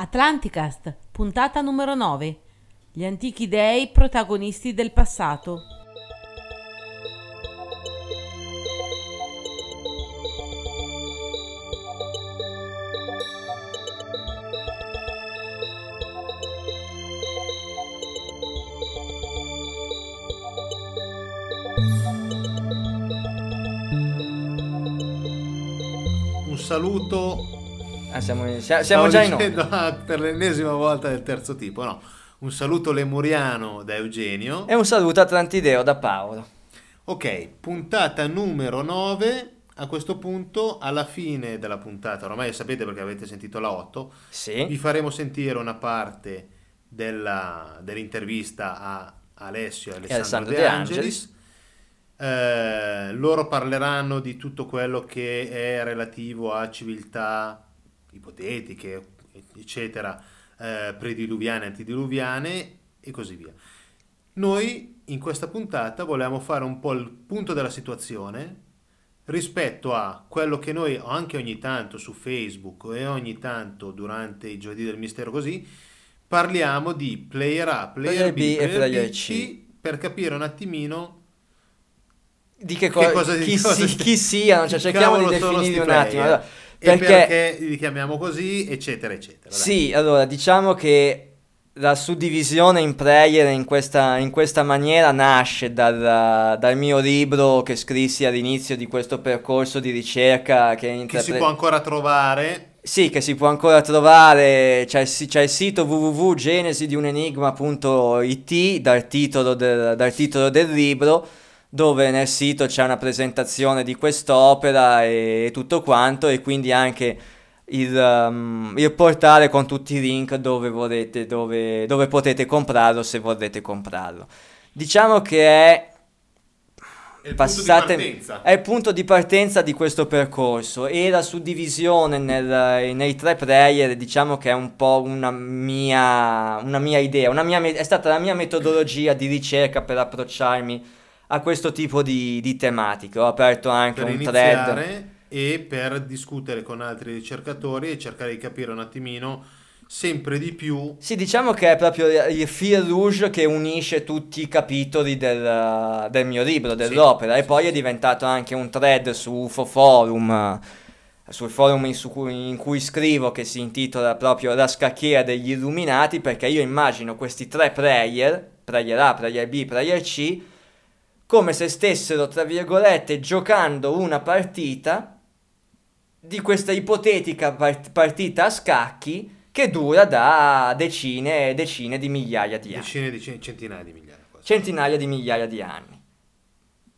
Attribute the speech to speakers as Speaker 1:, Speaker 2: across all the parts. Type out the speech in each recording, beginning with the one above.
Speaker 1: Atlanticast, puntata numero 9. Gli antichi dei protagonisti del passato.
Speaker 2: Un saluto
Speaker 3: Ah, siamo, siamo- già in onda.
Speaker 2: per l'ennesima volta del terzo tipo, no. Un saluto lemuriano da Eugenio.
Speaker 3: E un saluto atlantideo da Paolo.
Speaker 2: Ok, puntata numero 9. A questo punto, alla fine della puntata, ormai sapete perché avete sentito la 8, vi
Speaker 3: Sì,
Speaker 2: faremo sentire una parte della- dell'intervista a Alessio e Alessandro,
Speaker 3: Alessandro
Speaker 2: De
Speaker 3: De
Speaker 2: Angelis. Eh, loro parleranno di tutto quello che è relativo a civiltà ipotetiche, eccetera, eh, prediluviane, antidiluviane e così via. Noi in questa puntata volevamo fare un po' il punto della situazione rispetto a quello che noi anche ogni tanto su Facebook e ogni tanto durante i giovedì del mistero così parliamo di player A, player,
Speaker 3: Player
Speaker 2: B,
Speaker 3: B e
Speaker 2: player, B,
Speaker 3: C.
Speaker 2: Per capire un attimino
Speaker 3: di che,
Speaker 2: Che
Speaker 3: co-
Speaker 2: cosa-
Speaker 3: chi,
Speaker 2: cosa
Speaker 3: si- chi siano, cioè
Speaker 2: chi
Speaker 3: cerchiamo di
Speaker 2: sti
Speaker 3: un attimo. allora, perché,
Speaker 2: perché li chiamiamo così, eccetera, eccetera. dai.
Speaker 3: sì, allora diciamo che la suddivisione in player in questa, in questa maniera nasce dal, dal mio libro che scrissi all'inizio di questo percorso di ricerca che,
Speaker 2: che si può ancora trovare
Speaker 3: Sì, che si può ancora trovare, c'è c'è il sito www.genesi-di-un-enigma.it dal titolo del, dal titolo del libro, dove nel sito c'è una presentazione di quest'opera e tutto quanto, e quindi anche il, um, il portale con tutti i link dove volete, dove, dove potete comprarlo se volete comprarlo. Diciamo che è
Speaker 2: è il punto di
Speaker 3: Passate-
Speaker 2: partenza.
Speaker 3: è il punto di partenza di questo percorso e la suddivisione nel- nei tre player diciamo che è un po' una mia, una mia idea, una mia è stata la mia metodologia di ricerca per approcciarmi a questo tipo di, di tematiche. Ho aperto anche
Speaker 2: per
Speaker 3: un thread.
Speaker 2: iniziare e per discutere con altri ricercatori e cercare di capire un attimino sempre di più
Speaker 3: Sì, diciamo che è proprio il fil rouge che unisce tutti i capitoli del, del mio libro, dell'opera, e
Speaker 2: sì,
Speaker 3: poi
Speaker 2: sì.
Speaker 3: è diventato anche un thread su UFO Forum, sul forum in, su cui, in cui scrivo che si intitola proprio La scacchiera degli illuminati, perché io immagino questi tre player, player A, player B, player C, come se stessero, tra virgolette, giocando una partita di questa ipotetica part- partita a scacchi che dura da decine e decine di migliaia di anni,
Speaker 2: decine di cen- centinaia di migliaia quasi.
Speaker 3: centinaia di migliaia di anni.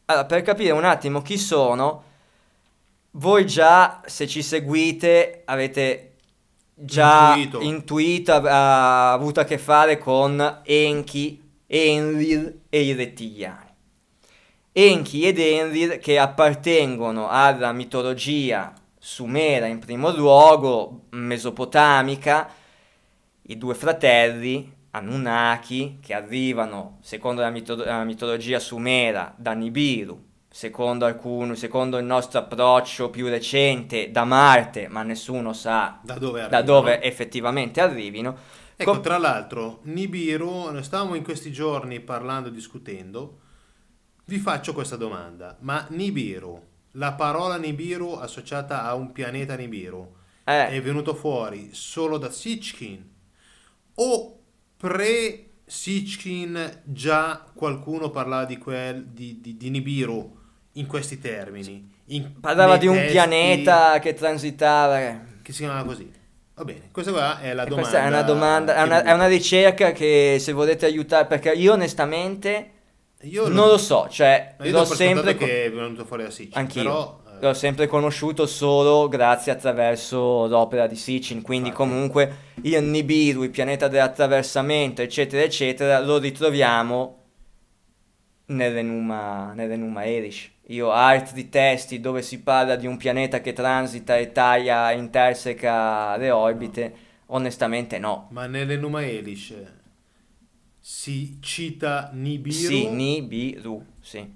Speaker 3: Allora, per capire un attimo chi sono, voi già, se ci seguite, avete già
Speaker 2: Intuito.
Speaker 3: intuito, av- ha avuto a che fare con Enki, Enlil e i rettiliani. Enki ed Enlil che appartengono alla mitologia sumera in primo luogo, mesopotamica, i due fratelli Anunnaki che arrivano, secondo la, mito- la mitologia sumera, da Nibiru, secondo alcuni, secondo il nostro approccio più recente, da Marte, ma nessuno sa
Speaker 2: Da dove
Speaker 3: da dove effettivamente arrivino.
Speaker 2: Ecco,
Speaker 3: Com-
Speaker 2: tra l'altro, Nibiru, stavamo in questi giorni parlando, discutendo, vi faccio questa domanda, ma Nibiru, la parola Nibiru associata a un pianeta Nibiru,
Speaker 3: eh,
Speaker 2: è venuto fuori solo da Sitchkin o pre-Sitchkin già qualcuno parlava di, quel, di, di- di Nibiru in questi termini? In-
Speaker 3: parlava di un
Speaker 2: testi
Speaker 3: pianeta che transitava.
Speaker 2: che si chiamava così. Va bene, questa qua è la
Speaker 3: E
Speaker 2: domanda.
Speaker 3: questa è una domanda, è una, è una ricerca che se volete aiutare, perché io onestamente
Speaker 2: Io
Speaker 3: non lo so, cioè l'ho sempre,
Speaker 2: scontato
Speaker 3: co-
Speaker 2: che è venuto fuori da Sitchin,
Speaker 3: Anch'io.
Speaker 2: però eh,
Speaker 3: l'ho sempre conosciuto solo grazie attraverso l'opera di Sitchin, quindi
Speaker 2: Infatti.
Speaker 3: comunque il Nibiru, il pianeta dell'attraversamento, eccetera, eccetera, lo ritroviamo nell'Enuma, nell'Enuma Elish. Io ho altri testi dove si parla di un pianeta che transita e taglia, interseca le orbite, onestamente no.
Speaker 2: ma nell'Enuma Elish si cita Nibiru.
Speaker 3: Sì, Nibiru, sì.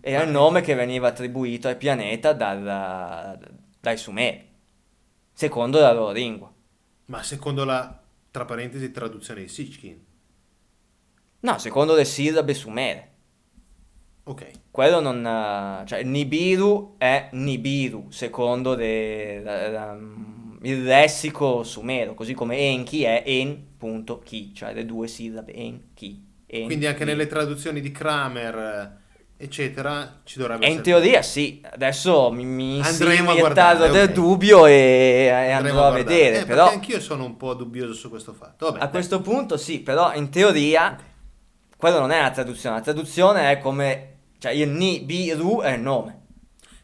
Speaker 3: Era il nome che veniva attribuito al pianeta dal- dai Sumeri, secondo la loro lingua.
Speaker 2: Ma secondo la, tra parentesi, traduzione di Sitchkin.
Speaker 3: No, secondo le sillabe sumere.
Speaker 2: Ok.
Speaker 3: Quello non... cioè Nibiru è Nibiru, secondo le- la- la- il lessico sumero, così come Enki è En.ki, cioè le due sillabe Enki. En,
Speaker 2: Quindi anche
Speaker 3: Ki.
Speaker 2: nelle traduzioni di Kramer, eccetera, ci dovrebbe
Speaker 3: E in
Speaker 2: essere.
Speaker 3: teoria sì, adesso mi, mi
Speaker 2: Andremo a guardare,
Speaker 3: del dubbio e, e andrò a,
Speaker 2: guardare.
Speaker 3: vedere,
Speaker 2: Eh,
Speaker 3: però
Speaker 2: Perché anch'io sono un po' dubbioso su questo fatto. Vabbè,
Speaker 3: a
Speaker 2: dai.
Speaker 3: questo punto sì, però in teoria quello non è la traduzione, la traduzione è come, cioè il Nibiru è il nome.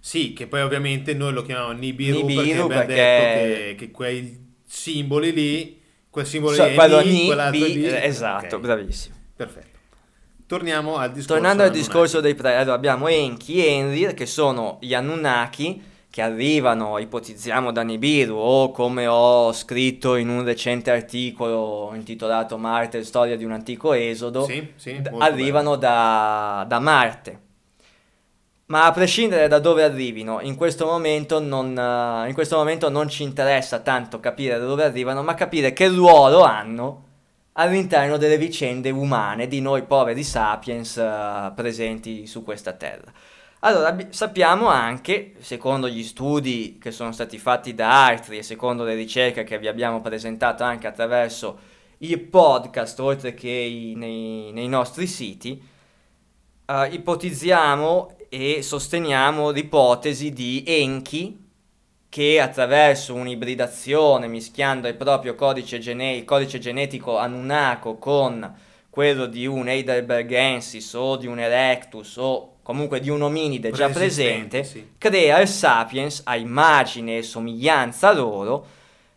Speaker 2: Sì, che poi ovviamente noi lo chiamiamo Nibiru,
Speaker 3: Nibiru
Speaker 2: perché abbiamo
Speaker 3: perché-
Speaker 2: detto che, che quei simboli lì, quel simbolo
Speaker 3: So-
Speaker 2: lì
Speaker 3: quello Bi,
Speaker 2: lì.
Speaker 3: eh, esatto,
Speaker 2: Ok,
Speaker 3: bravissimo.
Speaker 2: Perfetto. Torniamo al discorso.
Speaker 3: Tornando al discorso dei pre, allora abbiamo Enki e Enlil che sono gli Anunnaki che arrivano, ipotizziamo da Nibiru o come ho scritto in un recente articolo intitolato Marte, storia di un antico esodo,
Speaker 2: Sì, sì,
Speaker 3: d- arrivano da, da Marte. Ma a prescindere da dove arrivino, in questo, momento non, eh, in questo momento non ci interessa tanto capire da dove arrivano, ma capire che ruolo hanno all'interno delle vicende umane di noi poveri sapiens eh, presenti su questa terra. Allora, abbi- sappiamo anche, secondo gli studi che sono stati fatti da altri e secondo le ricerche che vi abbiamo presentato anche attraverso i podcast, oltre che i- nei, nei nostri siti, eh, ipotizziamo e sosteniamo l'ipotesi di Enki che attraverso un'ibridazione mischiando il proprio codice, gene- il codice genetico Anunnako con quello di un Heidelbergensis o di un Erectus o comunque di un ominide già presente,
Speaker 2: sì.
Speaker 3: crea il Sapiens a immagine e somiglianza loro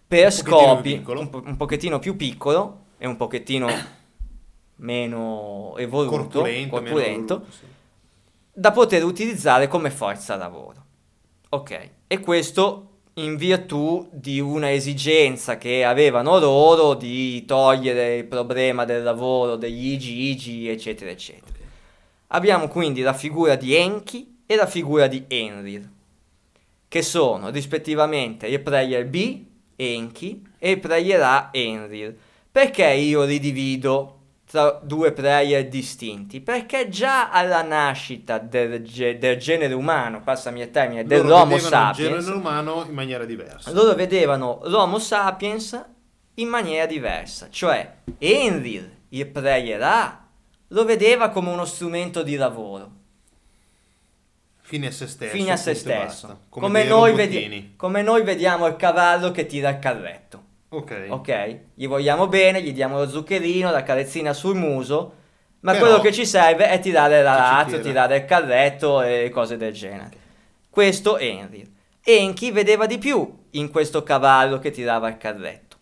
Speaker 3: per
Speaker 2: Un pochettino
Speaker 3: scopi
Speaker 2: piccolo.
Speaker 3: un, po- un pochettino più piccolo e un pochettino meno evoluto,
Speaker 2: corpulento, meno
Speaker 3: corpulento,
Speaker 2: evoluto, sì.
Speaker 3: Da poter utilizzare come forza lavoro. Ok, e questo in virtù di una esigenza che avevano loro di togliere il problema del lavoro, degli igi igi, eccetera, eccetera. Abbiamo quindi la figura di Enki e la figura di Enlil, che sono rispettivamente il player B, Enki, e il player A, Enlil. Perché io li divido tra due player distinti? Perché già alla nascita del, ge- del genere umano, passami il termine,
Speaker 2: Loro
Speaker 3: dell'Homo
Speaker 2: vedevano il
Speaker 3: sapiens,
Speaker 2: genere umano in maniera diversa.
Speaker 3: loro vedevano l'Homo sapiens in maniera diversa, cioè Enlil, il player A, lo vedeva come uno strumento di lavoro,
Speaker 2: Fine a se stesso.
Speaker 3: fine a se stesso, come,
Speaker 2: dei
Speaker 3: noi vedi- come noi vediamo il cavallo che tira il carretto,
Speaker 2: Ok.
Speaker 3: ok? Gli vogliamo bene, gli diamo lo zuccherino, la carezzina sul muso, ma
Speaker 2: Però-
Speaker 3: quello che ci serve è tirare la
Speaker 2: tira.
Speaker 3: tirare il carretto e cose del genere. Questo Enlil. Enki vedeva di più in questo cavallo che tirava il carretto.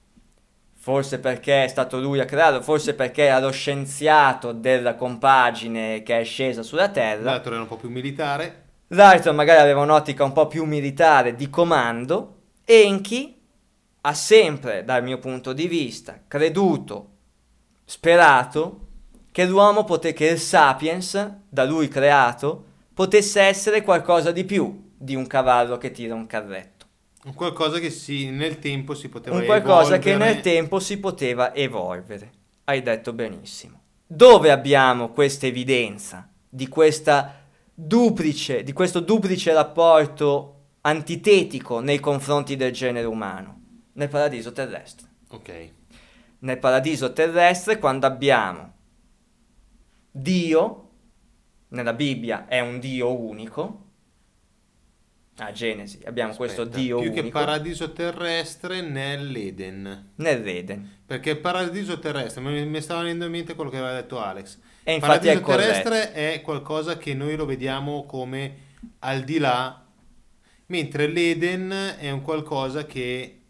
Speaker 3: Forse perché è stato lui a crearlo, forse perché era lo scienziato della compagine che è scesa sulla Terra.
Speaker 2: L'altro era un po' più militare.
Speaker 3: L'altro magari aveva un'ottica un po' più militare di comando. Enki ha sempre, dal mio punto di vista, creduto, sperato che l'uomo, pote- che il sapiens, da lui creato, potesse essere qualcosa di più di un cavallo che tira un carretto.
Speaker 2: Un qualcosa che si, nel tempo si poteva
Speaker 3: Un qualcosa che
Speaker 2: evolvere.
Speaker 3: nel tempo si poteva evolvere. Hai detto benissimo. Dove abbiamo questa evidenza di questa duplice, di questo duplice rapporto antitetico nei confronti del genere umano? Nel paradiso terrestre.
Speaker 2: Ok.
Speaker 3: Nel paradiso terrestre quando abbiamo Dio, nella Bibbia è un Dio unico, a Genesi abbiamo questo
Speaker 2: Aspetta,
Speaker 3: Dio
Speaker 2: più
Speaker 3: unico,
Speaker 2: che paradiso terrestre nell'Eden.
Speaker 3: nell'Eden.
Speaker 2: Perché il paradiso terrestre, mi, mi stava venendo in mente quello che aveva detto Alex.
Speaker 3: E
Speaker 2: Il
Speaker 3: infatti è
Speaker 2: paradiso
Speaker 3: corretto.
Speaker 2: terrestre è qualcosa che noi lo vediamo come al di là, mentre l'Eden è un qualcosa che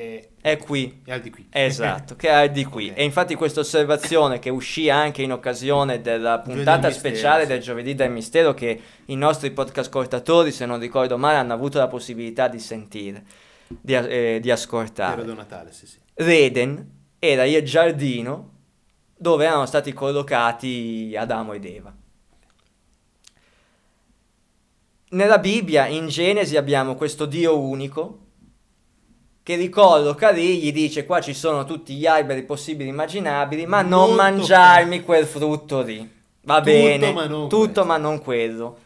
Speaker 2: è,
Speaker 3: È qui.
Speaker 2: è al di qui.
Speaker 3: Esatto, che è di qui.
Speaker 2: Ok.
Speaker 3: E infatti questa osservazione che uscì anche in occasione della puntata
Speaker 2: del mistero,
Speaker 3: speciale
Speaker 2: sì.
Speaker 3: del giovedì del mistero che i nostri podcast ascoltatori, se non ricordo male, hanno avuto la possibilità di sentire, di, eh, di ascoltare.
Speaker 2: Periodo Natale, sì, sì.
Speaker 3: L'Eden era il giardino dove erano stati collocati Adamo ed Eva. Nella Bibbia, in Genesi, abbiamo questo Dio unico che ricolloca lì, gli dice qua ci sono tutti gli alberi possibili e immaginabili, ma non
Speaker 2: Molto
Speaker 3: mangiarmi quel frutto lì. Va
Speaker 2: Tutto,
Speaker 3: bene,
Speaker 2: ma non
Speaker 3: tutto
Speaker 2: questo.
Speaker 3: ma non quello.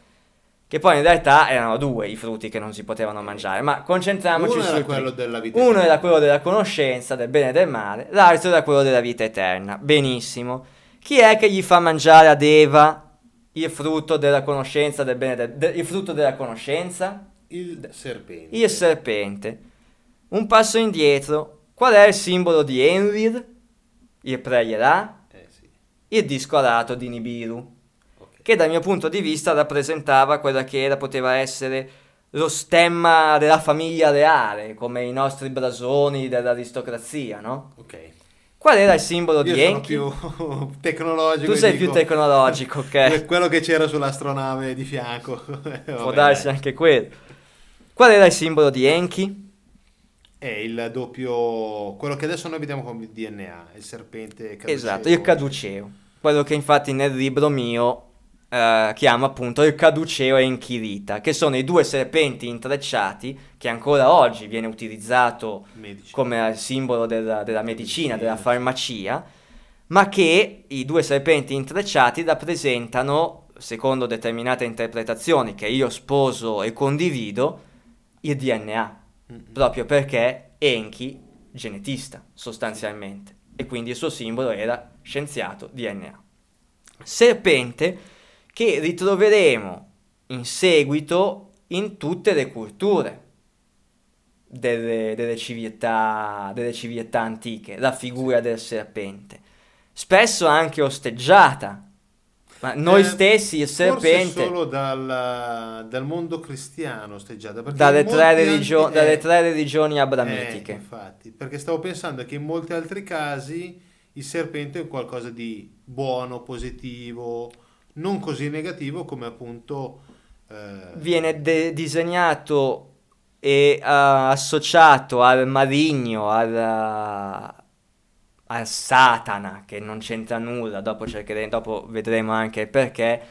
Speaker 3: Che poi in realtà erano due i frutti che non si potevano mangiare, ma concentriamoci
Speaker 2: Uno
Speaker 3: sul
Speaker 2: era quello della vita
Speaker 3: Uno
Speaker 2: eterna.
Speaker 3: era quello della conoscenza, del bene e del male, l'altro era quello della vita eterna. Benissimo. Chi è che gli fa mangiare ad Eva il frutto della conoscenza del bene e del de- il frutto della conoscenza?
Speaker 2: Il serpente.
Speaker 3: Il serpente. Un passo indietro. Qual è il simbolo di Enlil? Il pregherà?
Speaker 2: Eh sì,
Speaker 3: Il disco alato di Nibiru
Speaker 2: ok.
Speaker 3: che dal mio punto di vista rappresentava quella che era, poteva essere lo stemma della famiglia reale, come i nostri brasoni dell'aristocrazia, no?
Speaker 2: Ok.
Speaker 3: Qual era il simbolo di
Speaker 2: Io sono
Speaker 3: Enki?
Speaker 2: più tecnologico.
Speaker 3: Tu sei
Speaker 2: dico-
Speaker 3: più tecnologico, ok?
Speaker 2: Quello che c'era sull'astronave di fianco.
Speaker 3: Può darsi anche quello. Qual era il simbolo di Enki?
Speaker 2: È il doppio... Quello che adesso noi vediamo come DNA, il serpente caduceo.
Speaker 3: Esatto, il caduceo. Quello che infatti nel libro mio eh, chiamo appunto il caduceo e Enchirita, che sono i due serpenti intrecciati che ancora oggi viene utilizzato
Speaker 2: Medici.
Speaker 3: come simbolo della, della medicina,
Speaker 2: Medicina.
Speaker 3: della farmacia, ma che i due serpenti intrecciati rappresentano, secondo determinate interpretazioni che io sposo e condivido, il DNA,
Speaker 2: Mm.
Speaker 3: proprio perché Enki, genetista sostanzialmente, e quindi il suo simbolo era scienziato DNA. Serpente che ritroveremo in seguito in tutte le culture delle, delle civiltà, delle civiltà antiche, la figura del serpente, spesso anche osteggiata. Ma noi
Speaker 2: Eh,
Speaker 3: stessi il serpente
Speaker 2: solo dal, dal mondo cristiano osteggiata. perché
Speaker 3: dalle tre, religio-
Speaker 2: altri-
Speaker 3: dalle
Speaker 2: eh,
Speaker 3: tre religioni
Speaker 2: eh,
Speaker 3: abramitiche.
Speaker 2: infatti, perché stavo pensando che in molti altri casi il serpente è qualcosa di buono, positivo, non così negativo come appunto... eh,
Speaker 3: Viene de- disegnato e uh, associato al maligno, al, al Satana, che non c'entra nulla, dopo, cercheremo, dopo vedremo anche il perché,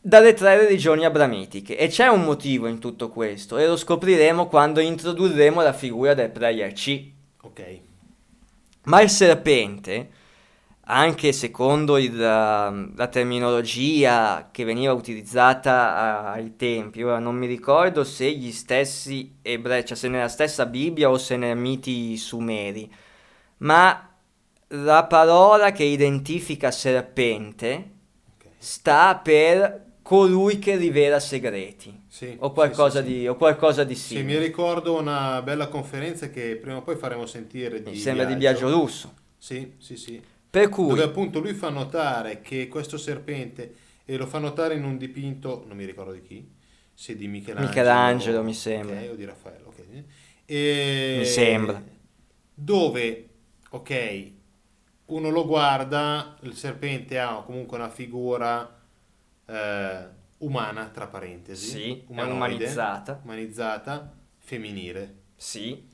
Speaker 3: dalle tre religioni abramitiche. E c'è un motivo in tutto questo, e lo scopriremo quando introdurremo la figura del Prayer C.
Speaker 2: Ok,
Speaker 3: Ma il serpente, anche secondo il, uh, la terminologia che veniva utilizzata uh, ai tempi, ora non mi ricordo se gli stessi ebrei, cioè se nella stessa Bibbia o se nei miti sumeri, ma la parola che identifica serpente
Speaker 2: ok.
Speaker 3: sta per colui che rivela segreti
Speaker 2: Sì,
Speaker 3: o qualcosa,
Speaker 2: sì, sì.
Speaker 3: Di, o qualcosa di
Speaker 2: Sì,
Speaker 3: simile.
Speaker 2: mi ricordo una bella conferenza che prima o poi faremo sentire di
Speaker 3: Mi sembra di Biagio Russo.
Speaker 2: Sì, sì, sì.
Speaker 3: Per cui
Speaker 2: Dove appunto lui fa notare che questo serpente, e lo fa notare in un dipinto, non mi ricordo di chi, se di Michelangelo.
Speaker 3: Michelangelo, mi sembra.
Speaker 2: ok, o di Raffaello, ok. E-
Speaker 3: Mi sembra.
Speaker 2: Dove, ok, uno lo guarda, il serpente ha comunque una figura eh, umana, tra parentesi.
Speaker 3: Sì, umanizzata.
Speaker 2: Umanizzata, femminile.
Speaker 3: sì,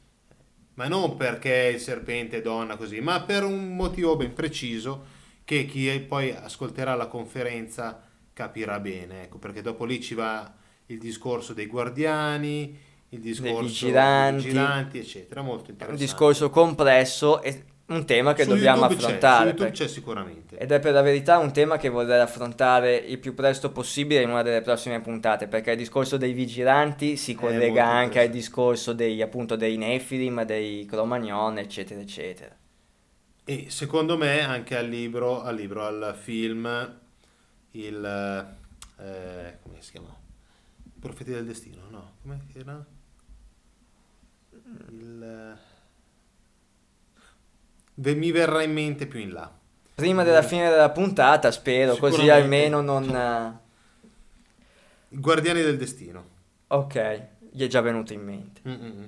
Speaker 2: Ma non perché il serpente è donna così, ma per un motivo ben preciso che chi poi ascolterà la conferenza capirà bene. Ecco, perché dopo lì ci va il discorso dei guardiani, il discorso dei
Speaker 3: vigilanti.
Speaker 2: vigilanti, eccetera. Molto
Speaker 3: è un
Speaker 2: interessante.
Speaker 3: discorso complesso e un tema che
Speaker 2: Su
Speaker 3: dobbiamo
Speaker 2: YouTube c'è,
Speaker 3: affrontare.
Speaker 2: su YouTube c'è sicuramente.
Speaker 3: Ed è per la verità un tema che vorrei affrontare il più presto possibile in una delle prossime puntate, perché il discorso dei vigilanti si collega anche al
Speaker 2: interessante.
Speaker 3: discorso dei, appunto, dei Nephilim, dei Cromagnon, eccetera, eccetera.
Speaker 2: E secondo me anche al libro, al libro, al film, il... eh, come si chiama? I Profeti del Destino, no? Come era? Il... ve- mi verrà in mente più in là.
Speaker 3: Prima della fine della puntata, spero, così almeno non... eh,
Speaker 2: Guardiani del Destino.
Speaker 3: Ok, gli è già venuto in mente.
Speaker 2: Mm, mm, mm.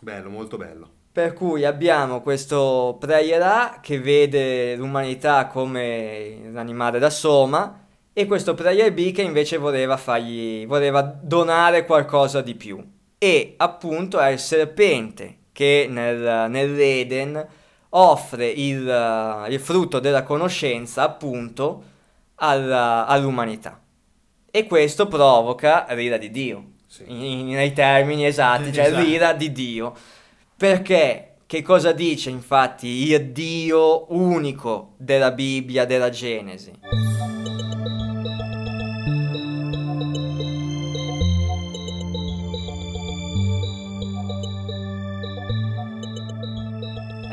Speaker 2: Bello, molto bello.
Speaker 3: Per cui abbiamo questo Prayer che vede l'umanità come un animale da soma e questo Prayer B che invece voleva fargli voleva donare qualcosa di più. E appunto è il serpente che nel, nell'Eden offre il, eh, il frutto della conoscenza appunto alla- all'umanità. E questo provoca l'ira di Dio.
Speaker 2: Sì.
Speaker 3: in- nei termini esatti, cioè
Speaker 2: Esatto.
Speaker 3: l'ira di Dio. Perché? Che cosa dice infatti il Dio unico della Bibbia, della Genesi?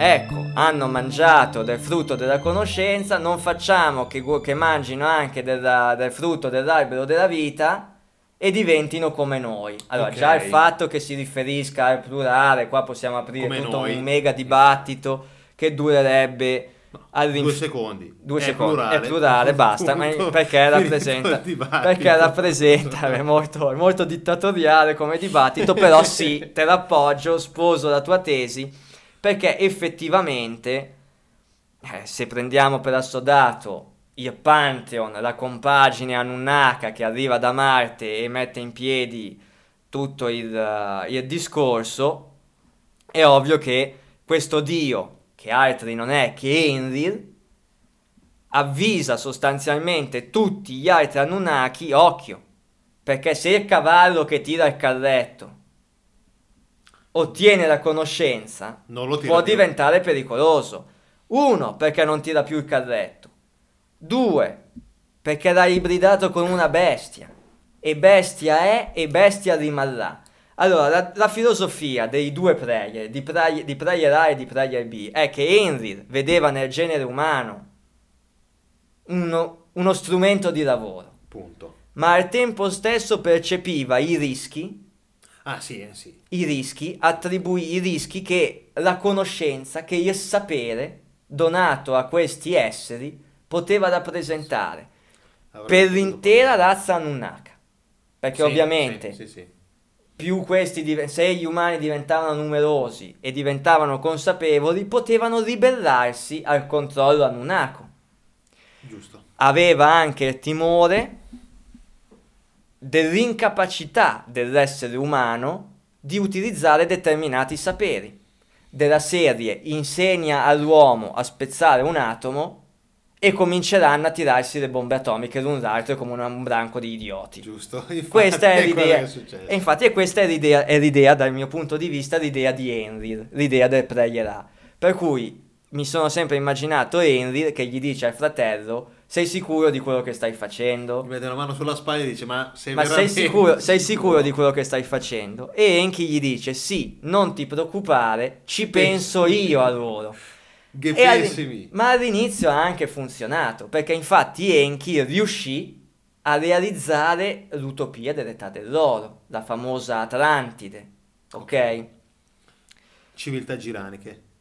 Speaker 3: Ecco, hanno mangiato del frutto della conoscenza, non facciamo che, che mangino anche della- del frutto dell'albero della vita e diventino come noi. Allora,
Speaker 2: Ok.
Speaker 3: già il fatto che si riferisca al plurale, qua possiamo aprire
Speaker 2: Come
Speaker 3: tutto
Speaker 2: noi.
Speaker 3: un mega dibattito che durerebbe all'inf-
Speaker 2: Due secondi.
Speaker 3: Due
Speaker 2: È
Speaker 3: secondi,
Speaker 2: plurale.
Speaker 3: è plurale, basta,
Speaker 2: Punto.
Speaker 3: perché rappresenta, perché rappresenta, è molto, è molto dittatoriale come dibattito, però sì, te l'appoggio, sposo la tua tesi, perché effettivamente, eh, se prendiamo per assodato il Pantheon, la compagine Anunnaka che arriva da Marte e mette in piedi tutto il, eh, il discorso, è ovvio che questo dio, che altri non è che Enlil, avvisa sostanzialmente tutti gli altri Anunnaki, occhio, perché se il cavallo che tira il carretto ottiene la conoscenza, può
Speaker 2: più.
Speaker 3: diventare pericoloso. Uno, perché non tira più il carretto. Due, perché l'ha ibridato con una bestia. E bestia è e bestia rimarrà. Allora, la, la filosofia dei due player, di, player, di player A e di player B, è che Enlil vedeva nel genere umano uno, uno strumento di lavoro,
Speaker 2: Punto.
Speaker 3: ma al tempo stesso percepiva i rischi
Speaker 2: Ah, sì, eh, sì.
Speaker 3: i rischi, attribuì i rischi che la conoscenza, che il sapere donato a questi esseri poteva rappresentare
Speaker 2: Avrei
Speaker 3: per l'intera razza Anunnaka. Perché
Speaker 2: Sì,
Speaker 3: ovviamente
Speaker 2: sì.
Speaker 3: più questi div- se gli umani diventavano numerosi e diventavano consapevoli, potevano ribellarsi al controllo Anunnako.
Speaker 2: Giusto.
Speaker 3: Aveva anche il timore dell'incapacità dell'essere umano di utilizzare determinati saperi. Della serie insegna all'uomo a spezzare un atomo e cominceranno a tirarsi le bombe atomiche l'un l'altro come un branco di idioti.
Speaker 2: Giusto. Infatti,
Speaker 3: Questa è l'idea.
Speaker 2: è.
Speaker 3: E infatti, questa è l'idea, è l'idea, dal mio punto di vista, l'idea di Henry, l'idea del player A. Per cui mi sono sempre immaginato Henry che gli dice al fratello: Sei sicuro di quello che stai facendo?
Speaker 2: Mi mette una mano sulla spalla e dice: Ma sei
Speaker 3: Ma sei sicuro, sei sicuro di quello che stai facendo? E Enki gli dice: Sì, non ti preoccupare, ci penso io a loro.
Speaker 2: Che
Speaker 3: all-
Speaker 2: pensi?
Speaker 3: ma all'inizio ha anche funzionato, perché infatti Enki riuscì a realizzare l'utopia dell'età dell'oro, la famosa Atlantide, ok?
Speaker 2: Civiltà giraniche.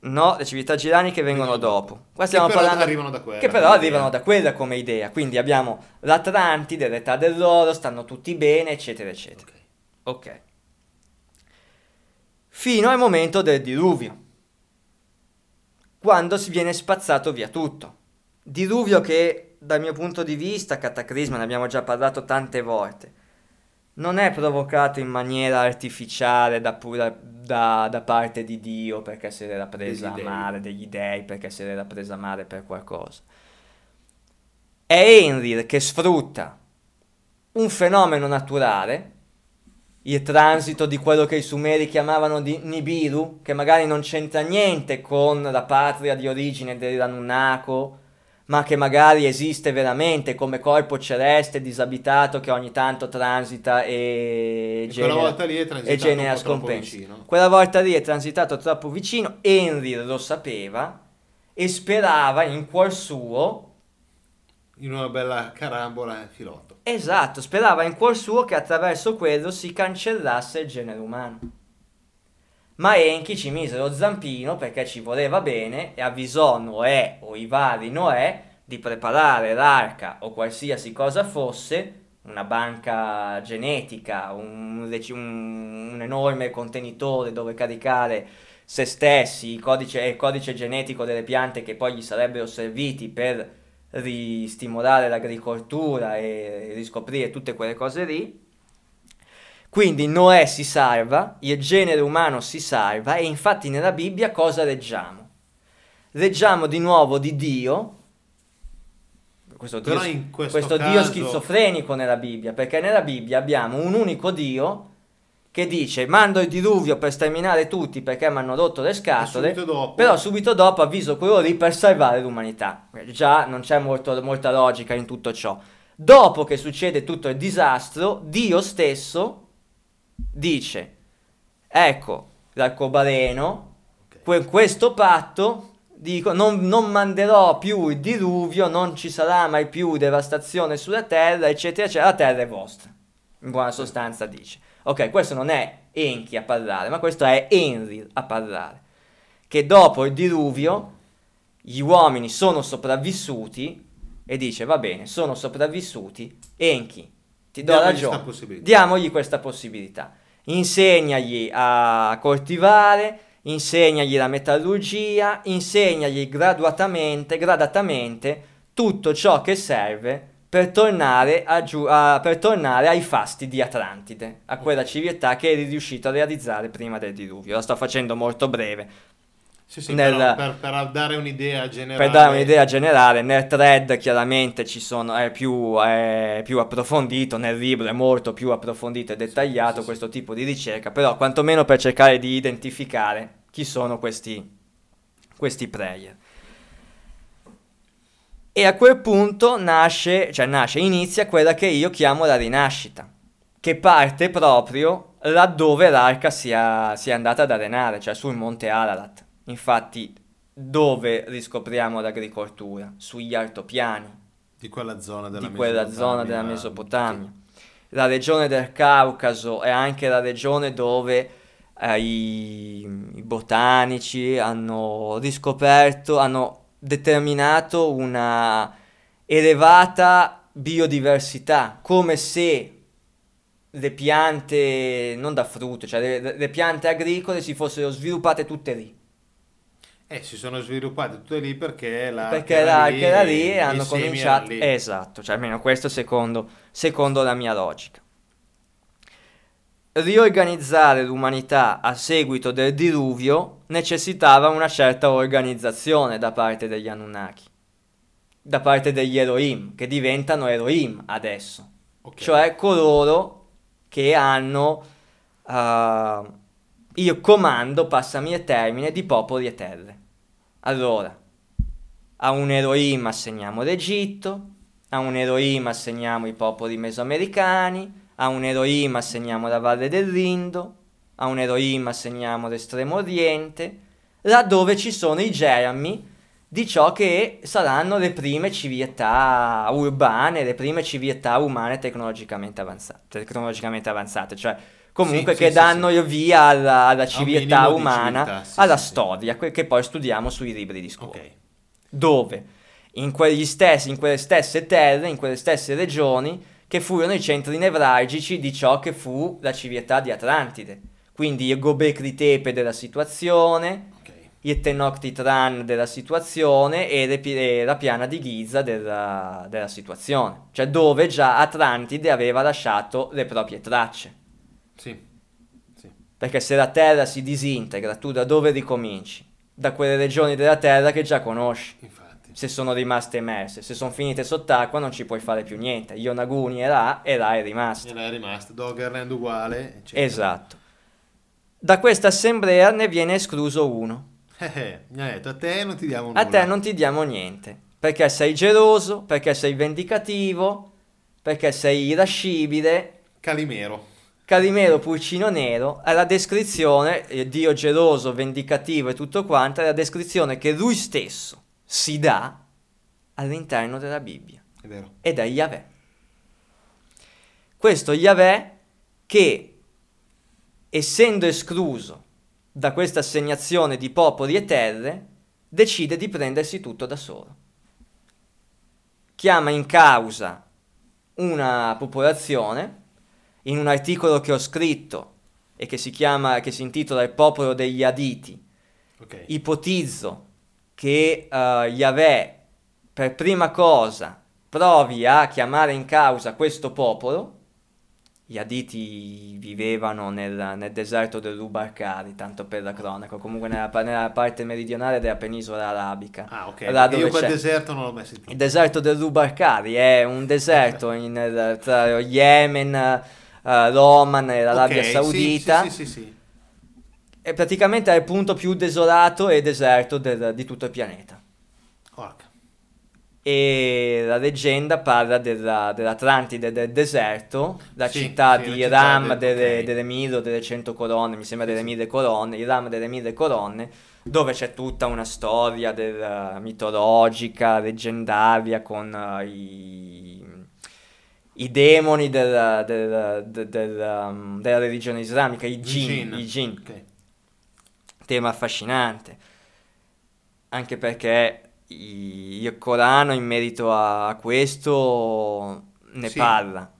Speaker 3: No, le civiltà giraniche vengono
Speaker 2: Vengono
Speaker 3: dopo. Qua
Speaker 2: Che
Speaker 3: stiamo
Speaker 2: però
Speaker 3: parlando
Speaker 2: arrivano da quella
Speaker 3: Che però arrivano da quella come idea. Quindi abbiamo l'Atlantide, l'età dell'oro, stanno tutti bene, eccetera, eccetera.
Speaker 2: Ok.
Speaker 3: Ok. Fino al momento del diluvio, quando si viene spazzato via tutto. Diluvio che, dal mio punto di vista, cataclisma, ne abbiamo già parlato tante volte, non è provocato in maniera artificiale da, pura- da- da parte di Dio perché se l'era presa
Speaker 2: Degli
Speaker 3: a male, degli dei, perché se l'era presa a male per qualcosa. È Enrir che sfrutta un fenomeno naturale, il transito di quello che i sumeri chiamavano di Nibiru, che magari non c'entra niente con la patria di origine dell'Anunnako, ma che magari esiste veramente come corpo celeste disabitato che ogni tanto transita e,
Speaker 2: E
Speaker 3: genera,
Speaker 2: quella volta lì è transitato
Speaker 3: e genera scompensi.
Speaker 2: vicino.
Speaker 3: Quella volta lì è transitato troppo vicino, Enrir lo sapeva e sperava in cuor suo
Speaker 2: In una bella carambola e filotto.
Speaker 3: Esatto, sperava in cuor suo che attraverso quello si cancellasse il genere umano. Ma Enki ci mise lo zampino perché ci voleva bene e avvisò Noè o i vari Noè di preparare l'arca o qualsiasi cosa fosse, una banca genetica, un, un- un enorme contenitore dove caricare se stessi, il codice, il codice genetico delle piante che poi gli sarebbero serviti per ristimolare l'agricoltura e riscoprire tutte quelle cose lì. Quindi Noè si salva, il genere umano si salva e infatti nella Bibbia cosa leggiamo? Leggiamo di nuovo di Dio, questo, Dio,
Speaker 2: questo
Speaker 3: questo Dio
Speaker 2: caso-
Speaker 3: schizofrenico nella Bibbia, perché nella Bibbia abbiamo un unico Dio che dice mando il diluvio per sterminare tutti perché mi hanno rotto le scatole,
Speaker 2: subito
Speaker 3: però subito dopo avviso quello lì per salvare l'umanità. Già non c'è molto- molta logica in tutto ciò. Dopo che succede tutto il disastro, Dio stesso dice, ecco l'arcobaleno,
Speaker 2: Ok.
Speaker 3: que- questo patto, dico, non, non manderò più il diluvio, non ci sarà mai più devastazione sulla terra, eccetera, eccetera, la terra è vostra. In buona sostanza dice. Ok, questo non è Enki a parlare, ma questo è Enlil a parlare. Che dopo il diluvio gli uomini sono sopravvissuti e dice va bene, sono sopravvissuti, Enki, ti do
Speaker 2: Diamogli
Speaker 3: ragione, diamogli questa possibilità. Insegnagli a coltivare, insegnagli la metallurgia, insegnagli graduatamente, gradatamente tutto ciò che serve per tornare, a giu- a- per tornare ai fasti di Atlantide, a quella civiltà che eri riuscito a realizzare prima del diluvio. La sto facendo molto breve,
Speaker 2: Sì, sì,
Speaker 3: nel-
Speaker 2: per, per dare un'idea generale.
Speaker 3: per dare un'idea generale, nel thread chiaramente ci sono, è, più, è più approfondito, nel libro è molto più approfondito e dettagliato
Speaker 2: sì.
Speaker 3: questo tipo di ricerca, però quantomeno per cercare di identificare chi sono questi, questi player. E a quel punto nasce, cioè nasce, inizia quella che io chiamo la rinascita, che parte proprio laddove l'arca sia, sia andata ad arenare, cioè sul monte Ararat. Infatti, dove riscopriamo l'agricoltura? Sugli altopiani
Speaker 2: di quella zona della
Speaker 3: di quella
Speaker 2: Mesopotamia,
Speaker 3: zona della Mesopotamia. La regione del Caucaso è anche la regione dove eh, i, i botanici hanno riscoperto, hanno determinato una elevata biodiversità, come se le piante, non da frutto, cioè le, le piante agricole si fossero sviluppate tutte lì.
Speaker 2: Eh, si sono sviluppate tutte lì perché la
Speaker 3: perché era, che era lì e hanno cominciato
Speaker 2: lì.
Speaker 3: esatto cioè almeno questo secondo, secondo la mia logica riorganizzare l'umanità a seguito del diluvio necessitava una certa organizzazione da parte degli Anunnaki da parte degli Elohim che diventano Elohim adesso
Speaker 2: Ok.
Speaker 3: cioè coloro che hanno uh, io comando, passami il termine, di popoli e terre. Allora, a un Elohim assegniamo l'Egitto, a un Elohim assegniamo i popoli mesoamericani, a un Elohim assegniamo la Valle dell'Indo, a un Elohim assegniamo l'Estremo Oriente, laddove ci sono i germi di ciò che saranno le prime civiltà urbane, le prime civiltà umane tecnologicamente avanzate, tecnologicamente avanzate cioè comunque
Speaker 2: Sì,
Speaker 3: che
Speaker 2: sì,
Speaker 3: danno
Speaker 2: sì,
Speaker 3: via alla, alla civiltà umana,
Speaker 2: civiltà,
Speaker 3: alla storia, che poi studiamo sui libri di scuola
Speaker 2: Ok.
Speaker 3: dove in, stessi, in quelle stesse terre, in quelle stesse regioni, che furono i centri nevralgici di ciò che fu la civiltà di Atlantide. Quindi il Gobekli Tepe della situazione,
Speaker 2: ok.
Speaker 3: il Tenochtitlan della situazione e, le e la piana di Giza della, della situazione. Cioè dove già Atlantide aveva lasciato le proprie tracce.
Speaker 2: Sì. Sì.
Speaker 3: Perché se la terra si disintegra, tu da dove ricominci? Da quelle regioni della terra che già conosci
Speaker 2: Infatti.
Speaker 3: se sono rimaste emerse. Se sono finite sott'acqua non ci puoi fare più niente. Yonaguni è là e là è rimasto.
Speaker 2: E là è rimasto Doggerland uguale. eccetera.
Speaker 3: Esatto. Da questa assemblea ne viene escluso uno.
Speaker 2: Eh, eh, mi ha detto a te non ti diamo nulla.
Speaker 3: A te non ti diamo niente. Perché sei geloso, perché sei vendicativo, perché sei irascibile.
Speaker 2: Calimero.
Speaker 3: Calimero Pulcino Nero è la descrizione, eh, Dio geloso, vendicativo e tutto quanto, è la descrizione che lui stesso si dà all'interno della Bibbia.
Speaker 2: È vero.
Speaker 3: ed è Yahweh. Questo Yahweh che, essendo escluso da questa assegnazione di popoli e terre, decide di prendersi tutto da solo. Chiama in causa una popolazione, in un articolo che ho scritto e che si chiama, che si intitola Il popolo degli Aditi,
Speaker 2: Ok.
Speaker 3: ipotizzo che uh, Yahweh per prima cosa provi a chiamare in causa questo popolo gli Aditi vivevano nel, nel deserto del Rubarcari, tanto per la cronaca, comunque nella, nella parte meridionale della penisola arabica.
Speaker 2: Ah, ok.
Speaker 3: Là dove
Speaker 2: Io quel
Speaker 3: c'è-
Speaker 2: deserto non l'ho mai sentito.
Speaker 3: Il deserto del Rubarcari è un deserto in- tra Yemen, l'Oman e l'Arabia
Speaker 2: Ok, sì,
Speaker 3: Saudita.
Speaker 2: Sì, sì, sì, sì.
Speaker 3: E praticamente è il punto più desolato e deserto del- di tutto il pianeta.
Speaker 2: Porca.
Speaker 3: E la leggenda parla della, dell'Atlantide del deserto, la
Speaker 2: Sì,
Speaker 3: città
Speaker 2: sì, la
Speaker 3: di
Speaker 2: città
Speaker 3: Ram
Speaker 2: del-
Speaker 3: delle,
Speaker 2: ok.
Speaker 3: delle mille delle cento colonne, mi sembra delle mille colonne, il Ram delle mille colonne, dove c'è tutta una storia del- mitologica, leggendaria, con eh, i, i demoni del- del- del- del, um, della religione islamica, i jinn, i jinn.
Speaker 2: Ok.
Speaker 3: tema affascinante, anche perché il Corano in merito a questo ne
Speaker 2: Sì,
Speaker 3: parla.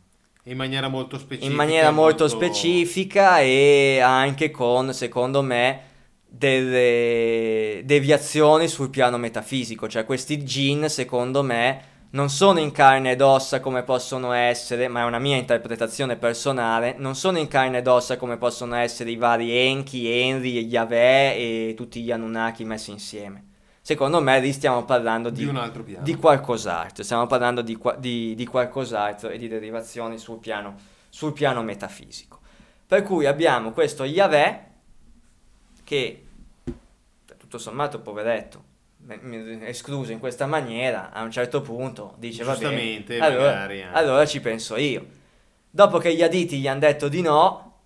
Speaker 2: In maniera molto specifica.
Speaker 3: in maniera molto specifica e anche con, secondo me, delle deviazioni sul piano metafisico, cioè questi jinn, secondo me, non sono in carne ed ossa come possono essere, ma è una mia interpretazione personale, non sono in carne ed ossa come possono essere i vari Enki, Enri, Yahweh e tutti gli Anunnaki messi insieme. Secondo me lì stiamo parlando
Speaker 2: Di
Speaker 3: di,
Speaker 2: un altro piano.
Speaker 3: di qualcos'altro, stiamo parlando di, di- di qualcos'altro e di derivazioni sul piano, sul piano metafisico. Per cui abbiamo questo Yahweh che, tutto sommato, poveretto, escluso in questa maniera, a un certo punto dice va bene,
Speaker 2: Giustamente,
Speaker 3: allora,
Speaker 2: anche.
Speaker 3: allora ci penso io. Dopo che gli Aditi gli hanno detto di no,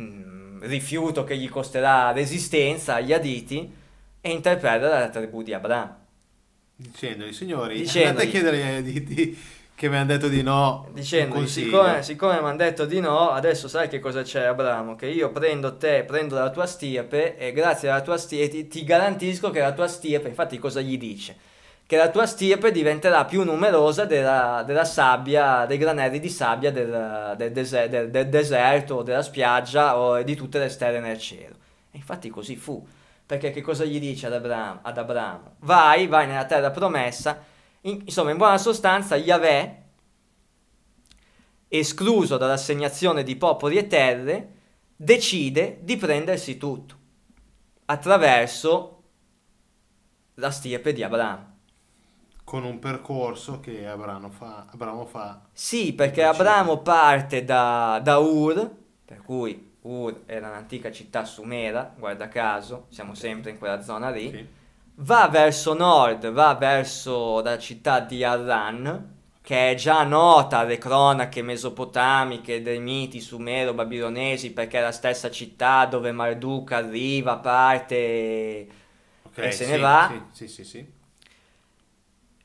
Speaker 3: mm, rifiuto che gli costerà resistenza agli Aditi, e interpreta la tribù di Abramo.
Speaker 2: Dicendogli, signori,
Speaker 3: Dicendogli.
Speaker 2: andate a chiedere ai diti che mi hanno detto di no.
Speaker 3: Dicendo, siccome, siccome mi hanno detto di no, adesso sai che cosa c'è Abramo? Che io prendo te, prendo la tua stirpe e grazie alla tua stirpe ti, ti garantisco che la tua stirpe, infatti cosa gli dice? Che la tua stirpe diventerà più numerosa della, della sabbia, dei granelli di sabbia del, del dese- del- del deserto, della spiaggia o di tutte le stelle nel cielo. E infatti così fu. Perché che cosa gli dice ad Abramo? Ad Abramo? Vai, vai nella terra promessa. In- insomma, in buona sostanza, Yahweh escluso dall'assegnazione di popoli e terre, decide di prendersi tutto attraverso la stirpe di Abramo.
Speaker 2: Con un percorso che Abramo fa. Abramo fa.
Speaker 3: Sì, perché. Abramo parte da, da Ur, per cui Ur era un'antica città sumera, guarda caso, siamo sempre in quella zona lì,
Speaker 2: Sì.
Speaker 3: Va verso nord, va verso la città di Harran, che è già nota alle cronache mesopotamiche dei miti sumero-babilonesi, perché è la stessa città dove Marduk arriva, parte e
Speaker 2: Ok,
Speaker 3: e se
Speaker 2: sì,
Speaker 3: ne va.
Speaker 2: Sì, sì, sì.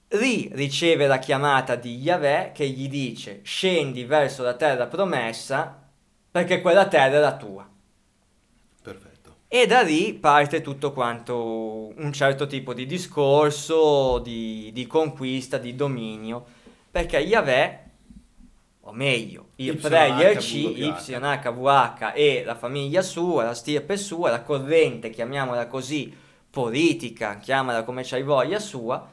Speaker 3: Lì riceve la chiamata di Yahweh che gli dice scendi verso la terra promessa perché quella terra è la tua. E da lì parte tutto quanto un certo tipo di discorso, di, di conquista, di dominio, perché Yahweh, o meglio, il player C,
Speaker 2: WH.
Speaker 3: YHVH e la famiglia sua, la stirpe sua, la corrente, chiamiamola così, politica, chiamala come c'hai voglia sua,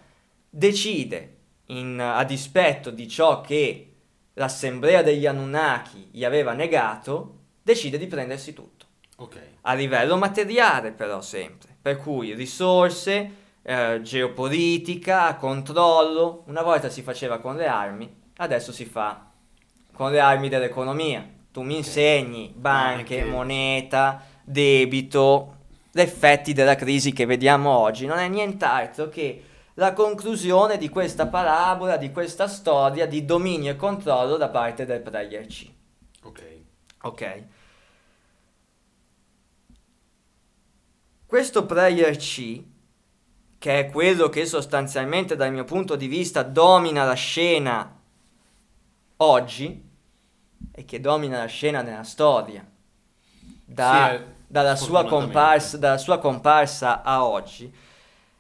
Speaker 3: decide, in- a dispetto di ciò che l'assemblea degli Anunnaki gli aveva negato, decide di prendersi tutto
Speaker 2: Ok.
Speaker 3: a livello materiale però sempre, per cui risorse, eh, geopolitica, controllo, una volta si faceva con le armi, adesso si fa con le armi dell'economia. Tu mi insegni banche,
Speaker 2: Banche.
Speaker 3: moneta, debito, gli effetti della crisi che vediamo oggi non è nient'altro che la conclusione di questa parabola, di questa storia di dominio e controllo da parte del player C.
Speaker 2: Ok.
Speaker 3: Ok. Questo player C, che è quello che sostanzialmente dal mio punto di vista domina la scena oggi e che domina la scena nella storia, da-
Speaker 2: Sì, eh,
Speaker 3: dalla, sua comparsa, dalla sua comparsa a oggi,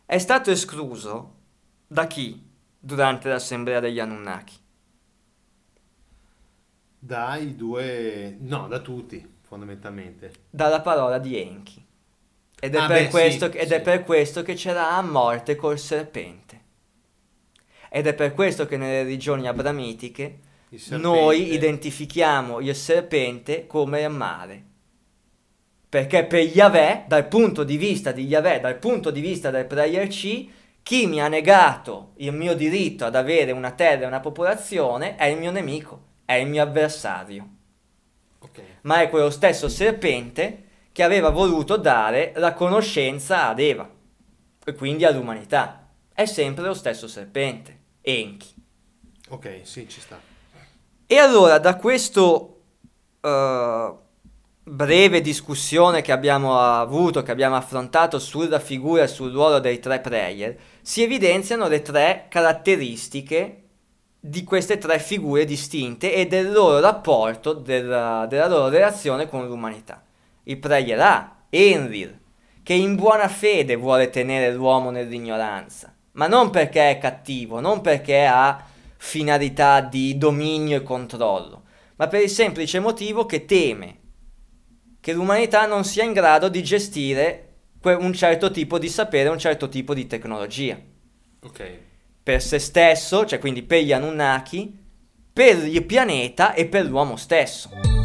Speaker 3: è stato escluso da chi durante l'assemblea degli Anunnaki?
Speaker 2: Dai due... No, da tutti, fondamentalmente.
Speaker 3: dalla parola di Enki. Ed è,
Speaker 2: Ah,
Speaker 3: per,
Speaker 2: beh,
Speaker 3: questo,
Speaker 2: sì,
Speaker 3: ed è
Speaker 2: sì.
Speaker 3: per questo che c'era a morte col serpente. Ed è per questo che nelle religioni abramitiche noi identifichiamo il serpente come il male. Perché per Yahweh, dal punto di vista di Yahweh, dal punto di vista del prayer C, chi mi ha negato il mio diritto ad avere una terra e una popolazione è il mio nemico, è il mio avversario.
Speaker 2: Ok.
Speaker 3: Ma è quello stesso serpente che aveva voluto dare la conoscenza ad Eva e quindi all'umanità. È sempre lo stesso serpente, Enki.
Speaker 2: Ok, sì, ci sta.
Speaker 3: E allora da questo eh, breve discussione che abbiamo avuto, che abbiamo affrontato sulla figura e sul ruolo dei tre player, si evidenziano le tre caratteristiche di queste tre figure distinte e del loro rapporto, della, della loro relazione con l'umanità. Il player A, Enrir, che in buona fede vuole tenere l'uomo nell'ignoranza, ma non perché è cattivo, non perché ha finalità di dominio e controllo, ma per il semplice motivo che teme che l'umanità non sia in grado di gestire un certo tipo di sapere, un certo tipo di tecnologia.
Speaker 2: Ok.
Speaker 3: Per se stesso, cioè quindi per gli Anunnaki, per il pianeta e per l'uomo stesso.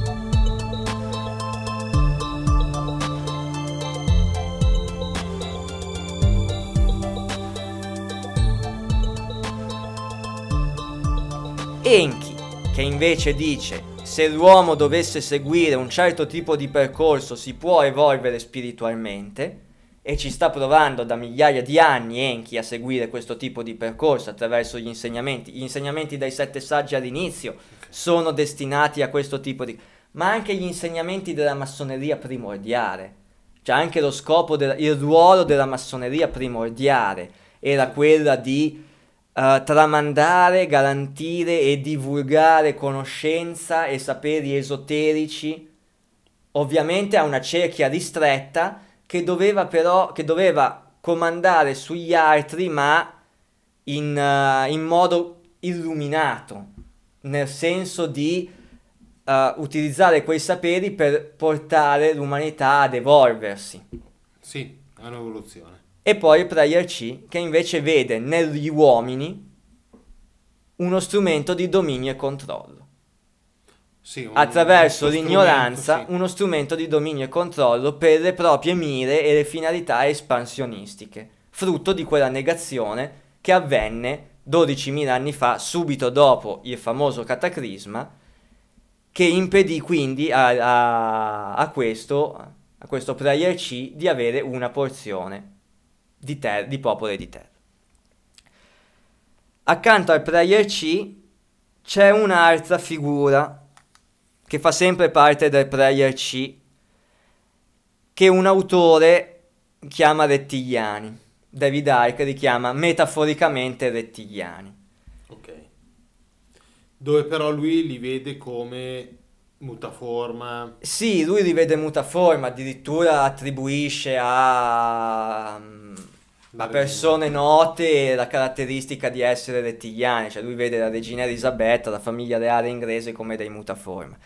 Speaker 3: Enki, che invece dice se l'uomo dovesse seguire un certo tipo di percorso si può evolvere spiritualmente e ci sta provando da migliaia di anni Enki a seguire questo tipo di percorso attraverso gli insegnamenti. Gli insegnamenti dai sette saggi all'inizio sono destinati a questo tipo di... ma anche gli insegnamenti della massoneria primordiale. Cioè anche lo scopo, del, il ruolo della massoneria primordiale era quella di eh, tramandare, garantire e divulgare conoscenza e saperi esoterici, ovviamente a una cerchia ristretta che doveva però che doveva comandare sugli altri, ma in, eh, in modo illuminato, nel senso di eh, utilizzare quei saperi per portare l'umanità ad evolversi.
Speaker 2: Sì, è un'evoluzione.
Speaker 3: E poi il Prayer C che invece vede negli uomini uno strumento di dominio e controllo.
Speaker 2: Sì, un-
Speaker 3: Attraverso l'ignoranza,
Speaker 2: strumento, sì.
Speaker 3: uno strumento di dominio e controllo per le proprie mire e le finalità espansionistiche, frutto di quella negazione che avvenne 12.000 anni fa, subito dopo il famoso cataclisma, che impedì quindi a, a- a questo, a questo Prayer C di avere una porzione di, ter- di popolo e di terra. Accanto al Prayer C c'è un'altra figura che fa sempre parte del Prayer C che un autore chiama rettiliani. David Icke li chiama metaforicamente rettiliani.
Speaker 2: Ok. Dove però lui li vede come mutaforma.
Speaker 3: Sì, lui li vede mutaforma, addirittura attribuisce a, a persone note la caratteristica di essere rettiliani, cioè lui vede la regina Elisabetta, la famiglia reale inglese come dei mutaforma.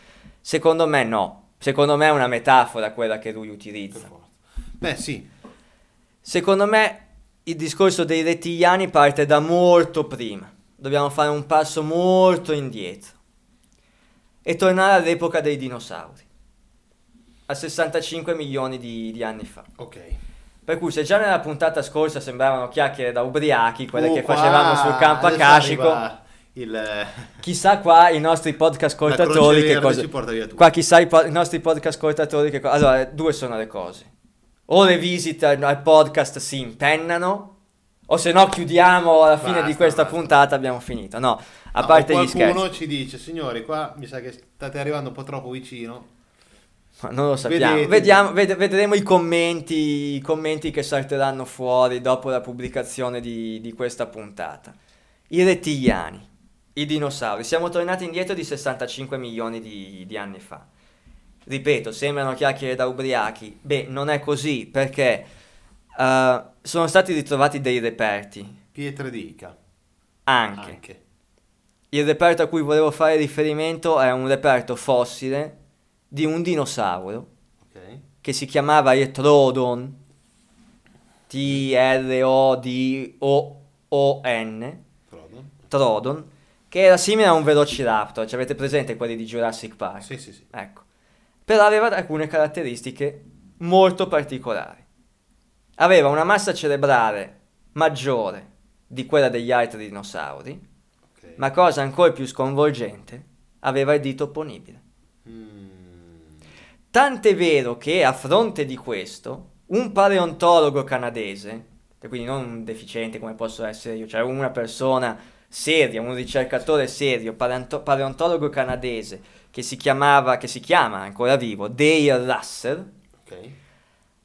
Speaker 3: Secondo me no, secondo me è una metafora quella che lui utilizza.
Speaker 2: Beh, sì.
Speaker 3: Secondo me il discorso dei rettiliani parte da molto prima. Dobbiamo fare un passo molto indietro e tornare all'epoca dei dinosauri, a 65 milioni di, di anni fa.
Speaker 2: Ok.
Speaker 3: Per cui se già nella puntata scorsa sembravano chiacchiere da ubriachi, quelle
Speaker 2: Oh,
Speaker 3: che
Speaker 2: qua
Speaker 3: facevamo sul campo akashico,
Speaker 2: Il,
Speaker 3: chissà qua i nostri podcast ascoltatori che cosa...
Speaker 2: ci porta via tutto.
Speaker 3: Qua chissà i, po- i nostri podcast ascoltatori che cosa... Allora, due sono le cose. O le visite al, podcast si impennano, o se no chiudiamo alla fine
Speaker 2: Basta,
Speaker 3: di questa
Speaker 2: basta.
Speaker 3: puntata abbiamo finito. No, a
Speaker 2: No,
Speaker 3: parte gli
Speaker 2: qualcuno
Speaker 3: scherzi.
Speaker 2: ci dice, signori, qua mi sa che state arrivando un po' troppo vicino.
Speaker 3: Non lo sappiamo. Vediamo, ved- vedremo i commenti, i commenti che salteranno fuori dopo la pubblicazione di, di questa puntata. I rettiliani, i dinosauri. Siamo tornati indietro di 65 milioni di, di anni fa. Ripeto, sembrano chiacchiere da ubriachi. Beh, non è così perché eh, sono stati ritrovati dei reperti.
Speaker 2: Pietre di Ica.
Speaker 3: Anche.
Speaker 2: Anche.
Speaker 3: Il reperto a cui volevo fare riferimento è un reperto fossile di un dinosauro
Speaker 2: Ok.
Speaker 3: che si chiamava il Trodon, T-R-O-D-O-O-N. Trodon, che era simile a un Velociraptor, ci avete presente quelli di Jurassic Park?
Speaker 2: Sì, sì, sì.
Speaker 3: Ecco. Però aveva alcune caratteristiche molto particolari. Aveva una massa cerebrale maggiore di quella degli altri dinosauri,
Speaker 2: Ok.
Speaker 3: ma cosa ancora più sconvolgente, aveva il dito opponibile. Tant'è vero che a fronte di questo, un paleontologo canadese, quindi non un deficiente come posso essere io, cioè una persona seria, un ricercatore serio, paleonto- paleontologo canadese, che si chiamava, che si chiama ancora vivo, Dale Russell,
Speaker 2: Ok.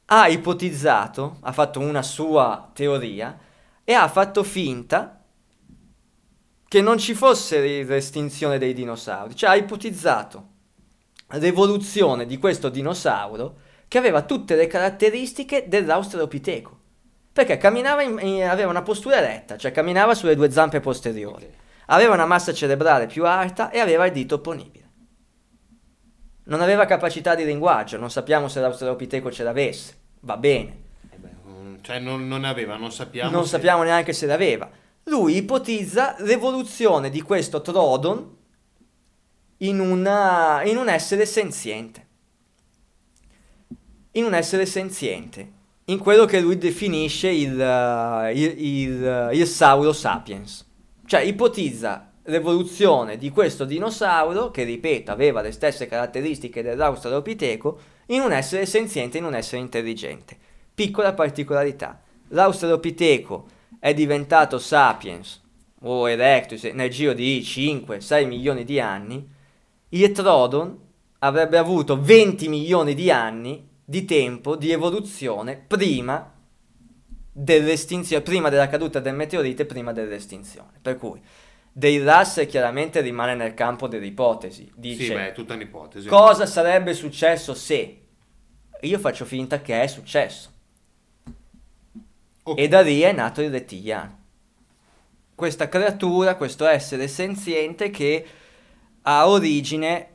Speaker 3: ha ipotizzato, ha fatto una sua teoria e ha fatto finta che non ci fosse l'estinzione dei dinosauri, cioè ha ipotizzato l'evoluzione di questo dinosauro che aveva tutte le caratteristiche dell'Australopiteco, perché camminava in- in- aveva una postura eretta, cioè camminava sulle due zampe posteriori, aveva una massa cerebrale più alta e aveva il dito opponibile. Non aveva capacità di linguaggio, non sappiamo se l'Australopiteco ce l'avesse, va bene,
Speaker 2: Eh cioè non, non aveva, non sappiamo.
Speaker 3: non
Speaker 2: se-
Speaker 3: sappiamo neanche se l'aveva. Lui ipotizza l'evoluzione di questo Trodon in, una- in un essere senziente. In un essere senziente. In quello che lui definisce il, eh, il, il, il Sauro sapiens. Cioè ipotizza l'evoluzione di questo dinosauro, che ripeto aveva le stesse caratteristiche dell'Australopiteco, in un essere senziente, in un essere intelligente. Piccola particolarità. L'Australopiteco è diventato sapiens o erectus nel giro di 5-6 milioni di anni, il Trodon avrebbe avuto 20 milioni di anni di tempo di evoluzione prima dell'estinzione, prima della caduta del meteorite, prima dell'estinzione. Per cui Dei Russell chiaramente rimane nel campo dell'ipotesi. Dice
Speaker 2: Sì, beh, è tutta un'ipotesi.
Speaker 3: cosa sarebbe successo se io faccio finta che è successo.
Speaker 2: Ok.
Speaker 3: E da lì è nato il rettiliano. Questa creatura, questo essere senziente che ha origine,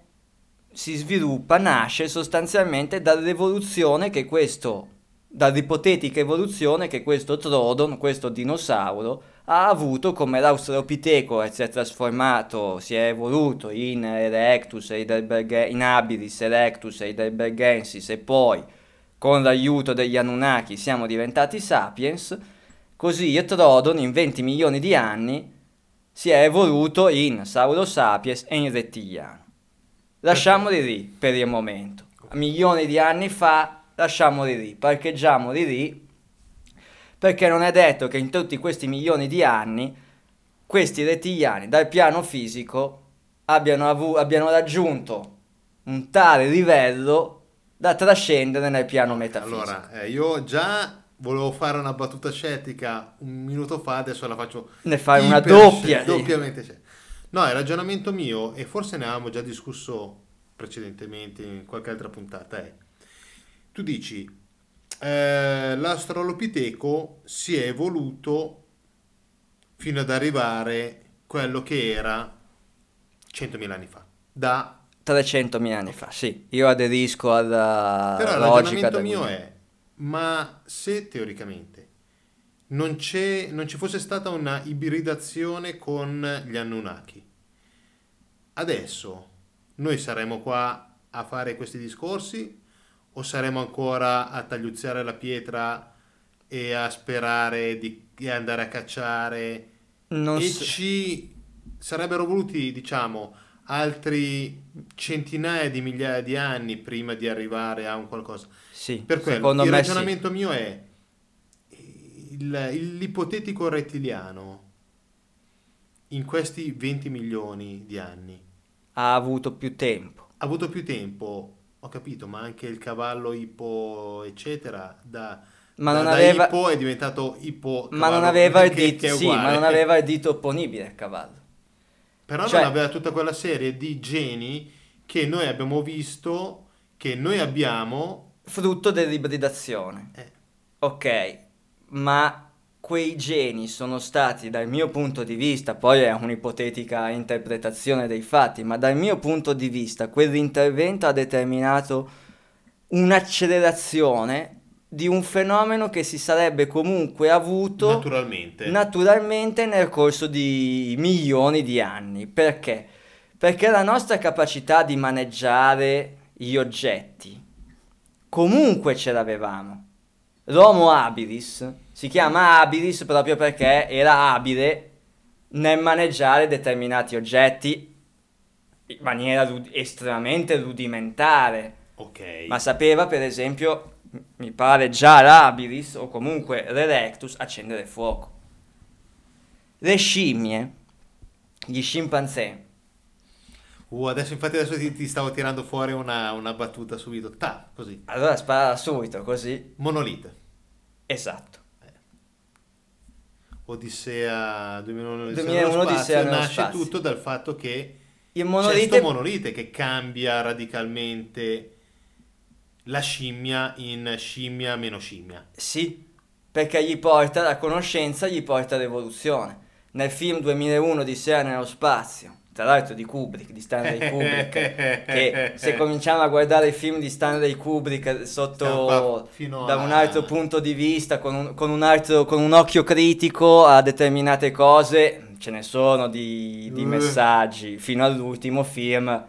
Speaker 3: si sviluppa, nasce sostanzialmente dall'evoluzione che questo, dall'ipotetica evoluzione che questo Trodon, questo dinosauro, ha avuto come l'Australopiteco si è trasformato, si è evoluto in Erectus, in Habilis, Erectus, Heidelbergensis e poi con l'aiuto degli Anunnaki siamo diventati sapiens, così Trodon in 20 milioni di anni si è evoluto in Sauro sapiens e in rettiliano. Lasciamoli lì per il momento. Milioni di anni fa lasciamoli lì, parcheggiamoli lì perché non è detto che in tutti questi milioni di anni questi rettiliani dal piano fisico abbiano, avu- abbiano raggiunto un tale livello da trascendere nel piano metafisico.
Speaker 2: Allora, eh, io già volevo fare una battuta scettica un minuto fa, adesso la faccio
Speaker 3: ne fai una doppia. di-
Speaker 2: doppiamente scettica. No, il ragionamento mio, e forse ne avevamo già discusso precedentemente in qualche altra puntata, è tu dici eh, l'Australopiteco si è evoluto fino ad arrivare quello che era 100.000 anni fa. Da
Speaker 3: 300.000 anni fa, sì. Io aderisco alla
Speaker 2: Però il
Speaker 3: logica
Speaker 2: ragionamento
Speaker 3: del
Speaker 2: mio è, ma se teoricamente non, c'è, non ci fosse stata una ibridazione con gli Anunnaki, adesso noi saremmo qua a fare questi discorsi o saremmo ancora a tagliuzzare la pietra e a sperare di, di andare a cacciare
Speaker 3: Non
Speaker 2: e
Speaker 3: s-
Speaker 2: ci sarebbero voluti, diciamo, altri centinaia di migliaia di anni prima di arrivare a un qualcosa.
Speaker 3: Sì,
Speaker 2: Per quello, il
Speaker 3: me sì.
Speaker 2: ragionamento mio è il- il- l'ipotetico rettiliano in questi 20 milioni di anni
Speaker 3: Ha avuto più tempo.
Speaker 2: ha avuto più tempo, ho capito, ma anche il cavallo ippo, eccetera, da,
Speaker 3: Ma
Speaker 2: da-
Speaker 3: non
Speaker 2: da
Speaker 3: aveva-
Speaker 2: ippo è diventato ippo
Speaker 3: Ma non aveva il dito, sì, ma non aveva il dito opponibile il cavallo.
Speaker 2: Però
Speaker 3: Cioè-
Speaker 2: non aveva tutta quella serie di geni che noi abbiamo visto, che noi abbiamo.
Speaker 3: Frutto dell'ibridazione.
Speaker 2: eh,
Speaker 3: Ok, ma quei geni sono stati, dal mio punto di vista, poi è un'ipotetica interpretazione dei fatti, ma dal mio punto di vista quell'intervento ha determinato un'accelerazione di un fenomeno che si sarebbe comunque avuto
Speaker 2: Naturalmente.
Speaker 3: naturalmente nel corso di milioni di anni. Perché? Perché la nostra capacità di maneggiare gli oggetti comunque ce l'avevamo. L'Homo habilis si chiama habilis proprio perché era abile nel maneggiare determinati oggetti in maniera rud- estremamente rudimentare.
Speaker 2: ok.
Speaker 3: Ma sapeva, per esempio, mi pare già l'Habilis o comunque l'Erectus accendere fuoco. Le scimmie, gli scimpanzé,
Speaker 2: Uh, adesso infatti adesso ti, ti stavo tirando fuori una, una battuta subito. Ta, così.
Speaker 3: allora spara subito così.
Speaker 2: Monolite.
Speaker 3: Esatto.
Speaker 2: Odissea 2001 Odissea
Speaker 3: 2001
Speaker 2: nello spazio,
Speaker 3: Odissea nello
Speaker 2: nasce
Speaker 3: spazio.
Speaker 2: tutto dal fatto che
Speaker 3: Il
Speaker 2: c'è
Speaker 3: monolite
Speaker 2: sto monolite che cambia radicalmente la scimmia in scimmia meno scimmia.
Speaker 3: Sì, perché gli porta la conoscenza, gli porta l'evoluzione. Nel film 2001 di Sera nello spazio, tra l'altro di Kubrick, di Stanley Kubrick, che se cominciamo a guardare i film di Stanley Kubrick sotto da
Speaker 2: a-
Speaker 3: un altro punto di vista, con un, con un altro, con un occhio critico a determinate cose, ce ne sono di, di
Speaker 2: Eh.
Speaker 3: messaggi, fino all'ultimo film,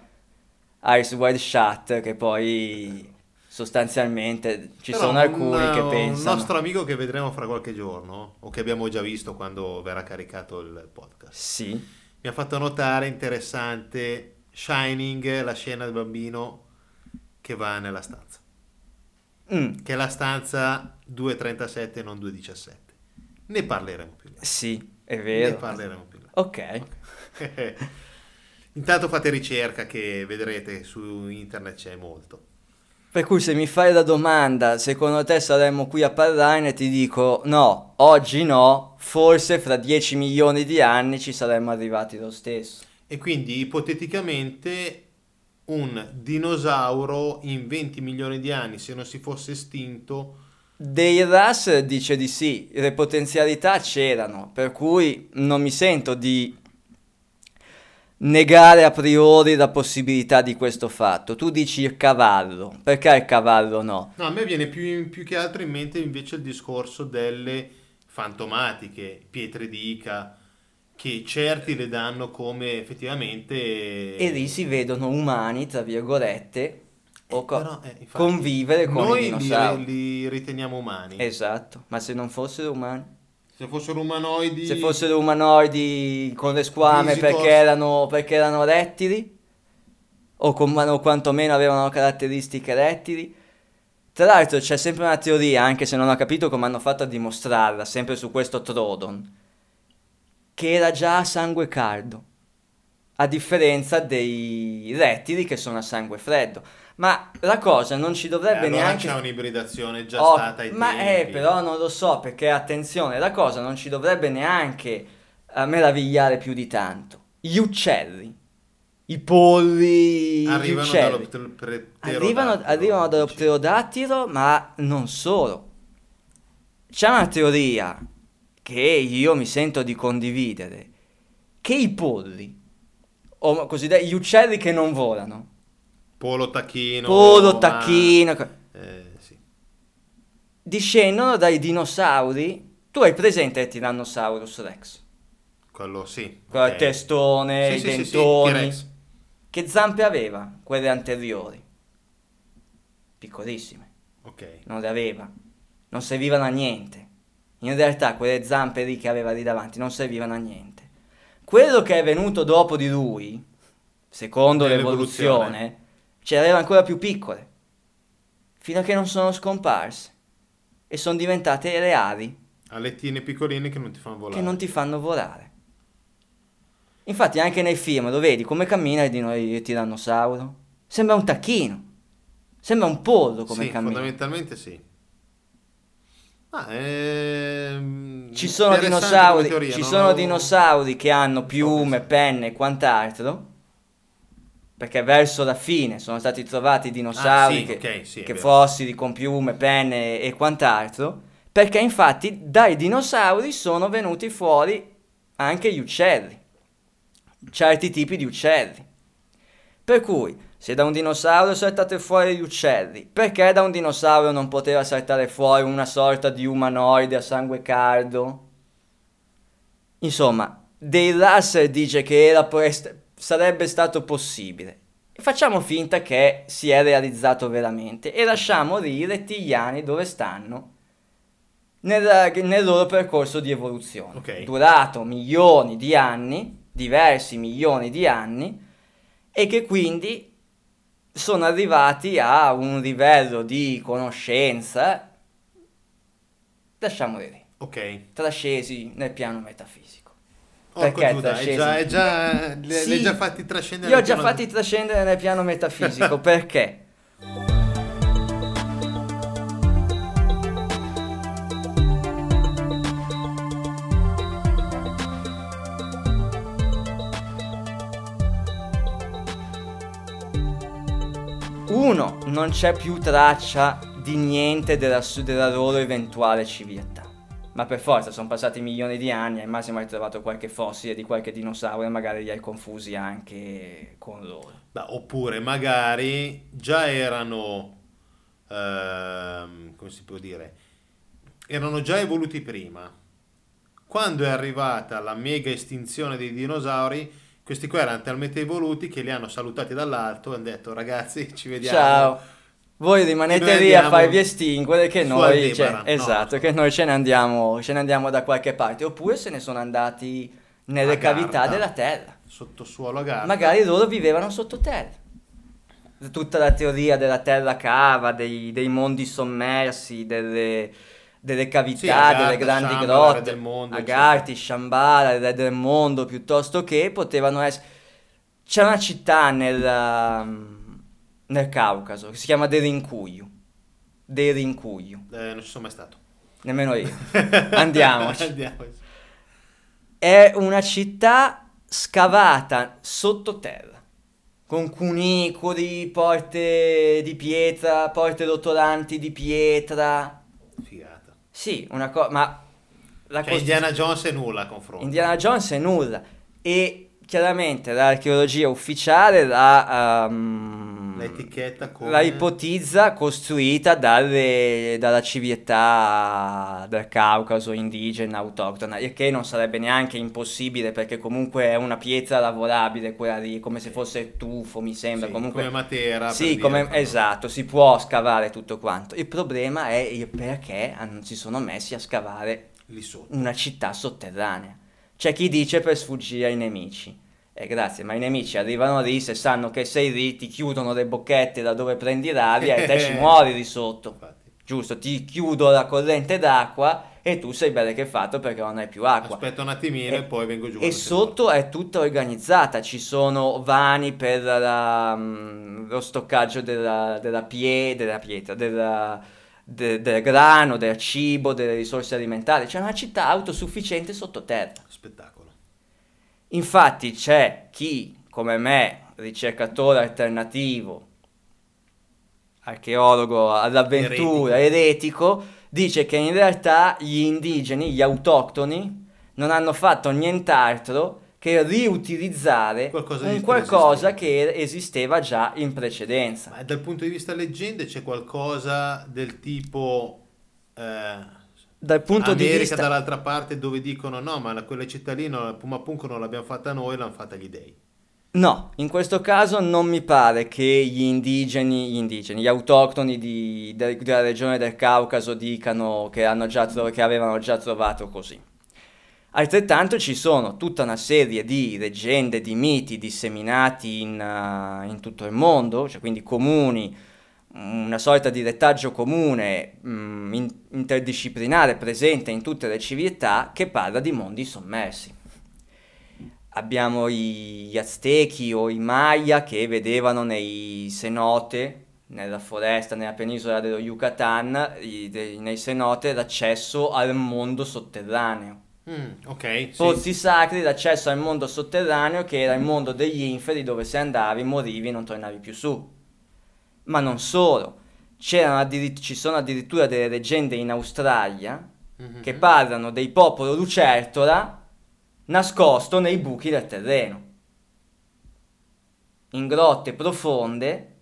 Speaker 3: Ice Wide Shut, che poi sostanzialmente ci
Speaker 2: Però
Speaker 3: sono alcuni
Speaker 2: un,
Speaker 3: che
Speaker 2: un
Speaker 3: pensano...
Speaker 2: nostro amico che vedremo fra qualche giorno, o che abbiamo già visto quando verrà caricato il podcast,
Speaker 3: Sì,
Speaker 2: mi ha fatto notare interessante Shining, la scena del bambino che va nella stanza.
Speaker 3: Mm,
Speaker 2: Che è la stanza 2.37 non 2.17. Ne parleremo più là.
Speaker 3: sì, è
Speaker 2: Ne
Speaker 3: vero.
Speaker 2: parleremo più là.
Speaker 3: Ok,
Speaker 2: Intanto fate ricerca che vedrete su internet c'è molto.
Speaker 3: Per cui se mi fai la domanda, secondo te saremmo qui a parlarne, ti dico no, oggi no, forse fra 10 milioni di anni ci saremmo arrivati lo stesso.
Speaker 2: E quindi ipoteticamente un dinosauro in 20 milioni di anni, se non si fosse estinto,
Speaker 3: Dei Russ dice di sì, le potenzialità c'erano, per cui non mi sento di negare a priori la possibilità di questo fatto. Tu dici il cavallo, perché il cavallo no?
Speaker 2: no, a me viene più, più che altro in mente invece il discorso delle fantomatiche, pietre d'ica, che certi le danno come effettivamente...
Speaker 3: E lì si vedono umani, tra virgolette, o co-
Speaker 2: Però, eh, infatti,
Speaker 3: convivere con i
Speaker 2: noi li,
Speaker 3: dinosauri.
Speaker 2: li riteniamo umani.
Speaker 3: Esatto, ma se non fossero umani?
Speaker 2: Se fossero umanoidi...
Speaker 3: Se fossero umanoidi con le squame perché erano, perché erano rettili? O, com- o quantomeno avevano caratteristiche rettili? Tra l'altro c'è sempre una teoria, anche se non ho capito come hanno fatto a dimostrarla, sempre su questo Trodon, che era già a sangue caldo, a differenza dei rettili che sono a sangue freddo. Ma la cosa non ci
Speaker 2: Eh,
Speaker 3: dovrebbe
Speaker 2: allora
Speaker 3: neanche...
Speaker 2: c'è un'ibridazione già
Speaker 3: Oh,
Speaker 2: stata ai
Speaker 3: ma
Speaker 2: tempi.
Speaker 3: eh, però non lo so perché attenzione, la cosa non ci dovrebbe neanche eh, meravigliare più di tanto. Gli uccelli, i polli,
Speaker 2: Arrivano dall'opterodattilo.
Speaker 3: arrivano, arrivano dallo pterodattilo, ma non solo. C'è una teoria che io mi sento di condividere, che i polli, o cosiddetti gli uccelli che non volano,
Speaker 2: Polo tacchino.
Speaker 3: polo,
Speaker 2: ma-
Speaker 3: tacchino,
Speaker 2: Eh, sì.
Speaker 3: discendono dai dinosauri. Tu hai presente il Tyrannosaurus Rex?
Speaker 2: Quello sì.
Speaker 3: Con il
Speaker 2: ok.
Speaker 3: testone,
Speaker 2: Sì,
Speaker 3: i
Speaker 2: sì, sì, sì,
Speaker 3: dentoni.
Speaker 2: T-Rex.
Speaker 3: che zampe aveva? Quelle anteriori. Piccolissime.
Speaker 2: Ok.
Speaker 3: Non le aveva. Non servivano a niente. In realtà quelle zampe lì che aveva lì davanti non servivano a niente. Quello che è venuto dopo di lui, secondo l'evoluzione, ce l'aveva ancora più piccole. Fino a che non sono scomparse. E sono diventate le ali
Speaker 2: Alettine piccoline che non ti fanno volare.
Speaker 3: che non ti fanno volare. Infatti anche nei film lo vedi come cammina il, dino- il tirannosauro. Sembra un tacchino. Sembra un pollo come
Speaker 2: sì,
Speaker 3: cammina.
Speaker 2: fondamentalmente sì. Ah, ehm,
Speaker 3: Ci sono, dinosauri,
Speaker 2: teoria,
Speaker 3: ci
Speaker 2: non
Speaker 3: sono dinosauri che hanno piume, penne e quant'altro. Perché verso la fine sono stati trovati dinosauri
Speaker 2: Ah, sì,
Speaker 3: che,
Speaker 2: ok, sì,
Speaker 3: che fossili con piume, penne e quant'altro. Perché infatti dai dinosauri sono venuti fuori anche gli uccelli. Certi tipi di uccelli. Per cui Se da un dinosauro saltate fuori gli uccelli, perché da un dinosauro non poteva saltare fuori una sorta di umanoide a sangue caldo? Insomma, Dale Russell dice che era prest- sarebbe stato possibile. Facciamo finta che si è realizzato veramente e lasciamo lì i rettiliani dove stanno nel, nel loro percorso di evoluzione.
Speaker 2: Ok.
Speaker 3: Durato milioni di anni, diversi milioni di anni, e che quindi sono arrivati a un livello di conoscenza, lasciamoli lì,
Speaker 2: Ok.
Speaker 3: trascesi nel piano metafisico. Perché
Speaker 2: Giuda, è già, è già, li,
Speaker 3: Sì.
Speaker 2: li hai già fatti trascendere.
Speaker 3: Io ho già
Speaker 2: piano-
Speaker 3: fatti trascendere nel piano metafisico, perché? Uno, non c'è più traccia di niente della, della loro eventuale civiltà. Ma per forza, sono passati milioni di anni, al massimo hai trovato qualche fossile di qualche dinosauro e magari li hai confusi anche con loro.
Speaker 2: Beh, oppure magari già erano, ehm, come si può dire, erano già evoluti prima. Quando è arrivata la mega estinzione dei dinosauri, questi qua erano talmente evoluti che li hanno salutati dall'alto e hanno detto ragazzi ci vediamo.
Speaker 3: Ciao. Voi rimanete lì a farvi estinguere che noi, cioè,
Speaker 2: Aldebaran, no.
Speaker 3: esatto, che noi ce ne, andiamo, ce ne andiamo da qualche parte. Oppure se ne sono andati nelle
Speaker 2: A
Speaker 3: cavità
Speaker 2: Garda.
Speaker 3: della terra.
Speaker 2: Sottosuolo a gara.
Speaker 3: Magari loro vivevano sottoterra. Tutta la teoria della terra cava, dei, dei mondi sommersi, delle, delle cavità,
Speaker 2: Sì, Agartha,
Speaker 3: delle grandi
Speaker 2: Shambhala,
Speaker 3: grotte,
Speaker 2: mondo,
Speaker 3: Agarthi, Shambhala, il re del mondo, piuttosto che potevano essere... C'è una città nel, nel Caucaso che si chiama Derinkuyu. Derinkuyu,
Speaker 2: Eh, non ci sono mai stato.
Speaker 3: nemmeno io. Andiamoci.
Speaker 2: Andiamoci.
Speaker 3: È una città scavata sottoterra, con cunicoli, porte di pietra, porte rotolanti di pietra.
Speaker 2: Figata.
Speaker 3: Sì, una cosa, ma la
Speaker 2: Cioè,
Speaker 3: cost-
Speaker 2: Indiana Jones è nulla a confronto.
Speaker 3: Indiana Jones è nulla. E chiaramente l'archeologia ufficiale la, um,
Speaker 2: L'etichetta come...
Speaker 3: la ipotizza costruita dalle- dalla civiltà del Caucaso indigena, autoctona, il che non sarebbe neanche impossibile perché comunque è una pietra lavorabile quella lì, come se fosse tufo, mi sembra.
Speaker 2: Sì,
Speaker 3: comunque,
Speaker 2: come Matera.
Speaker 3: sì, come- esatto, si può scavare tutto quanto. Il problema è il perché si sono messi a scavare
Speaker 2: Lì sotto.
Speaker 3: una città sotterranea. C'è chi dice per sfuggire ai nemici. Eh, grazie, ma i nemici arrivano lì, se sanno che sei lì, ti chiudono le bocchette da dove prendi l'aria e te ci muori di sotto.
Speaker 2: Infatti.
Speaker 3: Giusto, ti chiudo la corrente d'acqua e tu sei bene che fatto perché non hai più acqua.
Speaker 2: Aspetta un attimino e, poi vengo giù.
Speaker 3: E sotto è tutta organizzata, ci sono vani per la, mm, lo stoccaggio della, della, pie- della pietra, della- de- del grano, del cibo, delle risorse alimentari. C'è una città autosufficiente sottoterra.
Speaker 2: Spettacolo.
Speaker 3: Infatti c'è chi, come me, ricercatore alternativo, archeologo all'avventura, eretico, dice che in realtà gli indigeni, gli autoctoni, non hanno fatto nient'altro che riutilizzare
Speaker 2: Qualcosa
Speaker 3: un qualcosa che esisteva già in precedenza.
Speaker 2: Ma dal punto di vista leggende c'è qualcosa del tipo... Eh,
Speaker 3: Dal punto
Speaker 2: America
Speaker 3: di vista...
Speaker 2: dall'altra parte dove dicono no, ma la- quella città lì, no, Puma Punco non l'abbiamo fatta noi, l'hanno fatta gli dei.
Speaker 3: No, in questo caso non mi pare che gli indigeni, gli, indigeni, gli autoctoni di- de- della regione del Caucaso dicano che, hanno già che avevano già trovato così. Altrettanto ci sono tutta una serie di leggende, di miti disseminati in, eh, in tutto il mondo, cioè quindi comuni, una sorta di retaggio comune mm, in- interdisciplinare presente in tutte le civiltà che parla di mondi sommersi. Abbiamo gli Aztechi o i Maya che vedevano nei cenote, nella foresta, nella penisola dello Yucatan, i- de- nei cenote l'accesso al mondo sotterraneo.
Speaker 2: Mm, ok, sì.
Speaker 3: Pozzi sacri, l'accesso al mondo sotterraneo che era il mondo degli inferi dove se andavi morivi e non tornavi più su. Ma non solo, addirit- ci sono addirittura delle leggende in Australia
Speaker 2: Mhm.
Speaker 3: che parlano del popolo lucertola nascosto nei buchi del terreno. in grotte profonde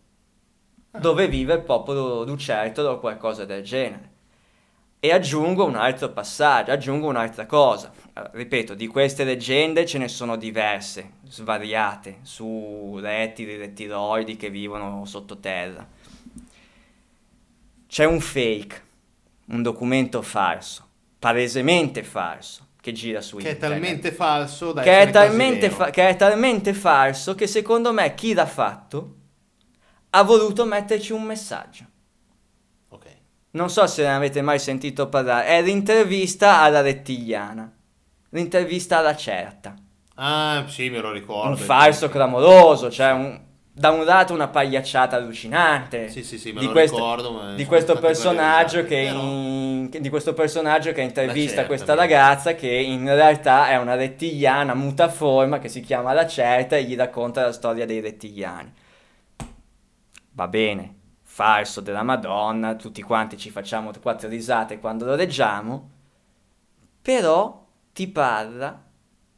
Speaker 3: dove vive il popolo lucertolo o qualcosa del genere. E aggiungo un altro passaggio, aggiungo un'altra cosa. Eh, ripeto, di queste leggende ce ne sono diverse, svariate, su rettili, rettiloidi che vivono sottoterra. C'è un fake, un documento falso, palesemente falso, che gira su
Speaker 2: Che è
Speaker 3: internet.
Speaker 2: talmente falso da
Speaker 3: che è, talmente fa- che è talmente falso che secondo me chi l'ha fatto ha voluto metterci un messaggio. Non so se ne avete mai sentito parlare, è l'intervista alla rettigliana, l'intervista alla certa,
Speaker 2: Ah, sì, me lo ricordo.
Speaker 3: un falso clamoroso, cioè un- da un lato una pagliacciata allucinante
Speaker 2: Sì, sì, sì, me
Speaker 3: di,
Speaker 2: lo
Speaker 3: questo,
Speaker 2: ricordo,
Speaker 3: di questo in- di questo personaggio che intervista
Speaker 2: certa,
Speaker 3: questa ragazza che in realtà è una rettigliana mutaforma che si chiama la certa e gli racconta la storia dei rettigliani. Va bene, falso della Madonna, tutti quanti ci facciamo quattro risate quando lo leggiamo, però ti parla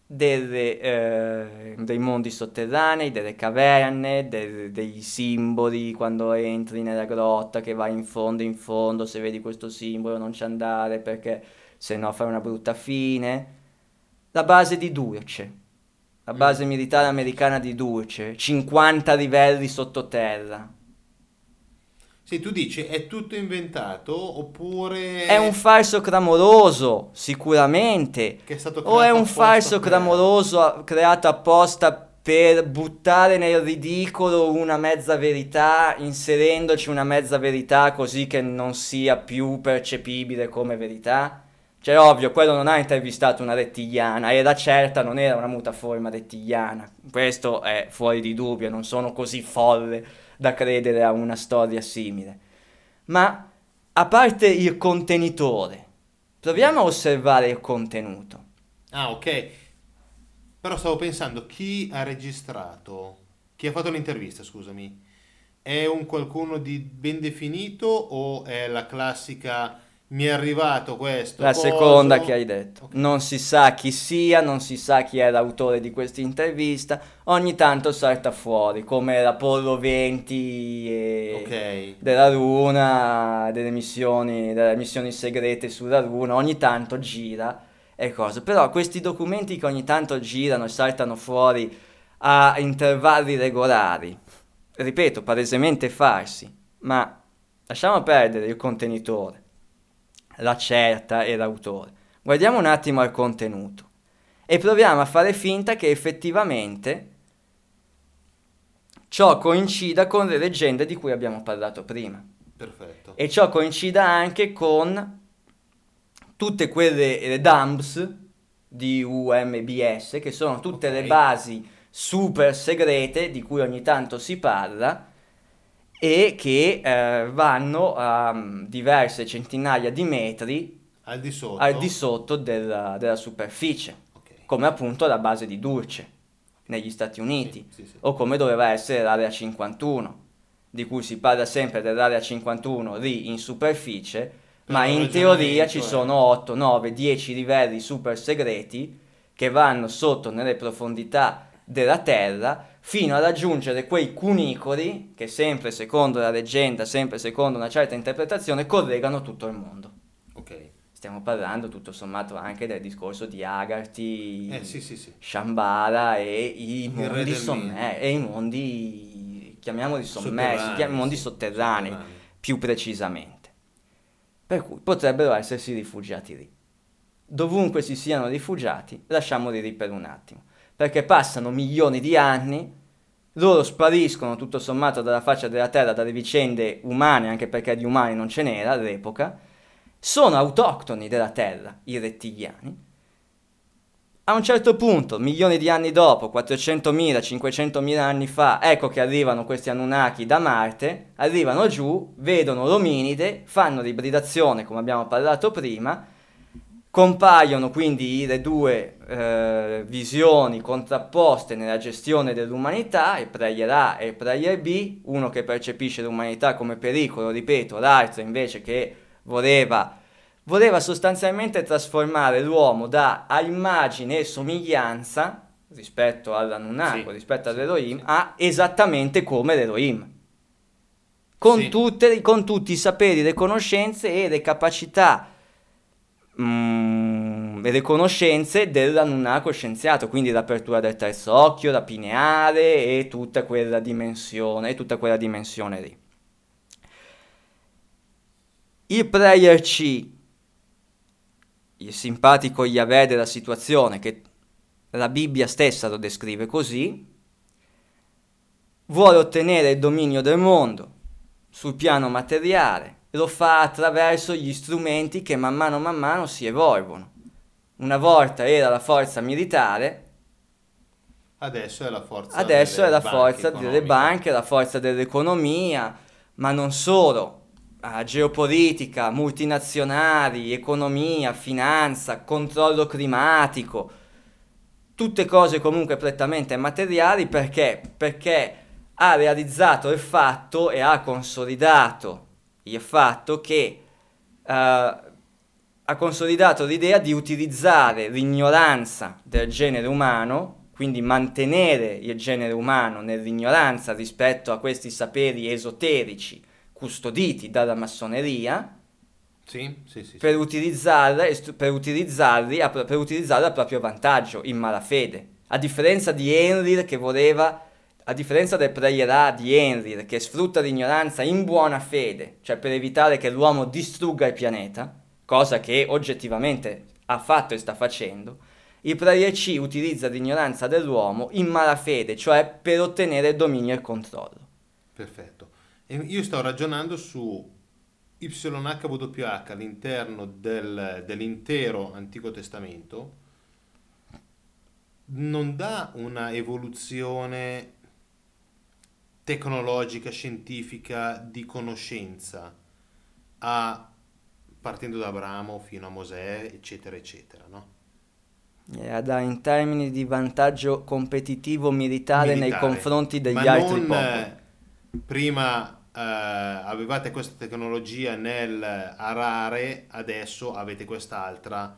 Speaker 3: delle, eh, dei mondi sotterranei, delle caverne, de- dei simboli quando entri nella grotta che vai in fondo in fondo, se vedi questo simbolo non ci andare perché se no fai una brutta fine. La base di Durce, la base militare americana di Durce, 50 livelli sottoterra.
Speaker 2: Sì, tu dici è tutto inventato oppure
Speaker 3: È un falso clamoroso, sicuramente.
Speaker 2: che è stato
Speaker 3: O è un falso
Speaker 2: per-
Speaker 3: clamoroso creato apposta per buttare nel ridicolo una mezza verità, inserendoci una mezza verità così che non sia più percepibile come verità? Cioè, ovvio, quello non ha intervistato una rettigliana, era certa, non era una mutaforma rettigliana. Questo è fuori di dubbio, non sono così folle da credere a una storia simile. Ma, a parte il contenitore, proviamo a osservare il contenuto.
Speaker 2: Ah, ok. Però stavo pensando chi ha registrato, chi ha fatto l'intervista, scusami. È un qualcuno di ben definito o è la classica mi è arrivato questo
Speaker 3: La
Speaker 2: coso"?
Speaker 3: seconda che hai detto.
Speaker 2: Ok.
Speaker 3: Non si sa chi sia, non si sa chi è l'autore di questa intervista, ogni tanto salta fuori, come l'Apollo 20 e
Speaker 2: Ok.
Speaker 3: della Luna, delle missioni, delle missioni segrete sulla Luna, ogni tanto gira e cose. Però questi documenti che ogni tanto girano e saltano fuori a intervalli regolari, ripeto, palesemente falsi, ma lasciamo perdere il contenitore, la certa e l'autore. Guardiamo un attimo al contenuto e proviamo a fare finta che effettivamente ciò coincida con le leggende di cui abbiamo parlato prima.
Speaker 2: Perfetto.
Speaker 3: E ciò coincida anche con tutte quelle le dumps di UMBS, che sono tutte
Speaker 2: Ok.
Speaker 3: le basi super segrete di cui ogni tanto si parla e che eh, vanno a mm, diverse centinaia di metri
Speaker 2: Al di sotto.
Speaker 3: al di sotto della, della superficie,
Speaker 2: Ok.
Speaker 3: come appunto la base di Dulce negli Stati Uniti
Speaker 2: Sì, sì, sì.
Speaker 3: o come doveva essere l'area 51, di cui si parla sempre dell'area 51 lì in superficie,
Speaker 2: Per
Speaker 3: ma in teoria ci
Speaker 2: eh.
Speaker 3: sono 8, 9, 10 livelli super segreti che vanno sotto nelle profondità della Terra fino a raggiungere quei cunicoli che sempre secondo la leggenda, sempre secondo una certa interpretazione, collegano tutto il mondo.
Speaker 2: Ok.
Speaker 3: Stiamo parlando tutto sommato anche del discorso di Agarthy,
Speaker 2: Eh sì, sì, sì.
Speaker 3: Shambhala e i mondi,
Speaker 2: del
Speaker 3: somme-
Speaker 2: mito.
Speaker 3: e i mondi, chiamiamoli sommersi, chiam- mondi sotterranei,
Speaker 2: sotterranei.
Speaker 3: più precisamente. Per cui potrebbero essersi rifugiati lì. Dovunque si siano rifugiati, lasciamoli lì per un attimo, perché passano milioni di anni, loro spariscono tutto sommato dalla faccia della terra dalle vicende umane, anche perché di umani non ce n'era all'epoca, sono autoctoni della terra, i rettiliani, a un certo punto, milioni di anni dopo, 400.000, 500.000 anni fa, ecco che arrivano questi Anunnaki da Marte, arrivano giù, vedono l'ominide, fanno l'ibridazione come abbiamo parlato prima, compaiono quindi le due eh, visioni contrapposte nella gestione dell'umanità, il player A e il player B, uno che percepisce l'umanità come pericolo, ripeto, l'altro invece che voleva voleva sostanzialmente trasformare l'uomo da a immagine e somiglianza, rispetto all'Anunnako,
Speaker 2: Sì,
Speaker 3: rispetto all'Elohim,
Speaker 2: sì.
Speaker 3: ha esattamente come l'Elohim. Con,
Speaker 2: Sì.
Speaker 3: tutte- con tutti i saperi, le conoscenze e le capacità mm, le conoscenze dell'Anunnako scienziato, quindi l'apertura del terzo occhio, la pineale e tutta quella dimensione, tutta quella dimensione lì. Il player C, il simpatico Yahweh della situazione, che la Bibbia stessa lo descrive così, vuole ottenere il dominio del mondo sul piano materiale, lo fa attraverso gli strumenti che man mano man mano si evolvono. Una volta era la forza militare,
Speaker 2: Adesso è la forza
Speaker 3: adesso
Speaker 2: delle
Speaker 3: è la
Speaker 2: banche
Speaker 3: forza delle banche, la forza dell'economia, ma non solo, ah, geopolitica, multinazionali, economia, finanza, controllo climatico, tutte cose comunque prettamente materiali perché? Perché ha realizzato il fatto e ha consolidato il fatto che eh, ha consolidato l'idea di utilizzare l'ignoranza del genere umano, quindi mantenere il genere umano nell'ignoranza rispetto a questi saperi esoterici custoditi dalla massoneria,
Speaker 2: Sì, sì, sì.
Speaker 3: per, utilizzarla per, utilizzarli a, per utilizzarla a proprio vantaggio, in malafede. A differenza di Enrir che voleva, a differenza del Preyerà di Enrir che sfrutta l'ignoranza in buona fede, cioè per evitare che l'uomo distrugga il pianeta, cosa che oggettivamente ha fatto e sta facendo, il Prayer C utilizza l'ignoranza dell'uomo in malafede, cioè per ottenere il dominio e il controllo.
Speaker 2: Perfetto. E io sto ragionando su YHWH all'interno del- dell'intero Antico Testamento non dà una evoluzione tecnologica, scientifica, di conoscenza a, partendo da Abramo fino a Mosè, eccetera, eccetera, no?
Speaker 3: Era da in termini di vantaggio competitivo militare, nei
Speaker 2: militare.
Speaker 3: confronti degli
Speaker 2: Ma
Speaker 3: altri
Speaker 2: non,
Speaker 3: popoli.
Speaker 2: eh, prima eh, avevate questa tecnologia nel arare, adesso avete quest'altra.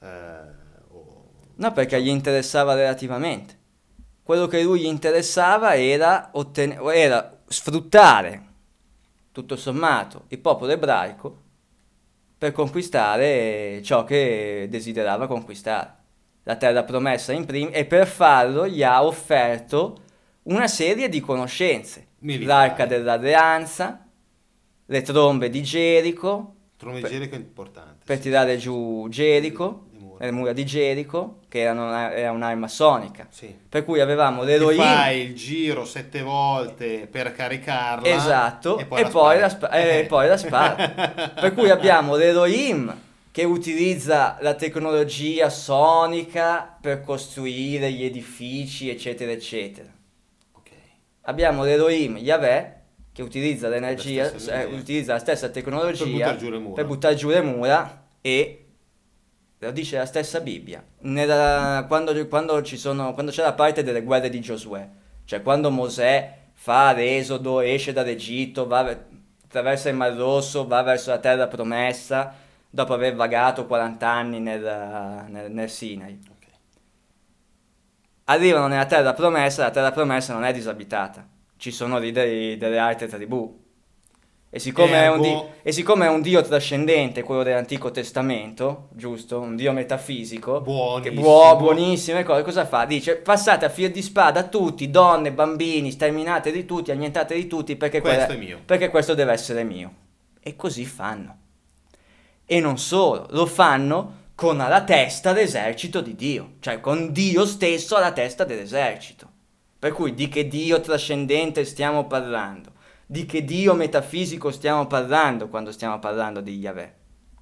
Speaker 2: eh, o-
Speaker 3: No, perché gli interessava relativamente. Quello che lui gli interessava era, otten- era sfruttare, tutto sommato, il popolo ebraico per conquistare ciò che desiderava conquistare. La terra promessa in prima e per farlo gli ha offerto una serie di conoscenze.
Speaker 2: Militari.
Speaker 3: L'arca dell'alleanza, le trombe di Gerico,
Speaker 2: Trono di
Speaker 3: Per-
Speaker 2: Gerico è importante.
Speaker 3: per
Speaker 2: sì,
Speaker 3: tirare giù Gerico,
Speaker 2: mura.
Speaker 3: le mura di Gerico, che erano una- era un'arma sonica.
Speaker 2: Sì.
Speaker 3: Per cui avevamo l'eroina.
Speaker 2: fai il giro sette volte per caricarla
Speaker 3: Esatto,
Speaker 2: e poi,
Speaker 3: e
Speaker 2: la
Speaker 3: poi la,
Speaker 2: spari.
Speaker 3: spa- e
Speaker 2: Eh.
Speaker 3: poi la spara. per cui abbiamo l'Elohim che utilizza la tecnologia sonica per costruire gli edifici, eccetera, eccetera.
Speaker 2: Ok.
Speaker 3: Abbiamo l'Elohim Yahweh che utilizza l'energia,
Speaker 2: stessa
Speaker 3: eh, utilizza la stessa tecnologia
Speaker 2: Per buttar giù le mura.
Speaker 3: per buttare giù le mura e lo dice la stessa Bibbia. Nella- quando, quando ci sono, quando c'è la parte delle guerre di Giosuè, cioè quando Mosè fa l'esodo, esce dall'Egitto, va, ve- attraversa il Mar Rosso, va verso la terra promessa, dopo aver vagato 40 anni nel, nel, nel Sinai.
Speaker 2: Ok.
Speaker 3: Arrivano nella terra promessa, la terra promessa non è disabitata, ci sono lì delle altre tribù. E siccome, è un di-
Speaker 2: Ergo-
Speaker 3: e siccome è un Dio trascendente, quello dell'Antico Testamento, giusto? Un Dio metafisico, che
Speaker 2: Buonissimo.
Speaker 3: buo- buonissime cose, cosa fa? Dice passate a fil di spada tutti, donne, bambini, sterminate di tutti, annientate di tutti, perché,
Speaker 2: Questo
Speaker 3: quella-
Speaker 2: è mio.
Speaker 3: perché questo deve essere mio. E così fanno. E non solo, lo fanno con alla testa l'esercito di Dio, cioè con Dio stesso alla testa dell'esercito. Per cui di che Dio trascendente stiamo parlando? Di che Dio metafisico stiamo parlando quando stiamo parlando di Yahweh?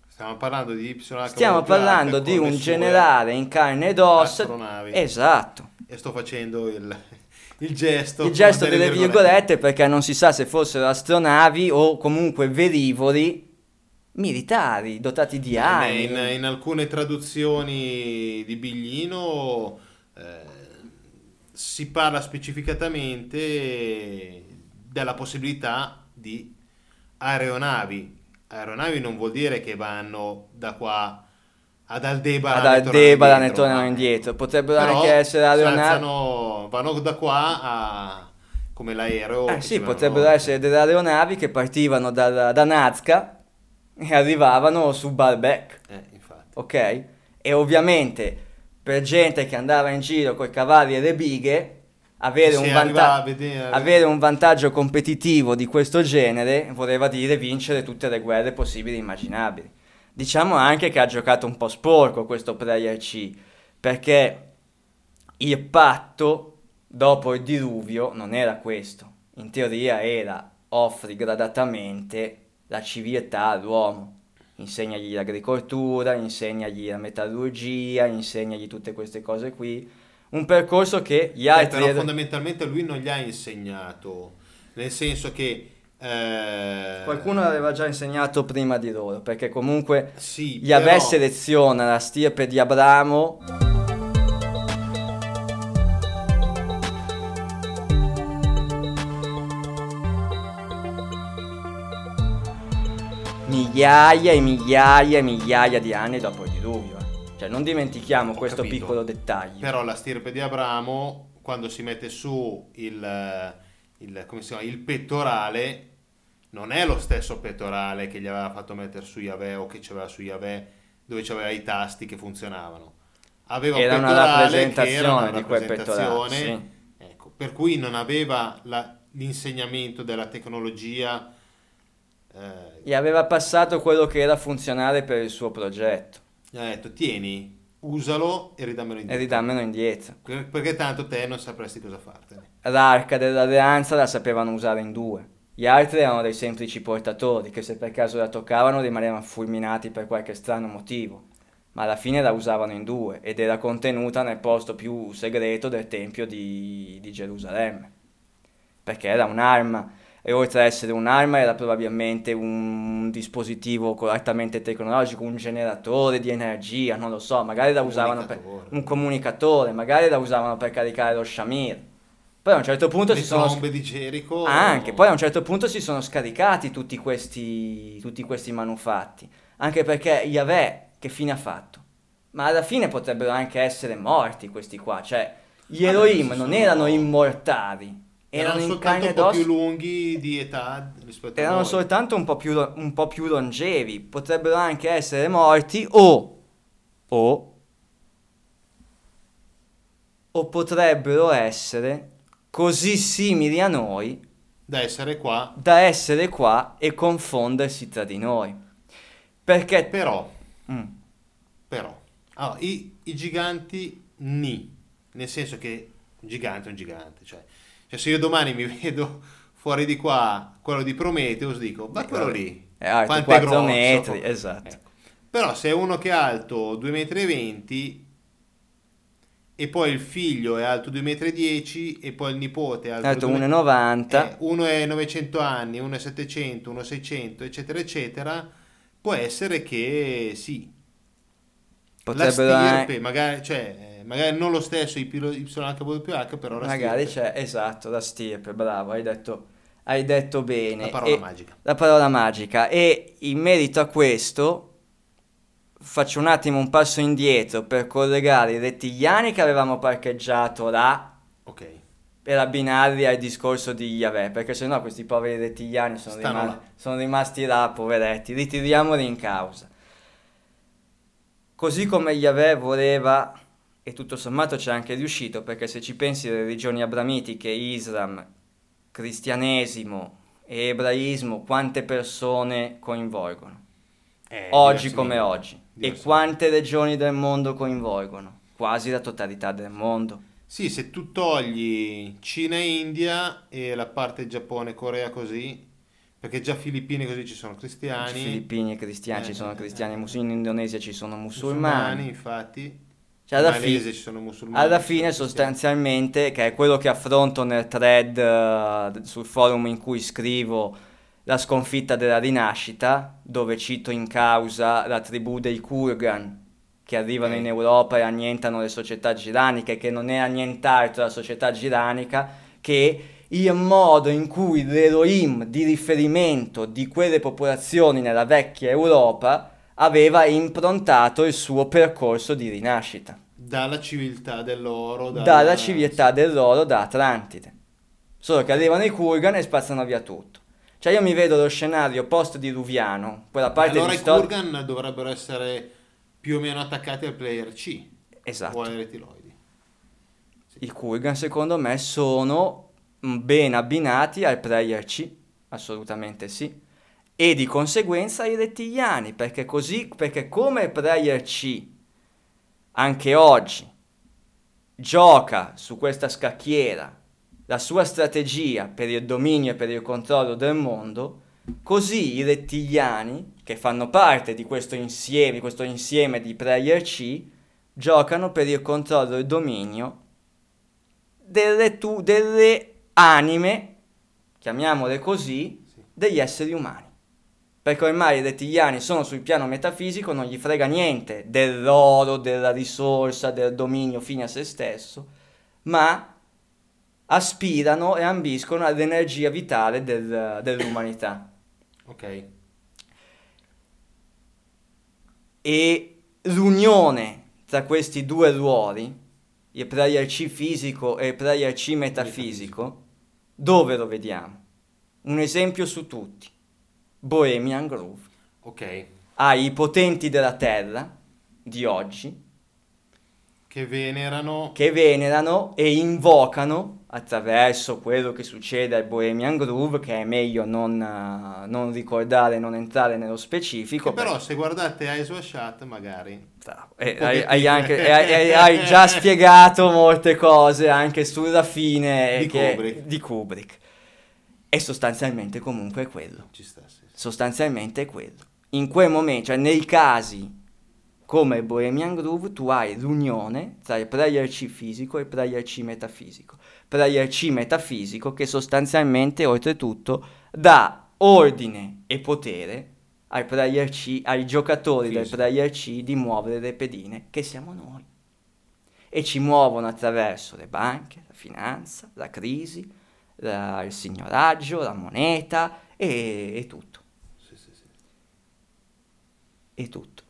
Speaker 2: Stiamo parlando di YHWH
Speaker 3: Stiamo parlando di un generale in carne ed ossa.
Speaker 2: astronavi.
Speaker 3: Esatto.
Speaker 2: E sto facendo il, il gesto.
Speaker 3: Il gesto
Speaker 2: delle
Speaker 3: delle virgolette perché non si sa se fossero astronavi o comunque velivoli militari dotati di
Speaker 2: Eh,
Speaker 3: armi.
Speaker 2: In, in alcune traduzioni di Biglino eh, si parla specificatamente della possibilità di aeronavi. Aeronavi non vuol dire che vanno da qua ad Aldebaran
Speaker 3: ad Aldebaran
Speaker 2: indietro,
Speaker 3: tornano indietro. Potrebbero
Speaker 2: Però
Speaker 3: anche essere aeronavi.
Speaker 2: vanno da qua a come l'aereo
Speaker 3: Eh sì,
Speaker 2: ci vanno-
Speaker 3: potrebbero essere delle aeronavi che partivano da, da Nazca e arrivavano su Baalbek,
Speaker 2: eh, infatti
Speaker 3: ok? E ovviamente per gente che andava in giro con i cavalli e le bighe, avere, un, vanta-
Speaker 2: vedere-
Speaker 3: avere un vantaggio competitivo di questo genere voleva dire vincere tutte le guerre possibili e immaginabili. Diciamo anche che ha giocato un po' sporco questo Player C, perché il patto dopo il diluvio non era questo. In teoria era offri gradatamente la civiltà all'uomo. Insegnagli l'agricoltura, insegnagli la metallurgia, insegnagli tutte queste cose qui. Un percorso che gli
Speaker 2: Eh,
Speaker 3: altri...
Speaker 2: però fondamentalmente lui non gli ha insegnato nel senso che eh,
Speaker 3: Qualcuno l'aveva già insegnato prima di loro, perché comunque
Speaker 2: sì,
Speaker 3: Yahweh
Speaker 2: però-
Speaker 3: seleziona la stirpe di Abramo migliaia e migliaia e migliaia di anni dopo il diluvio. Cioè non dimentichiamo
Speaker 2: Ho
Speaker 3: questo
Speaker 2: capito.
Speaker 3: piccolo dettaglio.
Speaker 2: Però la stirpe di Abramo, quando si mette su il, il, come si chiama, il pettorale, non è lo stesso pettorale che gli aveva fatto mettere su Yahweh o che c'aveva su Yahweh, dove c'aveva i tasti che funzionavano. Aveva
Speaker 3: Era
Speaker 2: un
Speaker 3: una
Speaker 2: pettorale che
Speaker 3: rappresentazione
Speaker 2: era una
Speaker 3: di quel pettorale,
Speaker 2: ecco, per cui non aveva la- l'insegnamento della tecnologia. eh,
Speaker 3: Gli aveva passato quello che era funzionale per il suo progetto
Speaker 2: gli ha detto tieni, usalo e ridammelo
Speaker 3: e
Speaker 2: indietro.
Speaker 3: ridammelo indietro.
Speaker 2: Per- Perché tanto te non sapresti cosa fartene.
Speaker 3: L'arca dell'alleanza la sapevano usare in due. Gli altri erano dei semplici portatori che se per caso la toccavano rimanevano fulminati per qualche strano motivo. Ma alla fine la usavano in due ed era contenuta nel posto più segreto del Tempio di, di Gerusalemme. Perché era un'arma e oltre ad essere un'arma era probabilmente un dispositivo altamente tecnologico, un generatore di energia, non lo so, magari la usavano per un comunicatore, magari la usavano per caricare lo Shamir. Poi a un certo punto
Speaker 2: Le
Speaker 3: si sono
Speaker 2: trombe di Gerico.
Speaker 3: anche, poi a un certo punto si sono scaricati tutti questi, tutti questi manufatti. Anche perché Yahweh che fine ha fatto? Ma alla fine potrebbero anche essere morti questi qua. Cioè, gli Elohim non erano immortali.
Speaker 2: Erano,
Speaker 3: Erano
Speaker 2: soltanto un po' più lunghi di età rispetto a
Speaker 3: Erano soltanto un po, più, un po' più longevi. Potrebbero anche essere morti o... O... O potrebbero essere così simili a noi
Speaker 2: da essere qua.
Speaker 3: da essere qua e confondersi tra di noi. Perché...
Speaker 2: Però,
Speaker 3: Mm.
Speaker 2: però, allora, i, i giganti ni, nel senso che un gigante è un gigante. Cioè, cioè se io domani mi vedo fuori di qua quello di Prometheus, dico, ma quello lì,
Speaker 3: È alto
Speaker 2: quanto
Speaker 3: 4
Speaker 2: grosso?
Speaker 3: metri, esatto.
Speaker 2: Ecco. Però se è uno che è alto 2,20 m e poi il figlio è alto 2,10 m e poi il nipote è alto,
Speaker 3: Alto
Speaker 2: 2 metri-
Speaker 3: 1,90.
Speaker 2: eh, uno è 900 anni, uno è 700, uno è 600, eccetera, eccetera, può essere che sì,
Speaker 3: Potrebbero
Speaker 2: la
Speaker 3: anche...
Speaker 2: stirpe, magari, cioè, eh, magari non lo stesso YHWH, però la
Speaker 3: Magari
Speaker 2: stirpe,
Speaker 3: c'è, esatto, la stirpe, bravo, hai detto, hai detto bene.
Speaker 2: la parola
Speaker 3: E-
Speaker 2: magica.
Speaker 3: la parola magica. E in merito a questo faccio un attimo un passo indietro per collegare i rettigliani che avevamo parcheggiato là
Speaker 2: Ok,
Speaker 3: per abbinarli al discorso di Yahweh, perché sennò questi poveri rettigliani sono,
Speaker 2: Stanno
Speaker 3: rima-
Speaker 2: là.
Speaker 3: sono rimasti là, poveretti, ritiriamoli in causa. Così come Yahweh voleva, e tutto sommato c'è anche riuscito, perché se ci pensi le religioni abramitiche, Islam, cristianesimo e ebraismo, quante persone coinvolgono?
Speaker 2: Eh,
Speaker 3: oggi come
Speaker 2: milioni,
Speaker 3: oggi. E
Speaker 2: diversi
Speaker 3: quante regioni del mondo coinvolgono? Quasi la totalità del mondo.
Speaker 2: Sì, se tu togli Cina e India e la parte Giappone, Corea così, perché già Filippine così ci sono cristiani,
Speaker 3: Filippini cristiani,
Speaker 2: Eh,
Speaker 3: ci sono
Speaker 2: eh,
Speaker 3: cristiani
Speaker 2: eh.
Speaker 3: musulmani, in Indonesia ci sono
Speaker 2: musulmani,
Speaker 3: musulmani.
Speaker 2: infatti,
Speaker 3: Cioè alla, fi- alla fine sostanzialmente, che è quello che affronto nel thread eh, sul forum in cui scrivo la sconfitta della rinascita, dove cito in causa la tribù dei Kurgan che arrivano in Europa e annientano le società giraniche, che non è annient'altro la società giranica che il modo in cui l'Elohim di riferimento di quelle popolazioni nella vecchia Europa aveva improntato il suo percorso di rinascita.
Speaker 2: Dalla civiltà dell'oro. Dalla,
Speaker 3: Dalla civiltà dell'oro da Atlantide. Solo che arrivano i Kurgan e spazzano via tutto. Cioè io mi vedo lo scenario post-diluviano, quella parte
Speaker 2: allora
Speaker 3: di
Speaker 2: i
Speaker 3: storia...
Speaker 2: Kurgan dovrebbero essere più o meno attaccati al player C
Speaker 3: Esatto.
Speaker 2: o ai retiloidi.
Speaker 3: I Kurgan secondo me sono ben abbinati al player C, assolutamente sì. E di conseguenza ai rettiliani, perché così, perché come player C anche oggi gioca su questa scacchiera la sua strategia per il dominio e per il controllo del mondo, così i rettiliani, che fanno parte di questo insieme, questo insieme di player C, giocano per il controllo e il dominio delle, tu- delle anime, chiamiamole così, degli esseri umani. Perché ormai i rettiliani sono sul piano metafisico, non gli frega niente dell'oro, della risorsa, del dominio fine a se stesso, ma aspirano e ambiscono all'energia vitale del- dell'umanità.
Speaker 2: Ok.
Speaker 3: E l'unione tra questi due ruoli, il player C fisico e il player C metafisico, dove lo vediamo? Un esempio su tutti. Bohemian Groove.
Speaker 2: Ok.
Speaker 3: Hai i potenti della terra di oggi
Speaker 2: Che venerano...
Speaker 3: che venerano e invocano attraverso quello che succede al Bohemian Groove, che è meglio non, eh, non ricordare, non entrare nello specifico.
Speaker 2: Che però se guardate Eyes Shut magari...
Speaker 3: E
Speaker 2: Un
Speaker 3: hai, hai anche- hai- hai già spiegato molte cose anche sulla fine
Speaker 2: Di
Speaker 3: che-
Speaker 2: Kubrick.
Speaker 3: di Kubrick. E sostanzialmente comunque è quello.
Speaker 2: Ci sta, sì.
Speaker 3: Sostanzialmente è quello. In quel momento, cioè nei casi come Bohemian Groove, tu hai l'unione tra il player C fisico e il player C metafisico. Player C metafisico che sostanzialmente, oltretutto, dà ordine e potere ai, player C, ai giocatori del
Speaker 2: Fisico.
Speaker 3: player C di muovere le pedine, che siamo noi. E ci muovono attraverso le banche, la finanza, la crisi, la- il signoraggio, la moneta e, e tutto. E tutto.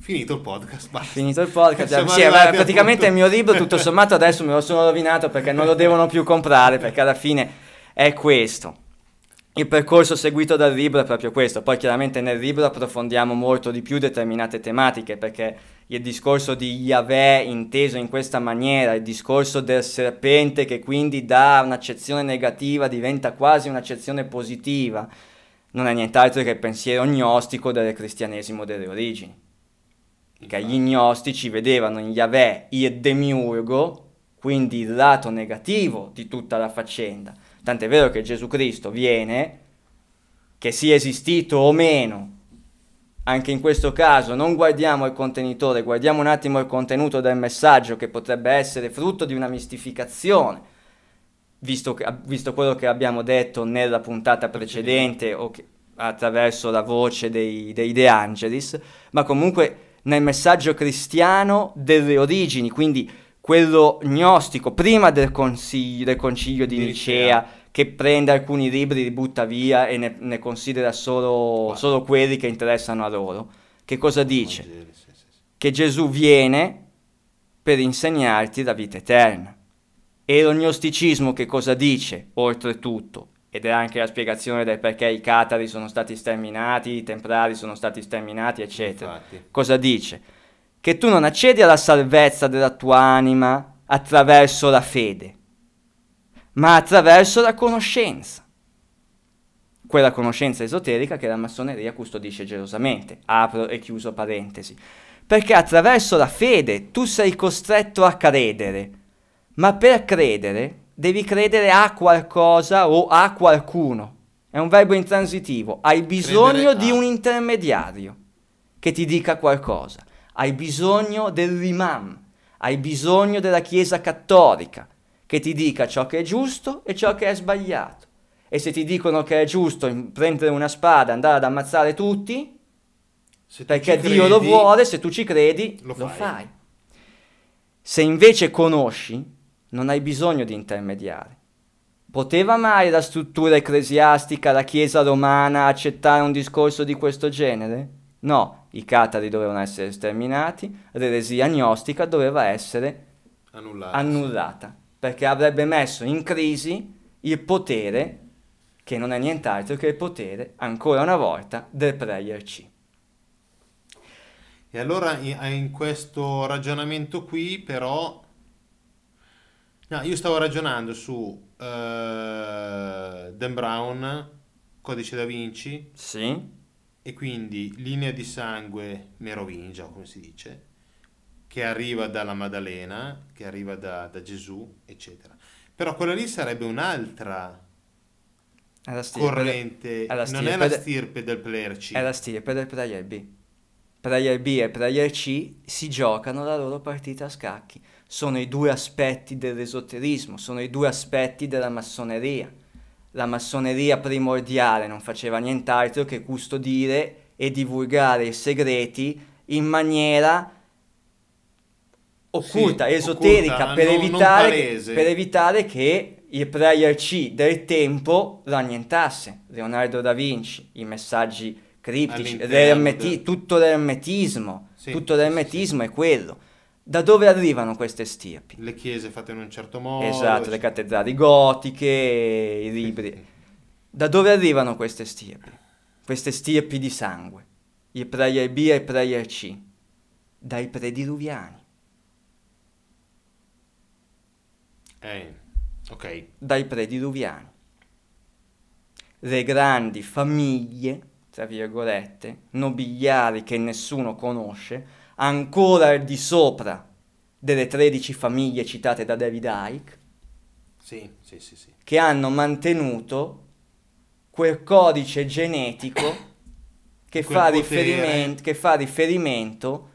Speaker 2: Finito il podcast, basta.
Speaker 3: Finito il podcast, sì, beh, praticamente il mio libro tutto sommato adesso me lo sono rovinato perché non lo devono più comprare perché alla fine è questo. Il percorso seguito dal libro è proprio questo, poi chiaramente nel libro approfondiamo molto di più determinate tematiche perché il discorso di Yahweh inteso in questa maniera, il discorso del serpente che quindi da un'accezione negativa diventa quasi un'accezione positiva, non è nient'altro che il pensiero gnostico del cristianesimo delle origini. Che gli gnostici vedevano in Yahweh il demiurgo, quindi il lato negativo di tutta la faccenda. Tant'è vero che Gesù Cristo viene, che sia esistito o meno, anche in questo caso non guardiamo il contenitore, guardiamo un attimo il contenuto del messaggio che potrebbe essere frutto di una mistificazione, visto, che- visto quello che abbiamo detto nella puntata precedente o che- attraverso la voce dei, dei De Angelis, ma comunque nel messaggio cristiano delle origini, quindi quello gnostico, prima del, consiglio, del concilio di
Speaker 2: Di
Speaker 3: Nicea,
Speaker 2: Nicea.
Speaker 3: che prende alcuni libri, li butta via e ne, ne considera solo, solo quelli che interessano a loro. Che cosa dice? Che Gesù viene per insegnarti la vita eterna. E lo gnosticismo che cosa dice, oltretutto? Ed è anche la spiegazione del perché i catari sono stati sterminati, i templari sono stati sterminati, eccetera.
Speaker 2: Infatti.
Speaker 3: Cosa dice? Che tu non accedi alla salvezza della tua anima attraverso la fede, ma attraverso la conoscenza. Quella conoscenza esoterica che la massoneria custodisce gelosamente. Apro e chiuso parentesi. Perché attraverso la fede tu sei costretto a credere, ma per credere devi credere a qualcosa o a qualcuno. È un verbo intransitivo. Hai bisogno di un intermediario che ti dica qualcosa. Hai bisogno dell'imam, hai bisogno della Chiesa cattolica che ti dica ciò che è giusto e ciò che è sbagliato. E se ti dicono che è giusto prendere una spada e andare ad ammazzare tutti,
Speaker 2: Se tu
Speaker 3: perché Dio lo
Speaker 2: credi,
Speaker 3: vuole, se tu ci credi,
Speaker 2: lo
Speaker 3: lo,
Speaker 2: fai.
Speaker 3: fai. Se invece conosci, non hai bisogno di intermediari. Poteva mai la struttura ecclesiastica, la Chiesa romana, accettare un discorso di questo genere? No, i catari dovevano essere sterminati, l'eresia gnostica doveva essere
Speaker 2: Annullata.
Speaker 3: annullata, perché avrebbe messo in crisi il potere, che non è nient'altro che il potere, ancora una volta, del player C.
Speaker 2: E allora in, in questo ragionamento qui, però, no, io stavo ragionando su eh, Dan Brown, Codice da Vinci,
Speaker 3: Sì,
Speaker 2: e quindi linea di sangue merovingia, come si dice, che arriva dalla Maddalena, che arriva da, da Gesù, eccetera. Però quella lì sarebbe un'altra corrente,
Speaker 3: la
Speaker 2: non è la
Speaker 3: de-
Speaker 2: stirpe del player C.
Speaker 3: è la stirpe del player B. Player B e player C si giocano la loro partita a scacchi. Sono i due aspetti dell'esoterismo, sono i due aspetti della massoneria. La massoneria primordiale non faceva nient'altro che custodire e divulgare i segreti in maniera occulta,
Speaker 2: Sì,
Speaker 3: esoterica,
Speaker 2: occulta,
Speaker 3: per,
Speaker 2: non- non
Speaker 3: evitare,
Speaker 2: palese.
Speaker 3: per evitare che il player C del tempo lo annientasse. Leonardo da Vinci, i messaggi criptici, l'ermeti- tutto l'ermetismo,
Speaker 2: Sì,
Speaker 3: tutto
Speaker 2: sì,
Speaker 3: l'ermetismo è quello. Da dove arrivano queste stirpi?
Speaker 2: Le chiese fatte in un certo modo.
Speaker 3: Esatto, le
Speaker 2: eccetera.
Speaker 3: cattedrali gotiche, i libri. Da dove arrivano queste stirpi? Queste stirpi di sangue? Il player B e il player C? Dai prediluviani.
Speaker 2: Eh, ok.
Speaker 3: dai prediluviani. Le grandi famiglie, tra virgolette, nobiliari che nessuno conosce, ancora al di sopra delle 13 famiglie citate da David Icke,
Speaker 2: Sì, sì, sì,
Speaker 3: che hanno mantenuto quel codice genetico che,
Speaker 2: Quel
Speaker 3: fa,
Speaker 2: potere.
Speaker 3: riferimento, che fa riferimento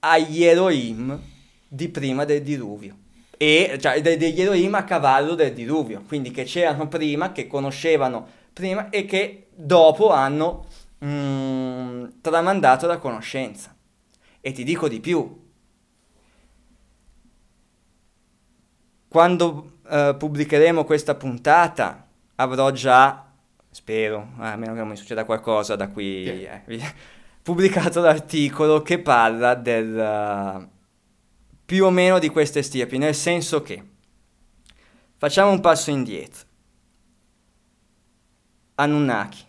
Speaker 3: agli Elohim di prima del diluvio. E, cioè de- degli Elohim a cavallo del diluvio, quindi che c'erano prima, che conoscevano prima e che dopo hanno mm, tramandato la conoscenza. E ti dico di più, quando eh, pubblicheremo questa puntata avrò già, spero, a meno che non mi succeda qualcosa da qui,
Speaker 2: Sì.
Speaker 3: eh, pubblicato l'articolo che parla del, eh, più o meno di queste stirpi, nel senso che facciamo un passo indietro. Anunnaki,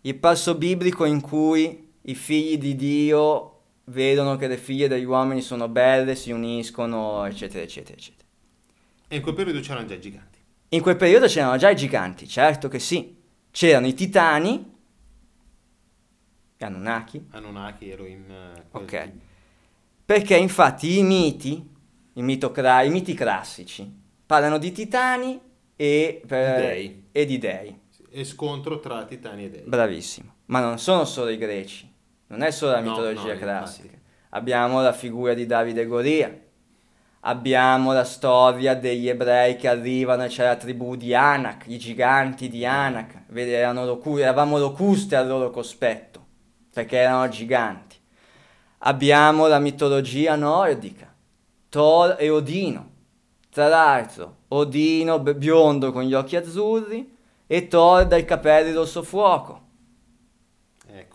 Speaker 3: il passo biblico in cui i figli di Dio vedono che le figlie degli uomini sono belle, si uniscono, eccetera, eccetera, eccetera.
Speaker 2: E in quel periodo c'erano già i giganti.
Speaker 3: In quel periodo c'erano già i giganti, certo che sì. C'erano i titani, Anunnaki,
Speaker 2: Anunnaki, Elohim. eh, quel
Speaker 3: Ok.
Speaker 2: tipo.
Speaker 3: perché infatti i miti, i, mito cra- i miti classici, parlano di titani e, per-
Speaker 2: dei.
Speaker 3: e di dei.
Speaker 2: E scontro tra titani e dei.
Speaker 3: Bravissimo. Ma non sono solo i greci, non è solo la
Speaker 2: No,
Speaker 3: mitologia
Speaker 2: no,
Speaker 3: classica.
Speaker 2: infatti.
Speaker 3: Abbiamo la figura di Davide Golia, abbiamo la storia degli ebrei che arrivano e c'è la tribù di Anak, i giganti di Anak, Vedi, locu- eravamo locuste al loro cospetto, perché erano giganti. Abbiamo la mitologia nordica, Thor e Odino. Tra l'altro, Odino biondo con gli occhi azzurri e Thor dai capelli rosso fuoco.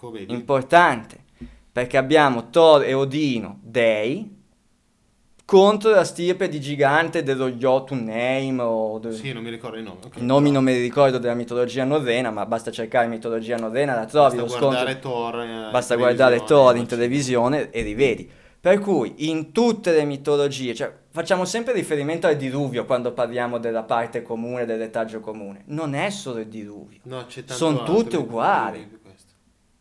Speaker 2: Ecco, vedi.
Speaker 3: Importante, perché abbiamo Thor e Odino, dei, contro la stirpe di gigante dello Jotunheim o... de-
Speaker 2: Sì, non mi ricordo i nomi. ok.
Speaker 3: I nomi non me li ricordo della mitologia norrena, ma basta cercare mitologia norrena, la trovi,
Speaker 2: Basta
Speaker 3: lo
Speaker 2: guardare
Speaker 3: scontro...
Speaker 2: Thor. eh,
Speaker 3: Basta guardare Thor in televisione e rivedi. Per cui in tutte le mitologie, cioè facciamo sempre riferimento al diluvio quando parliamo della parte comune, del retaggio comune. Non è solo il diluvio.
Speaker 2: No, c'è tanto
Speaker 3: Sono tutte uguali.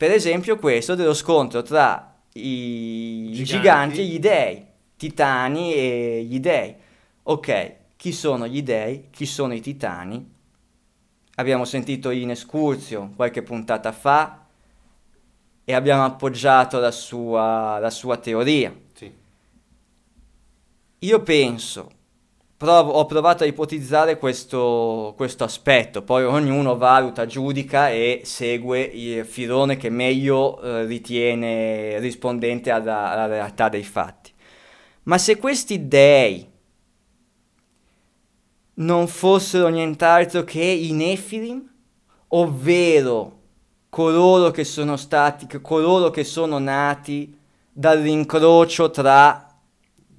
Speaker 3: Per esempio questo dello scontro tra i
Speaker 2: Giganti.
Speaker 3: giganti e gli dei, titani e gli dei. Ok, chi sono gli dei? Chi sono i titani? Abbiamo sentito in escurzio qualche puntata fa e abbiamo appoggiato la sua, la sua teoria.
Speaker 2: Sì.
Speaker 3: Io penso, provo- ho provato a ipotizzare questo, questo aspetto, poi ognuno valuta, giudica e segue il filone che meglio eh, ritiene rispondente alla, alla realtà dei fatti. Ma se questi dei non fossero nient'altro che i Nephilim, ovvero coloro che sono stati, coloro che sono nati dall'incrocio tra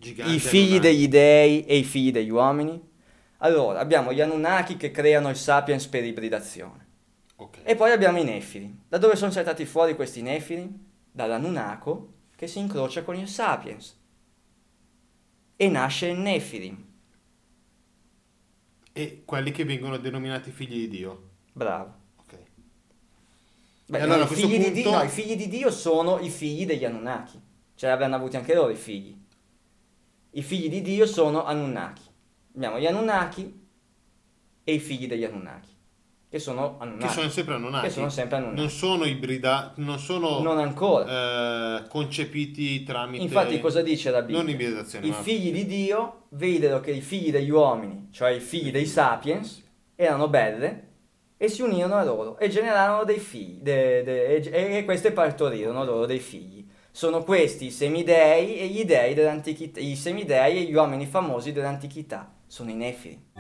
Speaker 2: Giganti
Speaker 3: i figli degli dei e i figli degli uomini? Allora, abbiamo gli Anunnaki che creano il Sapiens per ibridazione.
Speaker 2: Ok.
Speaker 3: E poi abbiamo i Nefili. Da dove sono saltati fuori questi Nefili? Dall'Anunnako che si incrocia con il Sapiens. E nasce il Nefilim.
Speaker 2: E quelli che vengono denominati figli di Dio.
Speaker 3: Bravo.
Speaker 2: Ok.
Speaker 3: Beh,
Speaker 2: allora,
Speaker 3: no, i, figli di
Speaker 2: punto-
Speaker 3: Dio, no, i figli di Dio sono i figli degli Anunnaki. Cioè avranno avuti anche loro i figli. I figli di Dio sono Anunnaki. Abbiamo gli Anunnaki e i figli degli Anunnaki. Che sono Anunnaki.
Speaker 2: Che sono sempre Anunnaki.
Speaker 3: Che sono sempre Anunnaki.
Speaker 2: Non sono ibrida, non sono
Speaker 3: Non ancora.
Speaker 2: eh, concepiti tramite
Speaker 3: Infatti cosa dice la Bibbia?
Speaker 2: Non ibridazione,
Speaker 3: I
Speaker 2: ma-
Speaker 3: figli di Dio videro che i figli degli uomini, cioè i figli dei sapiens, erano belle e si unirono a loro e generarono dei figli de- de- e, e queste partorirono loro dei figli. Sono questi i semidei e gli dei dell'antichità, i semidei e gli uomini famosi dell'antichità, sono i nefili.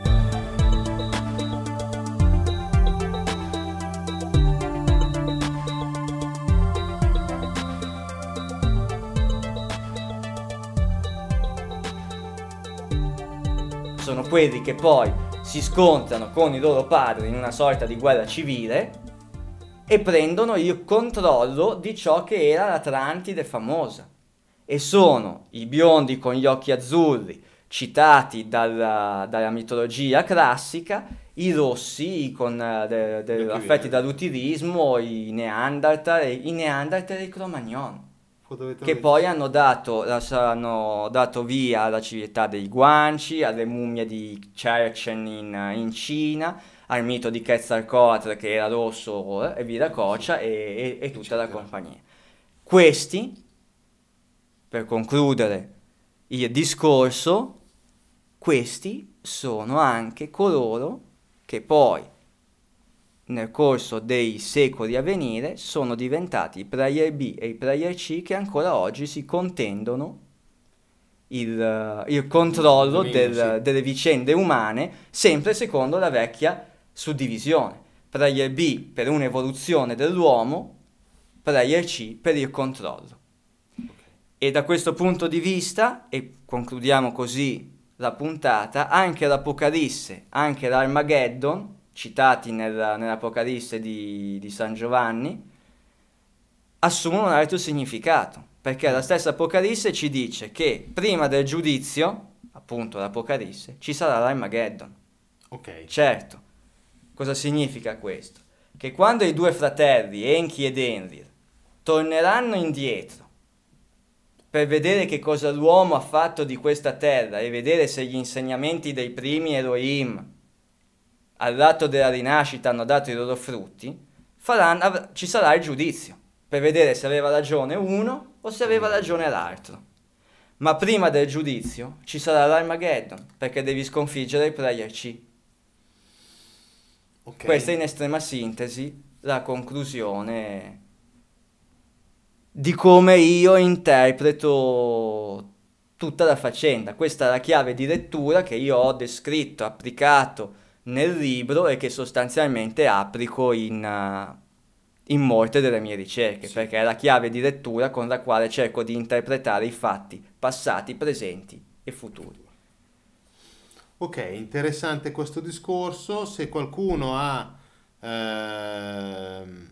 Speaker 3: sono quelli che poi si scontrano con i loro padri in una sorta di guerra civile e prendono il controllo di ciò che era l'Atlantide famosa. E sono i biondi con gli occhi azzurri, citati dalla, dalla mitologia classica, i rossi con, eh, de- de- affetti dall'utilismo, i Neanderthal, i Neanderthal e i Cro-Magnon che poi hanno dato, hanno dato via alla civiltà dei Guanci, alle mummie di Cherchen in, in Cina, al mito di Quetzalcoatl che era rosso e Viracocha e, e, e tutta la compagnia. Questi, per concludere il discorso, questi sono anche coloro che poi nel corso dei secoli a venire sono diventati i player B e i player C che ancora oggi si contendono il, eh, il controllo
Speaker 2: Dominio,
Speaker 3: del-
Speaker 2: sì.
Speaker 3: delle vicende umane, sempre secondo la vecchia suddivisione. Player B per un'evoluzione dell'uomo, player C per il controllo. E da questo punto di vista, e concludiamo così la puntata, anche l'Apocalisse, anche l'Armageddon, citati nella- nell'Apocalisse di, di San Giovanni, assumono un altro significato, perché la stessa Apocalisse ci dice che prima del giudizio, appunto l'Apocalisse, ci sarà l'Armageddon.
Speaker 2: Ok.
Speaker 3: Certo, cosa significa questo? Che quando i due fratelli, Enki ed Enlil, torneranno indietro per vedere che cosa l'uomo ha fatto di questa terra e vedere se gli insegnamenti dei primi Elohim all'atto della rinascita hanno dato i loro frutti, faranno- av- ci sarà il giudizio per vedere se aveva ragione uno o se aveva ragione l'altro. Ma prima del giudizio ci sarà l'Armageddon perché devi sconfiggere il player C.
Speaker 2: ok.
Speaker 3: Questa è in estrema sintesi la conclusione di come io interpreto tutta la faccenda. Questa è la chiave di lettura che io ho descritto, applicato nel libro e che sostanzialmente applico in, eh, in molte delle mie ricerche,
Speaker 2: Sì.
Speaker 3: perché è la chiave di lettura con la quale cerco di interpretare i fatti passati, presenti e futuri.
Speaker 2: Ok, interessante questo discorso. Se qualcuno ha ehm,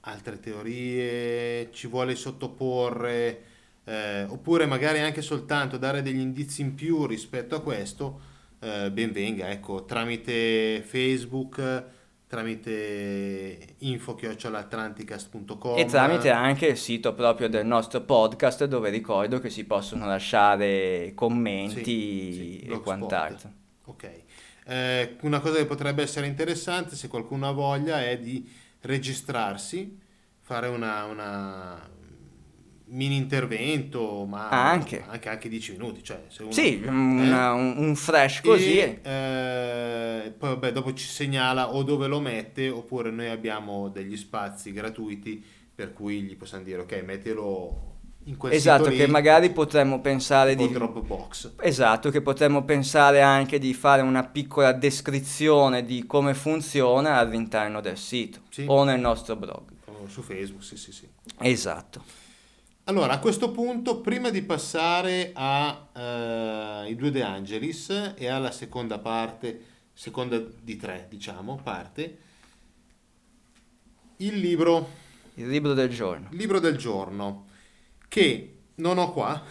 Speaker 2: altre teorie, ci vuole sottoporre, eh, oppure magari anche soltanto dare degli indizi in più rispetto a questo, eh, ben venga, ecco, tramite Facebook, tramite info-atlanticast.com
Speaker 3: E tramite anche il sito proprio del nostro podcast dove ricordo che si possono lasciare commenti
Speaker 2: Sì, sì,
Speaker 3: e quant'altro.
Speaker 2: Ok. Eh, una cosa che potrebbe essere interessante, se qualcuno ha voglia, è di registrarsi, fare una, una mini intervento, ma
Speaker 3: Anche.
Speaker 2: anche, anche 10 minuti. Cioè, se uno-
Speaker 3: Sì,
Speaker 2: eh?
Speaker 3: una- un, un fresh così.
Speaker 2: E, eh, poi vabbè, dopo ci segnala o dove lo mette, oppure noi abbiamo degli spazi gratuiti per cui gli possiamo dire ok, mettilo in quel
Speaker 3: Esatto,
Speaker 2: sito lì,
Speaker 3: che magari potremmo pensare di...
Speaker 2: Dropbox.
Speaker 3: Esatto, che potremmo pensare anche di fare una piccola descrizione di come funziona all'interno del sito
Speaker 2: Sì.
Speaker 3: o nel nostro blog.
Speaker 2: Come su Facebook, sì, sì, sì.
Speaker 3: Esatto.
Speaker 2: Allora, a questo punto, prima di passare ai due De Angelis e alla seconda parte, seconda di tre, diciamo, parte, il libro,
Speaker 3: Il libro del giorno.
Speaker 2: il libro del giorno, che non ho qua,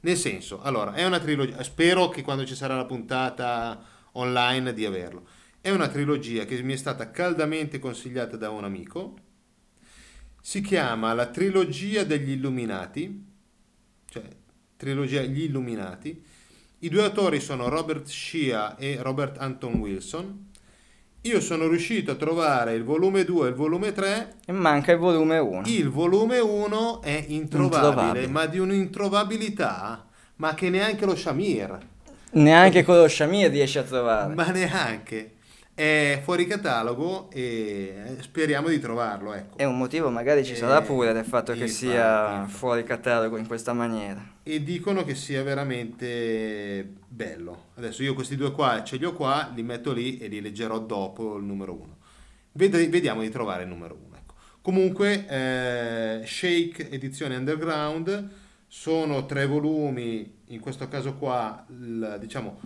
Speaker 2: nel senso, allora, è una trilogia, spero che quando ci sarà la puntata online di averlo. È una trilogia che mi è stata caldamente consigliata da un amico. Si chiama La trilogia degli Illuminati, cioè trilogia Gli Illuminati. I due autori sono Robert Shea e Robert Anton Wilson. Io sono riuscito a trovare il volume 2 e il volume 3.
Speaker 3: E manca il volume 1.
Speaker 2: Il volume 1 è introvabile,
Speaker 3: Introvabile.
Speaker 2: ma di un'introvabilità, ma che neanche lo Shamir.
Speaker 3: Neanche con lo Shamir riesce a trovare.
Speaker 2: Ma neanche. È fuori catalogo e speriamo di trovarlo, ecco.
Speaker 3: E un motivo magari ci
Speaker 2: Eh,
Speaker 3: sarà pure del fatto che
Speaker 2: infatti,
Speaker 3: sia
Speaker 2: infatti.
Speaker 3: fuori catalogo in questa maniera.
Speaker 2: E dicono che sia veramente bello. Adesso io questi due qua ce li ho qua, li metto lì e li leggerò dopo il numero uno. Ved- vediamo di trovare il numero uno. Ecco. Comunque, eh, Shake edizione underground sono tre volumi, in questo caso qua, il- diciamo,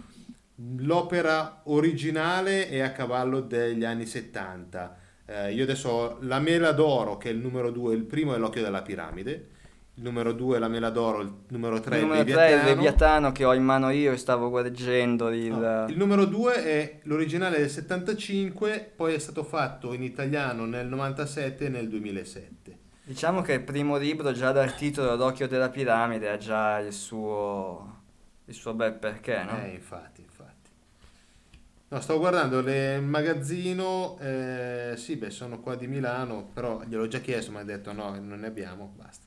Speaker 2: l'opera originale è a cavallo degli anni 70. Eh, io adesso ho La Mela d'Oro, che è il numero 2, il primo è L'Occhio della Piramide, il numero 2 è La Mela d'Oro, il numero 3
Speaker 3: Il
Speaker 2: è
Speaker 3: numero
Speaker 2: il
Speaker 3: 3 è
Speaker 2: Leviatano.
Speaker 3: Leviatano che ho in mano io e stavo guardando il...
Speaker 2: No, il numero 2 è l'originale del 75, poi è stato fatto in italiano nel 97 e nel 2007.
Speaker 3: Diciamo che il primo libro già dal titolo L'occhio della piramide ha già il suo, il suo bel perché, no?
Speaker 2: Eh, infatti. No, stavo guardando le- il magazzino, eh, sì, beh, sono qua di Milano, però gliel'ho già chiesto, mi ha detto no, non ne abbiamo, basta.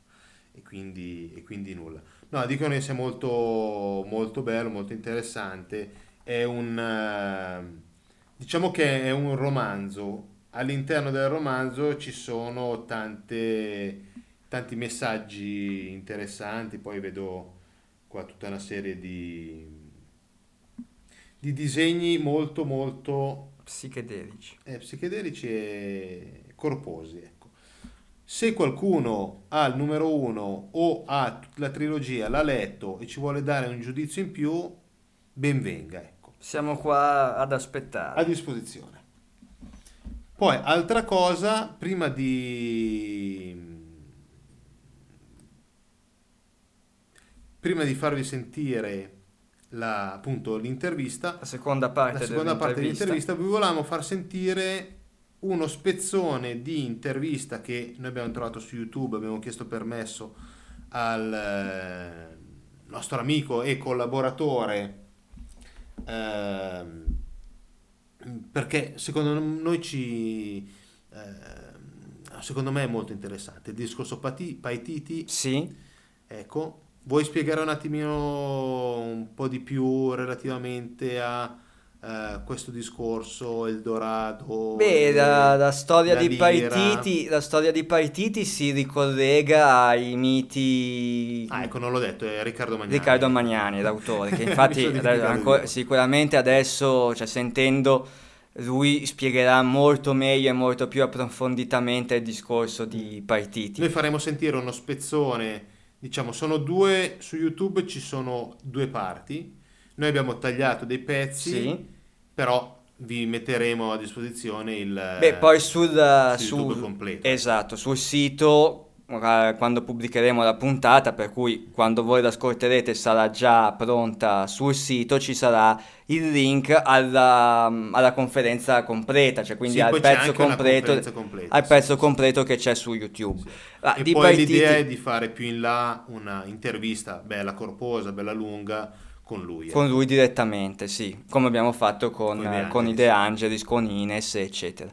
Speaker 2: E quindi, e quindi nulla. No, dicono che sia molto, molto bello, molto interessante. È un, eh, diciamo che è un romanzo. All'interno del romanzo ci sono tante, tanti messaggi interessanti, poi vedo qua tutta una serie di, di disegni molto molto
Speaker 3: Psichedelici.
Speaker 2: eh, psichedelici e corposi. Ecco. Se qualcuno ha il numero uno o ha la trilogia, l'ha letto e ci vuole dare un giudizio in più, ben venga, ecco,
Speaker 3: Siamo qua ad
Speaker 2: a
Speaker 3: aspettare.
Speaker 2: disposizione. Poi, altra cosa, prima di... Prima di farvi sentire la- appunto l'intervista,
Speaker 3: La seconda parte
Speaker 2: la seconda parte
Speaker 3: dell'intervista.
Speaker 2: dell'intervista vi volevamo far sentire uno spezzone di intervista che noi abbiamo trovato su YouTube, abbiamo chiesto permesso al eh, nostro amico e collaboratore ehm, perché secondo noi ci ehm, secondo me è molto interessante. Il discorso Paititi
Speaker 3: Sì,
Speaker 2: Ecco, vuoi spiegare un attimino un po' di più relativamente a eh, questo discorso Eldorado?
Speaker 3: Beh,
Speaker 2: e
Speaker 3: la, la storia? Paititi, la storia di Paititi si ricollega ai miti
Speaker 2: Ah, ecco, non l'ho detto, è Riccardo Magnani.
Speaker 3: Riccardo Magnani, l'autore, che infatti ancora- sicuramente adesso, cioè, sentendo, lui spiegherà molto meglio e molto più approfonditamente il discorso di Paititi.
Speaker 2: Noi faremo sentire uno spezzone, diciamo, sono due, su YouTube ci sono due parti, noi abbiamo tagliato dei pezzi,
Speaker 3: Sì.
Speaker 2: però vi metteremo a disposizione il...
Speaker 3: Beh, poi sul,
Speaker 2: su completo.
Speaker 3: esatto, sul sito quando pubblicheremo la puntata, per cui quando voi l'ascolterete sarà già pronta sul sito, ci sarà il link alla, alla conferenza completa, cioè quindi
Speaker 2: Sì,
Speaker 3: al pezzo completo,
Speaker 2: completa,
Speaker 3: al
Speaker 2: sì,
Speaker 3: pezzo
Speaker 2: sì,
Speaker 3: completo che c'è su YouTube. Ah,
Speaker 2: e
Speaker 3: di
Speaker 2: poi
Speaker 3: Paititi-
Speaker 2: l'idea è di fare più in là una intervista bella corposa, bella lunga con lui.
Speaker 3: Con
Speaker 2: ecco.
Speaker 3: lui direttamente, sì, come abbiamo fatto con,
Speaker 2: Con
Speaker 3: eh, con. De Angelis, con Ines, eccetera.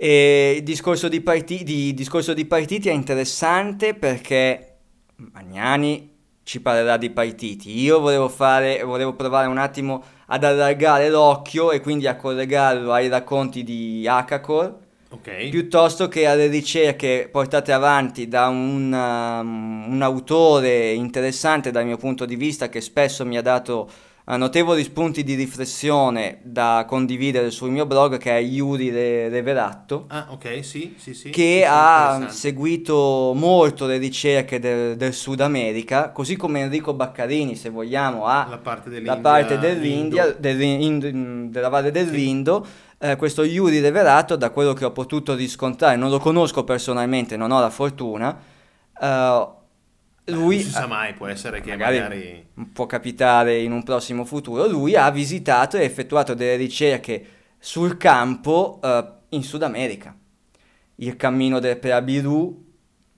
Speaker 3: E il discorso di, Paiti- di- discorso di Partiti è interessante perché Magnani ci parlerà di Partiti. Io volevo fare, volevo provare un attimo ad allargare l'occhio e quindi a collegarlo ai racconti di Akakor
Speaker 2: Ok?
Speaker 3: piuttosto che alle ricerche portate avanti da un, um, un autore interessante dal mio punto di vista che spesso mi ha dato notevoli spunti di riflessione da condividere sul mio blog che è Yuri Reveratto.
Speaker 2: Ah, ok, sì, sì, sì.
Speaker 3: Che ha seguito molto le ricerche del, del, Sud America, così come Enrico Baccarini, se vogliamo, ha
Speaker 2: la parte,
Speaker 3: la parte dell'India, del, della Valle del. Rindo. Eh, questo Yuri Reveratto, da quello che ho potuto riscontrare, non lo conosco personalmente, non ho la fortuna. Uh,
Speaker 2: lui non si sa mai, può essere che magari, magari,
Speaker 3: può capitare in un prossimo futuro. Lui ha visitato e effettuato delle ricerche sul campo uh, in Sud America. Il cammino del Perabiru.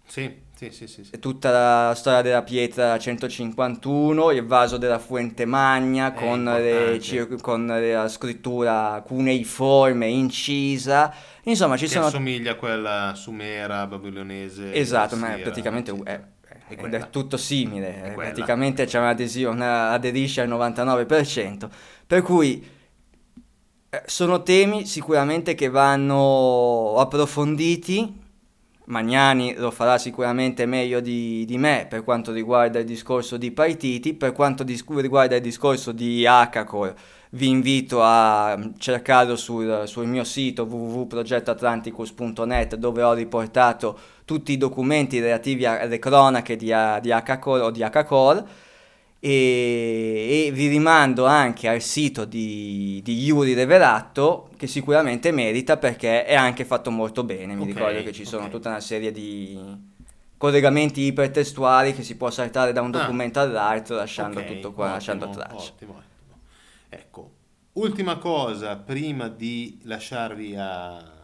Speaker 2: Sì, sì, sì, sì, sì.
Speaker 3: Tutta la storia della pietra 151, il vaso della Fuente Magna con, le, con, la scrittura cuneiforme incisa. Insomma, ci
Speaker 2: che
Speaker 3: sono.
Speaker 2: assomiglia a quella sumera babilonese.
Speaker 3: Esatto, ma praticamente sì. è è ed è tutto simile, è praticamente c'è un'adesione, aderisce al 99%, per cui eh, sono temi sicuramente che vanno approfonditi, Magnani lo farà sicuramente meglio di, di, me per quanto riguarda il discorso di partiti, per quanto dis- riguarda il discorso di Hacacor vi invito a cercarlo sul, sul mio sito www.progettoatlanticus.net dove ho riportato tutti i documenti relativi alle cronache di, di HCore o di HCore e, e, vi rimando anche al sito di, di Yuri Reveratto che sicuramente merita perché è anche fatto molto bene, mi okay, ricordo che ci sono okay. tutta una serie di collegamenti ipertestuali che si può saltare da un ah. documento ah, all'altro lasciando okay, tutto qua, ottimo, lasciando traccia.
Speaker 2: Ottimo. Ecco, ultima cosa prima di lasciarvi a,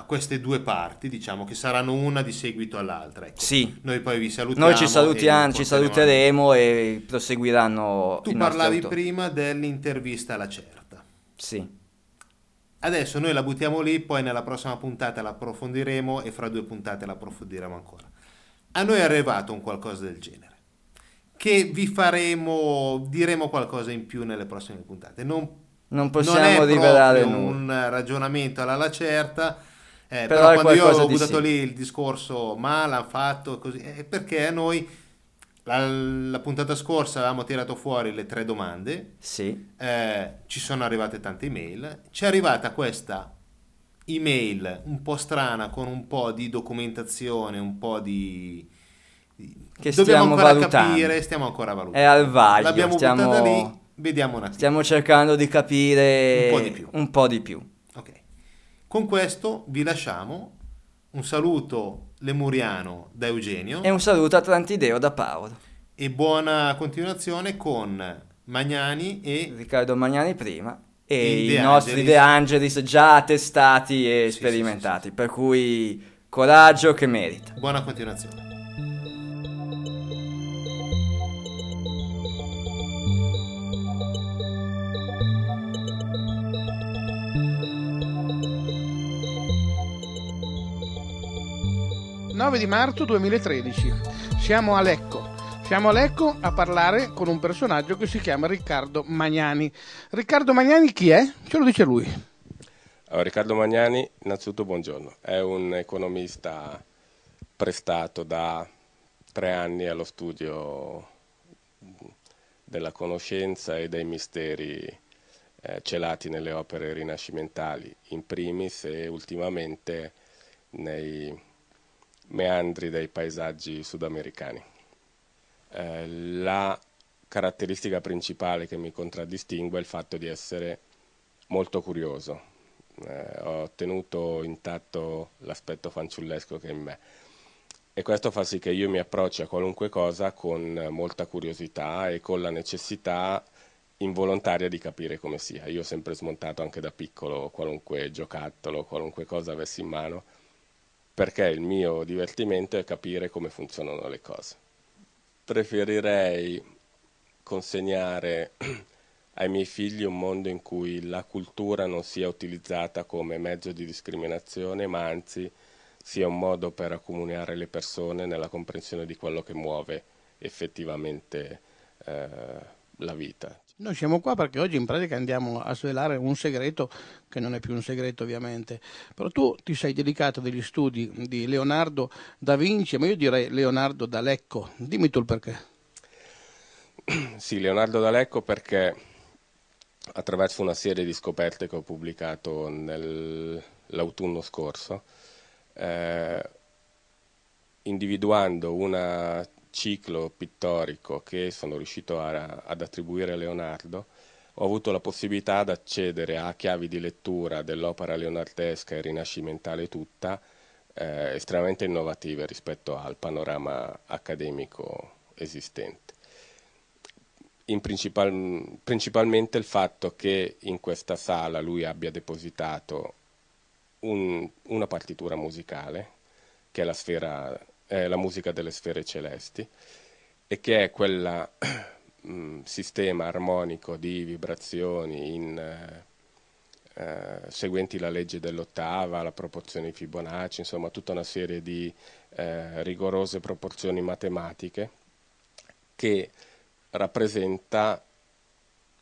Speaker 2: a, queste due parti, diciamo che saranno una di seguito all'altra. Ecco.
Speaker 3: Sì.
Speaker 2: Noi poi vi salutiamo.
Speaker 3: Noi ci salutiamo, ci saluteremo e proseguiranno.
Speaker 2: Tu parlavi prima dell'intervista alla certa.
Speaker 3: Sì.
Speaker 2: Adesso noi la buttiamo lì, poi nella prossima puntata la approfondiremo e fra due puntate la approfondiremo ancora. A noi è arrivato un qualcosa del genere che vi faremo, diremo qualcosa in più nelle prossime puntate. Non,
Speaker 3: non possiamo non rivelare
Speaker 2: un ragionamento alla lacerta, eh, però, però quando io ho buttato sì. lì il discorso ma l'hanno fatto così, eh, perché noi la, la, puntata scorsa avevamo tirato fuori le tre domande,
Speaker 3: sì.
Speaker 2: eh, ci sono arrivate tante email, ci è arrivata questa email un po' strana con un po' di documentazione, un po' di
Speaker 3: che stiamo valutando.
Speaker 2: capire, stiamo ancora valutando.
Speaker 3: È al vaglio,
Speaker 2: L'abbiamo
Speaker 3: stiamo...
Speaker 2: lì, vediamo un attimo.
Speaker 3: Stiamo cercando di capire
Speaker 2: un po' di più.
Speaker 3: Un po' di più.
Speaker 2: Con questo vi lasciamo. Un saluto lemuriano da Eugenio.
Speaker 3: E un saluto atlantideo da Paolo.
Speaker 2: E buona continuazione con Magnani e...
Speaker 3: Riccardo Magnani prima e, e i De nostri Angelis. De Angelis già testati e sì, sperimentati. Sì, sì, per cui coraggio che merita.
Speaker 2: Buona continuazione.
Speaker 4: 9 di marzo 2013. Siamo a Lecco. Siamo a Lecco a parlare con un personaggio che si chiama Riccardo Magnani. Riccardo Magnani chi è? Ce lo dice lui.
Speaker 5: Allora, Riccardo Magnani, innanzitutto buongiorno, è un economista prestato da tre anni allo studio della conoscenza e dei misteri eh, celati nelle opere rinascimentali, in primis e ultimamente nei meandri dei paesaggi sudamericani. Eh, la caratteristica principale che mi contraddistingue è il fatto di essere molto curioso. Eh, ho tenuto intatto l'aspetto fanciullesco che è in me e questo fa sì che io mi approcci a qualunque cosa con molta curiosità e con la necessità involontaria di capire come sia. Io ho sempre smontato anche da piccolo qualunque giocattolo, qualunque cosa avessi in mano perché il mio divertimento è capire come funzionano le cose. Preferirei consegnare ai miei figli un mondo in cui la cultura non sia utilizzata come mezzo di discriminazione, ma anzi sia un modo per accomunare le persone nella comprensione di quello che muove effettivamente eh, la vita.
Speaker 4: Noi siamo qua perché oggi in pratica andiamo a svelare un segreto che non è più un segreto ovviamente, però tu ti sei dedicato degli studi di Leonardo da Vinci, ma io direi Leonardo da Lecco, dimmi tu il perché.
Speaker 5: sì, Leonardo D'Alecco perché attraverso una serie di scoperte che ho pubblicato nell'autunno scorso, eh, individuando un ciclo pittorico che sono riuscito a, ad attribuire a Leonardo, ho avuto la possibilità di accedere a chiavi di lettura dell'opera leonardesca e rinascimentale tutta, eh, estremamente innovative rispetto al panorama accademico esistente. Principal, principalmente il fatto che in questa sala lui abbia depositato un, una partitura musicale, che è la, sfera, è la musica delle sfere celesti, e che è quel mm, sistema armonico di vibrazioni in, eh, eh, seguenti la legge dell'ottava, la proporzione di Fibonacci, insomma tutta una serie di eh, rigorose proporzioni matematiche che rappresenta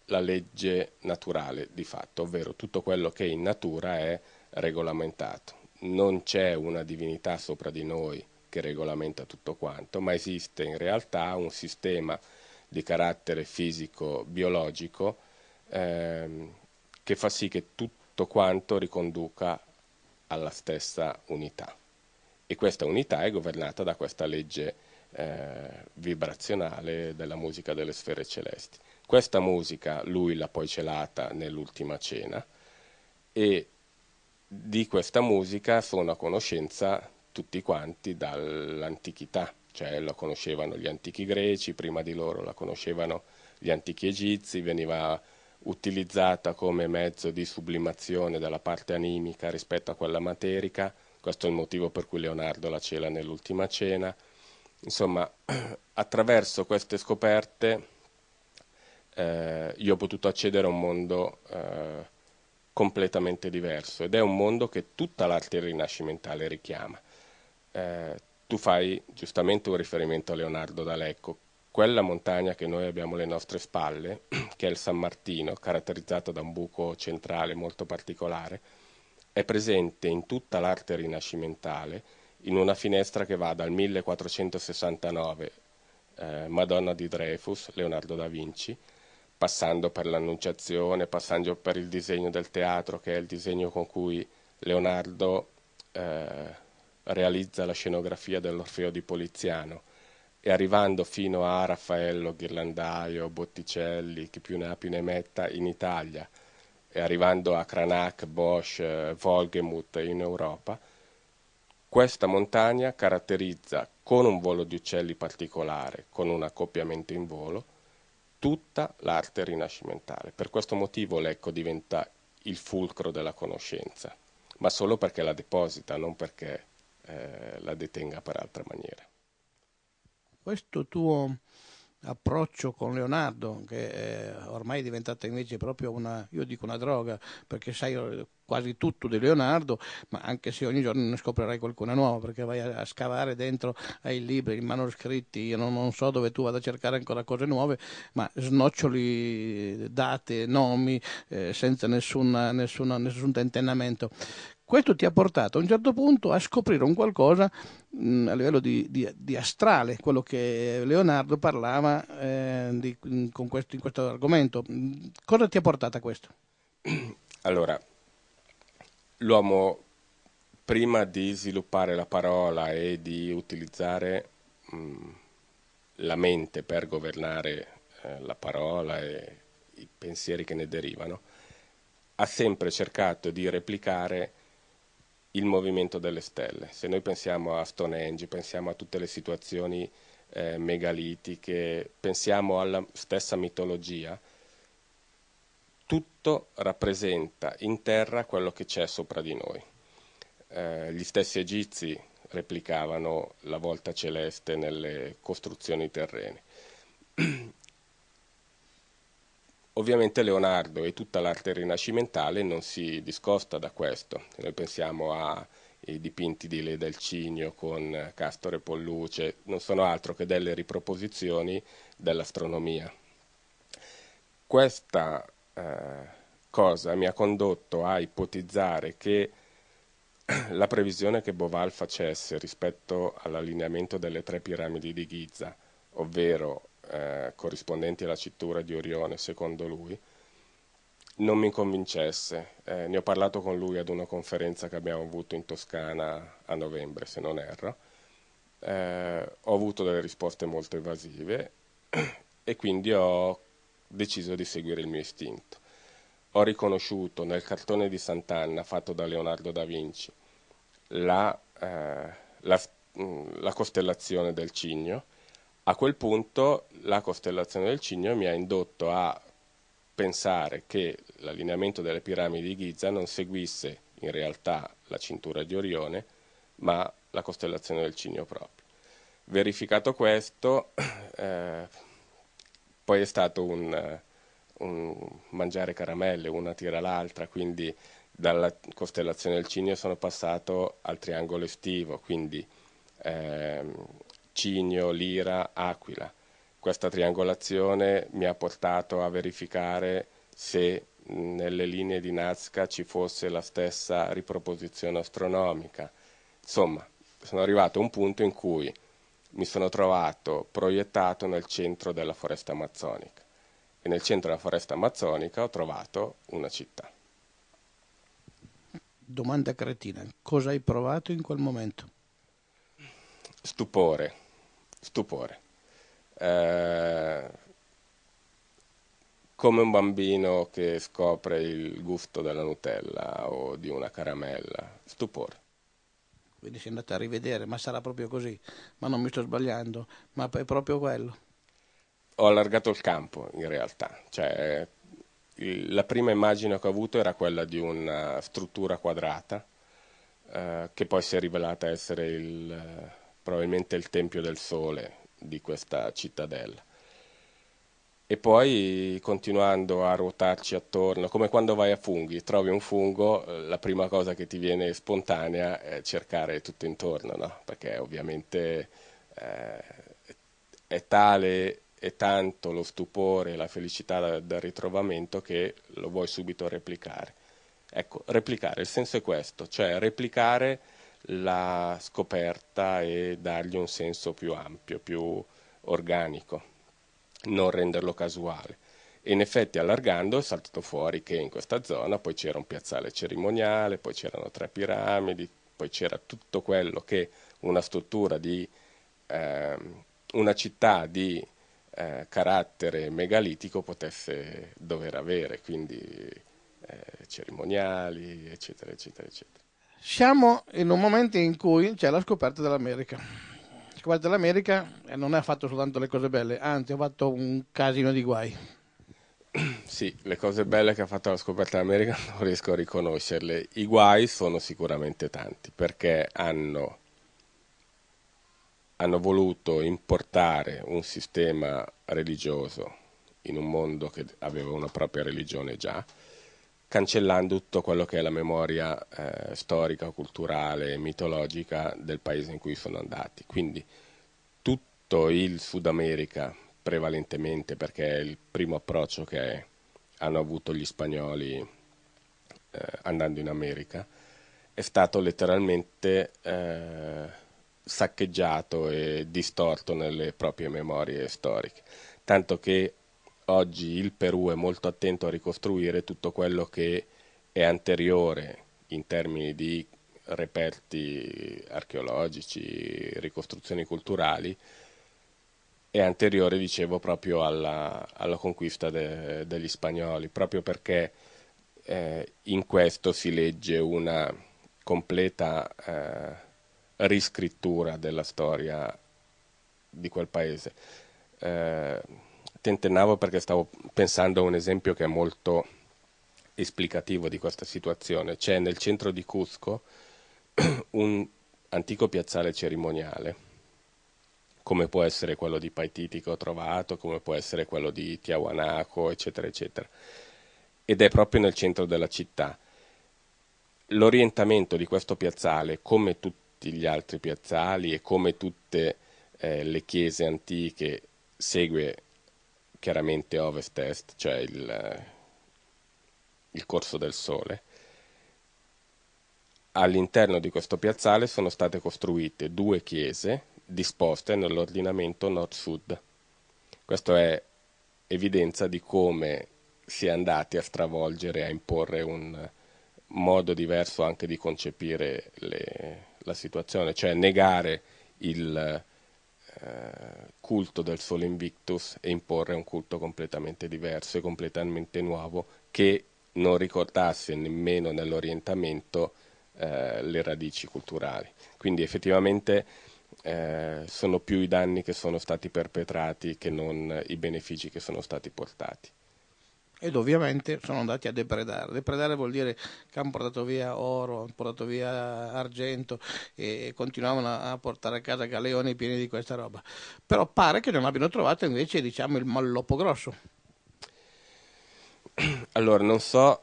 Speaker 5: la legge naturale di fatto, ovvero tutto quello che in natura è regolamentato. Non c'è una divinità sopra di noi che regolamenta tutto quanto, ma esiste in realtà un sistema di carattere fisico-biologico ehm, che fa sì che tutto quanto riconduca alla stessa unità. E questa unità è governata da questa legge eh, vibrazionale della musica delle sfere celesti. Questa musica lui l'ha poi celata nell'ultima cena e di questa musica sono a conoscenza tutti quanti dall'antichità, cioè la conoscevano gli antichi greci, prima di loro la conoscevano gli antichi egizi, veniva utilizzata come mezzo di sublimazione della parte animica rispetto a quella materica, questo è il motivo per cui Leonardo la cela nell'ultima cena. Insomma, attraverso queste scoperte eh, io ho potuto accedere a un mondo eh, completamente diverso ed è un mondo che tutta l'arte rinascimentale richiama. Eh, tu fai giustamente un riferimento a Leonardo D'Alecco, quella montagna che noi abbiamo alle nostre spalle, che è il San Martino, caratterizzato da un buco centrale molto particolare, è presente in tutta l'arte rinascimentale in una finestra che va dal 1469, eh, Madonna di Dreyfus, Leonardo da Vinci, passando per l'Annunciazione, passando per il disegno del teatro, che è il disegno con cui Leonardo eh, realizza la scenografia dell'Orfeo di Poliziano, e arrivando fino a Raffaello, Ghirlandaio, Botticelli, chi più ne ha più ne metta in Italia, e arrivando a Cranach, Bosch, Volgemuth in Europa, questa montagna caratterizza con un volo di uccelli particolare, con un accoppiamento in volo, tutta l'arte rinascimentale. Per questo motivo l'Ecco diventa il fulcro della conoscenza, ma solo perché la deposita, non perché eh, la detenga per altre maniere.
Speaker 4: Questo tuo approccio con Leonardo, che è ormai è diventata invece proprio una, io dico una droga, perché sai quasi tutto di Leonardo, ma anche se ogni giorno ne scoprirai qualcuna nuova, perché vai a, a scavare dentro ai libri, ai manoscritti, io non, non, so dove tu vada a cercare ancora cose nuove, ma snoccioli date, nomi, eh, senza nessuna, nessuna, nessun tentennamento. Questo ti ha portato a un certo punto a scoprire un qualcosa mh, a livello di, di, di, astrale, quello che Leonardo parlava eh, di, con questo, in questo argomento. Cosa ti ha portato a questo?
Speaker 5: Allora, l'uomo prima di sviluppare la parola e di utilizzare mh, la mente per governare eh, la parola e i pensieri che ne derivano, ha sempre cercato di replicare il movimento delle stelle. Se noi pensiamo a Stonehenge, pensiamo a tutte le situazioni eh, megalitiche, pensiamo alla stessa mitologia, tutto rappresenta in terra quello che c'è sopra di noi. Eh, gli stessi egizi replicavano la volta celeste nelle costruzioni terrene. Ovviamente Leonardo e tutta l'arte rinascimentale non si discosta da questo. Noi pensiamo ai dipinti di Leda il Cigno con Castore Polluce, non sono altro che delle riproposizioni dell'astronomia. Questa eh, cosa mi ha condotto a ipotizzare che la previsione che Boval facesse rispetto all'allineamento delle tre piramidi di Giza, ovvero eh, corrispondenti alla cintura di Orione, secondo lui, non mi convincesse. Eh, ne ho parlato con lui ad una conferenza che abbiamo avuto in Toscana a novembre, se non erro. Eh, ho avuto delle risposte molto evasive e quindi ho deciso di seguire il mio istinto. Ho riconosciuto nel cartone di Sant'Anna fatto da Leonardo da Vinci la, eh, la, la costellazione del cigno. A quel punto la costellazione del cigno mi ha indotto a pensare che l'allineamento delle piramidi di Giza non seguisse in realtà la cintura di Orione, ma la costellazione del Cigno proprio. Verificato questo, eh, poi è stato un, un, mangiare caramelle, una tira l'altra, quindi dalla costellazione del Cigno sono passato al triangolo estivo, quindi eh, Cigno, Lira, Aquila questa triangolazione mi ha portato a verificare se nelle linee di Nazca ci fosse la stessa riproposizione astronomica. Insomma, sono arrivato a un punto in cui mi sono trovato proiettato nel centro della foresta amazzonica e nel centro della foresta amazzonica ho trovato una città.
Speaker 4: Domanda cretina, cosa hai provato in quel momento?
Speaker 5: Stupore, stupore eh, come un bambino che scopre il gusto della Nutella o di una caramella, stupore.
Speaker 4: Quindi sei andato a rivedere, ma sarà proprio così, ma non mi sto sbagliando, ma è proprio quello.
Speaker 5: Ho allargato il campo in realtà, cioè, la prima immagine che ho avuto era quella di una struttura quadrata eh, che poi si è rivelata essere il, probabilmente il Tempio del Sole di questa cittadella. E poi continuando a ruotarci attorno, come quando vai a funghi, trovi un fungo, la prima cosa che ti viene spontanea è cercare tutto intorno, no? perché ovviamente eh, è tale e tanto lo stupore e la felicità del ritrovamento che lo vuoi subito replicare. Ecco, replicare, il senso è questo, cioè replicare la scoperta e dargli un senso più ampio, più organico, non renderlo casuale. E in effetti allargando è saltato fuori che in questa zona poi c'era un piazzale cerimoniale, poi c'erano tre piramidi, poi c'era tutto quello che una struttura di eh, una città di eh, carattere megalitico potesse dover avere, quindi eh, cerimoniali, eccetera, eccetera, eccetera.
Speaker 4: Siamo in un momento in cui c'è la scoperta dell'America. La scoperta dell'America non ha fatto soltanto le cose belle, anzi ha fatto un casino di guai.
Speaker 5: Sì, le cose belle che ha fatto la scoperta dell'America non riesco a riconoscerle. I guai sono sicuramente tanti perché hanno, hanno voluto importare un sistema religioso in un mondo che aveva una propria religione già cancellando tutto quello che è la memoria eh, storica, culturale, mitologica del paese in cui sono andati. Quindi tutto il Sud America, prevalentemente perché è il primo approccio che hanno avuto gli spagnoli eh, andando in America, è stato letteralmente eh, saccheggiato e distorto nelle proprie memorie storiche, tanto che oggi il Perù è molto attento a ricostruire tutto quello che è anteriore in termini di reperti archeologici, ricostruzioni culturali, è anteriore, dicevo, proprio alla, alla conquista de, degli spagnoli, proprio perché eh, in questo si legge una completa eh, riscrittura della storia di quel paese. Eh, tentennavo perché stavo pensando a un esempio che è molto esplicativo di questa situazione. C'è nel centro di Cusco un antico piazzale cerimoniale, come può essere quello di Paititi che ho trovato, come può essere quello di Tiahuanaco, eccetera, eccetera. Ed è proprio nel centro della città. L'orientamento di questo piazzale, come tutti gli altri piazzali e come tutte eh, le chiese antiche, segue chiaramente ovest-est, cioè il, il corso del sole. All'interno di questo piazzale sono state costruite due chiese disposte nell'ordinamento nord-sud. Questo è evidenza di come si è andati a stravolgere, a imporre un modo diverso anche di concepire le, la situazione, cioè negare il culto del Sole Invictus e imporre un culto completamente diverso e completamente nuovo che non ricordasse nemmeno nell'orientamento eh, le radici culturali. Quindi effettivamente eh, sono più i danni che sono stati perpetrati che non i benefici che sono stati portati
Speaker 4: ed ovviamente sono andati a depredare. Depredare vuol dire che hanno portato via oro, hanno portato via argento e continuavano a portare a casa galeoni pieni di questa roba. Però pare che non abbiano trovato invece diciamo, il malloppo grosso.
Speaker 5: Allora, non so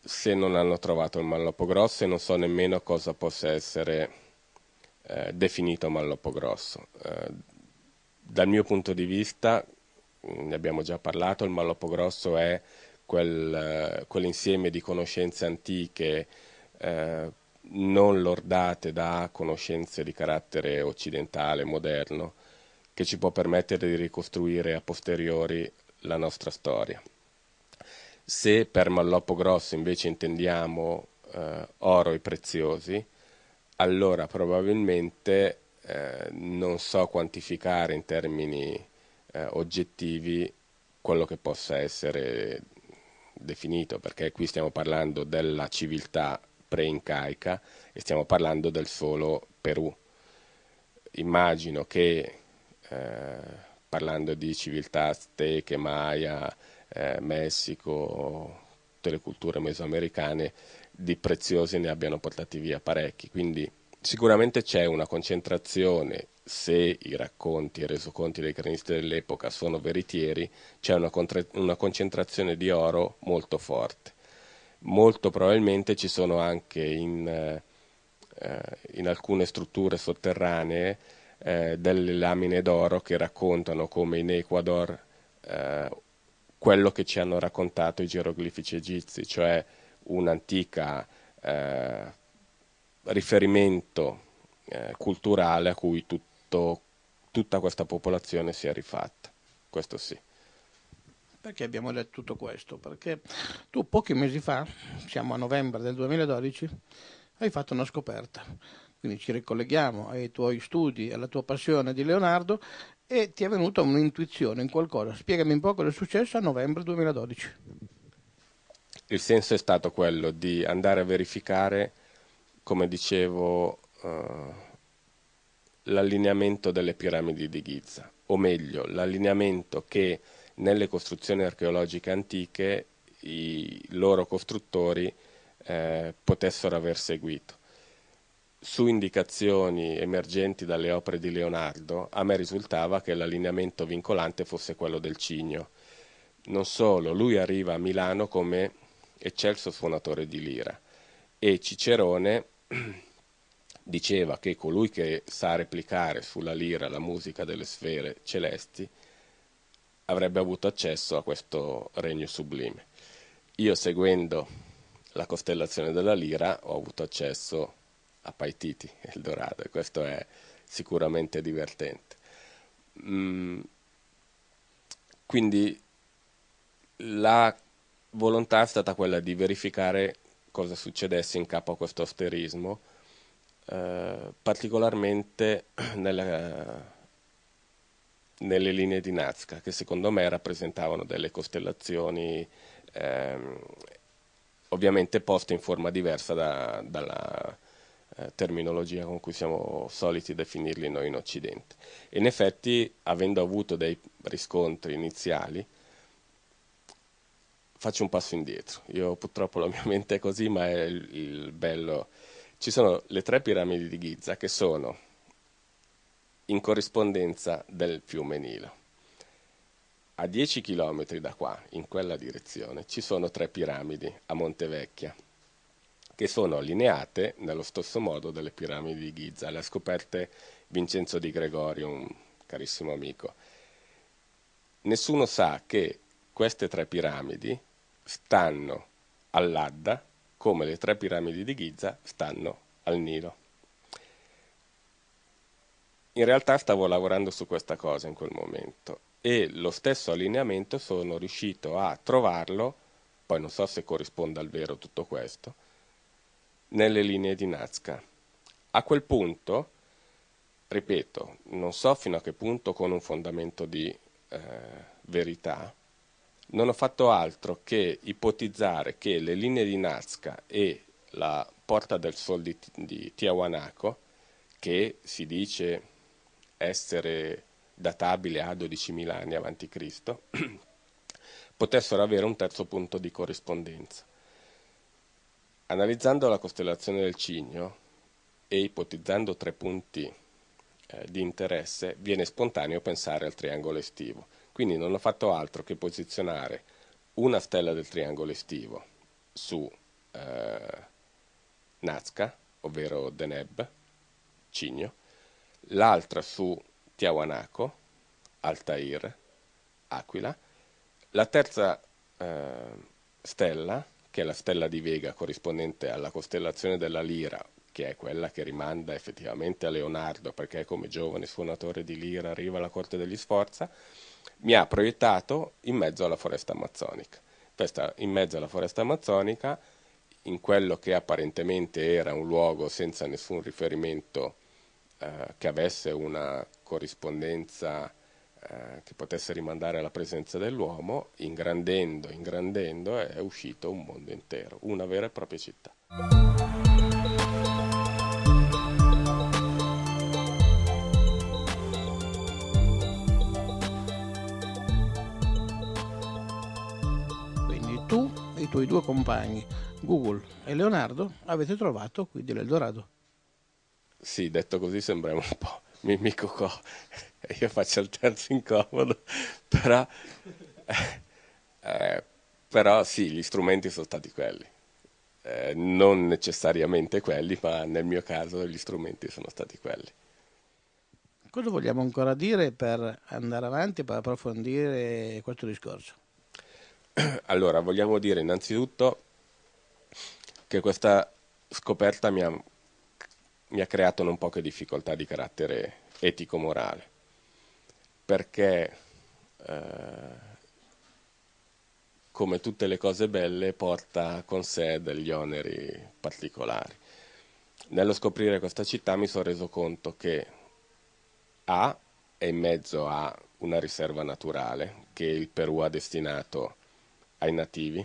Speaker 5: se non hanno trovato il malloppo grosso e non so nemmeno cosa possa essere eh, definito malloppo grosso. Eh, dal mio punto di vista, ne abbiamo già parlato, il Malloppo Grosso è quel, uh, quell'insieme di conoscenze antiche uh, non lordate da conoscenze di carattere occidentale, moderno, che ci può permettere di ricostruire a posteriori la nostra storia. Se per Malloppo Grosso invece intendiamo uh, oro e preziosi, allora probabilmente non so quantificare in termini eh, oggettivi quello che possa essere definito, perché qui stiamo parlando della civiltà pre-incaica e stiamo parlando del solo Perù. Immagino che eh, parlando di civiltà azteche, maya, eh, Messico, tutte le culture mesoamericane, di preziosi ne abbiano portati via parecchi, quindi sicuramente c'è una concentrazione se i racconti e i resoconti dei cronisti dell'epoca sono veritieri, c'è una, contra- una, concentrazione di oro molto forte. Molto probabilmente ci sono anche in, eh, in alcune strutture sotterranee eh, delle lamine d'oro che raccontano come in Ecuador eh, quello che ci hanno raccontato i geroglifici egizi, cioè un'antica eh, riferimento eh, culturale a cui tutti tutto, tutta questa popolazione sia rifatta. Questo sì.
Speaker 4: Perché abbiamo detto tutto questo? Perché tu pochi mesi fa, siamo a novembre del 2012, hai fatto una scoperta. Quindi ci ricolleghiamo ai tuoi studi, alla tua passione di Leonardo e ti è venuta un'intuizione in qualcosa. Spiegami un po' cosa è successo a novembre 2012.
Speaker 5: Il senso è stato quello di andare a verificare, come dicevo, uh, l'allineamento delle piramidi di Giza, o meglio, l'allineamento che nelle costruzioni archeologiche antiche i loro costruttori eh, potessero aver seguito. Su indicazioni emergenti dalle opere di Leonardo, a me risultava che l'allineamento vincolante fosse quello del cigno. Non solo, lui arriva a Milano come eccelso suonatore di lira e Cicerone diceva che colui che sa replicare sulla lira la musica delle sfere celesti avrebbe avuto accesso a questo regno sublime. Io seguendo la costellazione della lira ho avuto accesso a Paititi, Eldorado, e questo è sicuramente divertente. Mm, quindi la volontà è stata quella di verificare cosa succedesse in capo a questo asterismo eh, particolarmente nella, nelle linee di Nazca, che secondo me rappresentavano delle costellazioni ehm, ovviamente poste in forma diversa da, dalla eh, terminologia con cui siamo soliti definirli noi in Occidente. In effetti, avendo avuto dei riscontri iniziali, faccio un passo indietro. Io purtroppo la mia mente è così, ma è il, il bello ci sono le tre piramidi di Giza che sono in corrispondenza del fiume Nilo. A 10 km da qua, in quella direzione, ci sono tre piramidi a Montevecchia, che sono allineate nello stesso modo delle piramidi di Giza. Le ha scoperte Vincenzo di Gregorio, un carissimo amico. Nessuno sa che queste tre piramidi stanno all'Adda come le tre piramidi di Giza stanno al Nilo. In realtà stavo lavorando su questa cosa in quel momento e lo stesso allineamento sono riuscito a trovarlo, poi non so se corrisponda al vero tutto questo, nelle linee di Nazca. A quel punto, ripeto, non so fino a che punto con un fondamento di eh, verità, non ho fatto altro che ipotizzare che le linee di Nazca e la Porta del Sol di, di Tiahuanaco, che si dice essere databile a 12.000 anni avanti Cristo, potessero avere un terzo punto di corrispondenza. Analizzando la costellazione del Cigno e ipotizzando tre punti eh, di interesse, viene spontaneo pensare al triangolo estivo. Quindi non ho fatto altro che posizionare una stella del triangolo estivo su eh, Nazca, ovvero Deneb, Cigno, l'altra su Tiahuanaco, Altair, Aquila. La terza eh, stella, che è la stella di Vega corrispondente alla costellazione della Lira, che è quella che rimanda effettivamente a Leonardo, perché come giovane suonatore di Lira arriva alla corte degli Sforza, mi ha proiettato in mezzo alla foresta amazzonica. Questa in mezzo alla foresta amazzonica, in quello che apparentemente era un luogo senza nessun riferimento eh, che avesse una corrispondenza eh, che potesse rimandare alla presenza dell'uomo, ingrandendo, ingrandendo è uscito un mondo intero, una vera e propria città.
Speaker 4: Tuoi due compagni, Google e Leonardo, avete trovato quindi l'Eldorado.
Speaker 5: Sì, detto così sembra un po' Mimì Cocò. Io faccio il terzo incomodo, però, eh, però sì, gli strumenti sono stati quelli. Eh, non necessariamente quelli, ma nel mio caso gli strumenti sono stati quelli.
Speaker 4: Cosa vogliamo ancora dire per andare avanti, per approfondire questo discorso?
Speaker 5: Allora, vogliamo dire innanzitutto che questa scoperta mi ha mi ha creato non poche difficoltà di carattere etico-morale, perché eh, come tutte le cose belle porta con sé degli oneri particolari. Nello scoprire questa città mi sono reso conto che A è in mezzo a una riserva naturale che il Perù ha destinato ai nativi,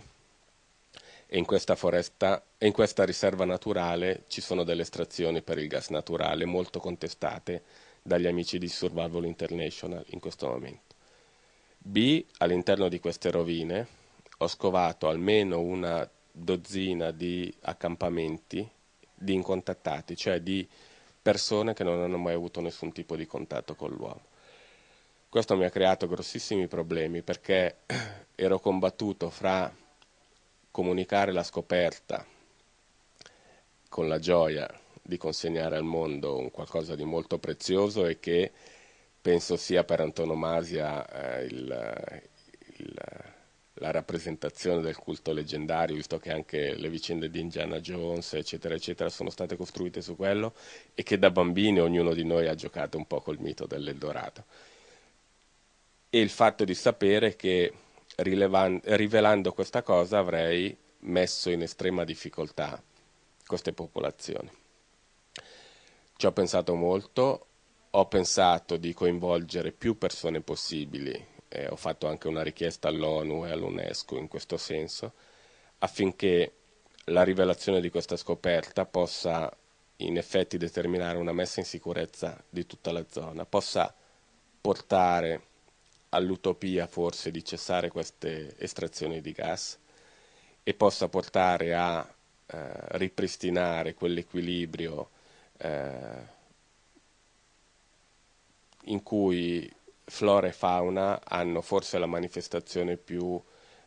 Speaker 5: e in questa foresta e in questa riserva naturale ci sono delle estrazioni per il gas naturale molto contestate dagli amici di Survival International in questo momento. B, all'interno di queste rovine ho scovato almeno una dozzina di accampamenti di incontattati, cioè di persone che non hanno mai avuto nessun tipo di contatto con l'uomo. Questo mi ha creato grossissimi problemi perché ero combattuto fra comunicare la scoperta con la gioia di consegnare al mondo un qualcosa di molto prezioso e che penso sia per antonomasia eh, il, il, la rappresentazione del culto leggendario, visto che anche le vicende di Indiana Jones, eccetera, eccetera, sono state costruite su quello e che da bambini ognuno di noi ha giocato un po' col mito dell'Eldorado. E il fatto di sapere che rivelando questa cosa avrei messo in estrema difficoltà queste popolazioni. Ci ho pensato molto, ho pensato di coinvolgere più persone possibili, eh, ho fatto anche una richiesta all'ONU e all'UNESCO in questo senso, affinché la rivelazione di questa scoperta possa in effetti determinare una messa in sicurezza di tutta la zona, possa portare all'utopia forse di cessare queste estrazioni di gas e possa portare a eh, ripristinare quell'equilibrio eh, in cui flora e fauna hanno forse la manifestazione più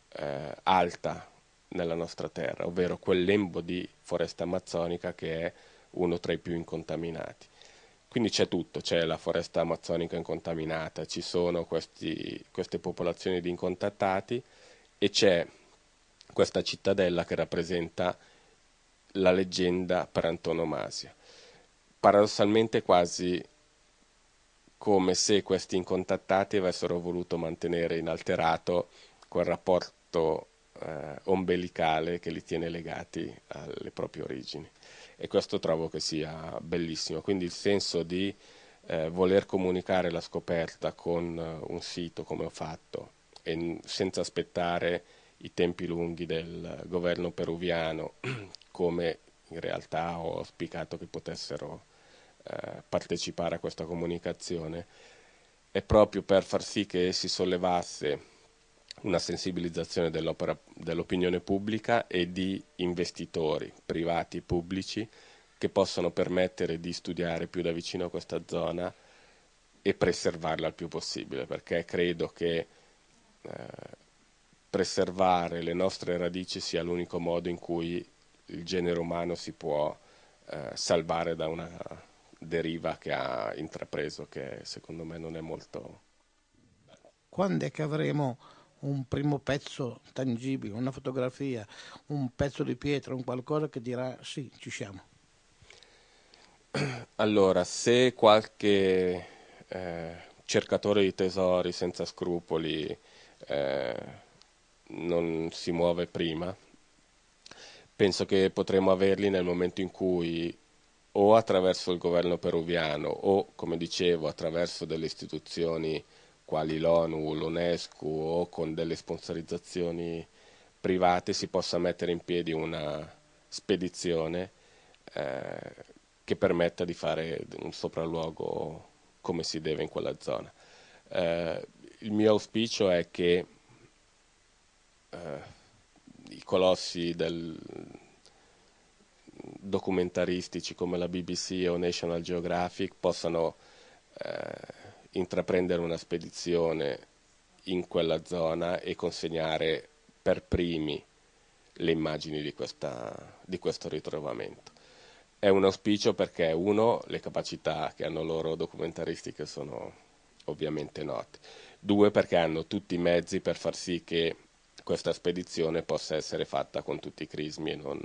Speaker 5: eh, alta nella nostra terra, ovvero quel lembo di foresta amazzonica che è uno tra i più incontaminati. Quindi c'è tutto, c'è la foresta amazzonica incontaminata, ci sono questi, queste popolazioni di incontattati e c'è questa cittadella che rappresenta la leggenda per antonomasia. Paradossalmente quasi come se questi incontattati avessero voluto mantenere inalterato quel rapporto eh, ombelicale che li tiene legati alle proprie origini. E questo trovo che sia bellissimo. Quindi il senso di eh, voler comunicare la scoperta con uh, un sito come ho fatto e senza aspettare i tempi lunghi del governo peruviano, come in realtà ho auspicato che potessero eh, partecipare a questa comunicazione, è proprio per far sì che si sollevasse una sensibilizzazione dell'opinione pubblica e di investitori privati e pubblici che possano permettere di studiare più da vicino questa zona e preservarla il più possibile, perché credo che eh, preservare le nostre radici sia l'unico modo in cui il genere umano si può eh, salvare da una deriva che ha intrapreso, che secondo me non è molto...
Speaker 4: Quando è che avremo un primo pezzo tangibile, una fotografia, un pezzo di pietra, un qualcosa che dirà sì, ci siamo.
Speaker 5: Allora, se qualche eh, cercatore di tesori senza scrupoli eh, non si muove prima, penso che potremo averli nel momento in cui o attraverso il governo peruviano o, come dicevo, attraverso delle istituzioni quali l'ONU, l'UNESCO o con delle sponsorizzazioni private si possa mettere in piedi una spedizione eh, che permetta di fare un sopralluogo come si deve in quella zona. Eh, il mio auspicio è che eh, i colossi del, documentaristici come la BBC o National Geographic possano eh, intraprendere una spedizione in quella zona e consegnare per primi le immagini di, questa, di questo ritrovamento. È un auspicio perché, uno, le capacità che hanno loro documentaristiche sono ovviamente note, due, perché hanno tutti i mezzi per far sì che questa spedizione possa essere fatta con tutti i crismi e non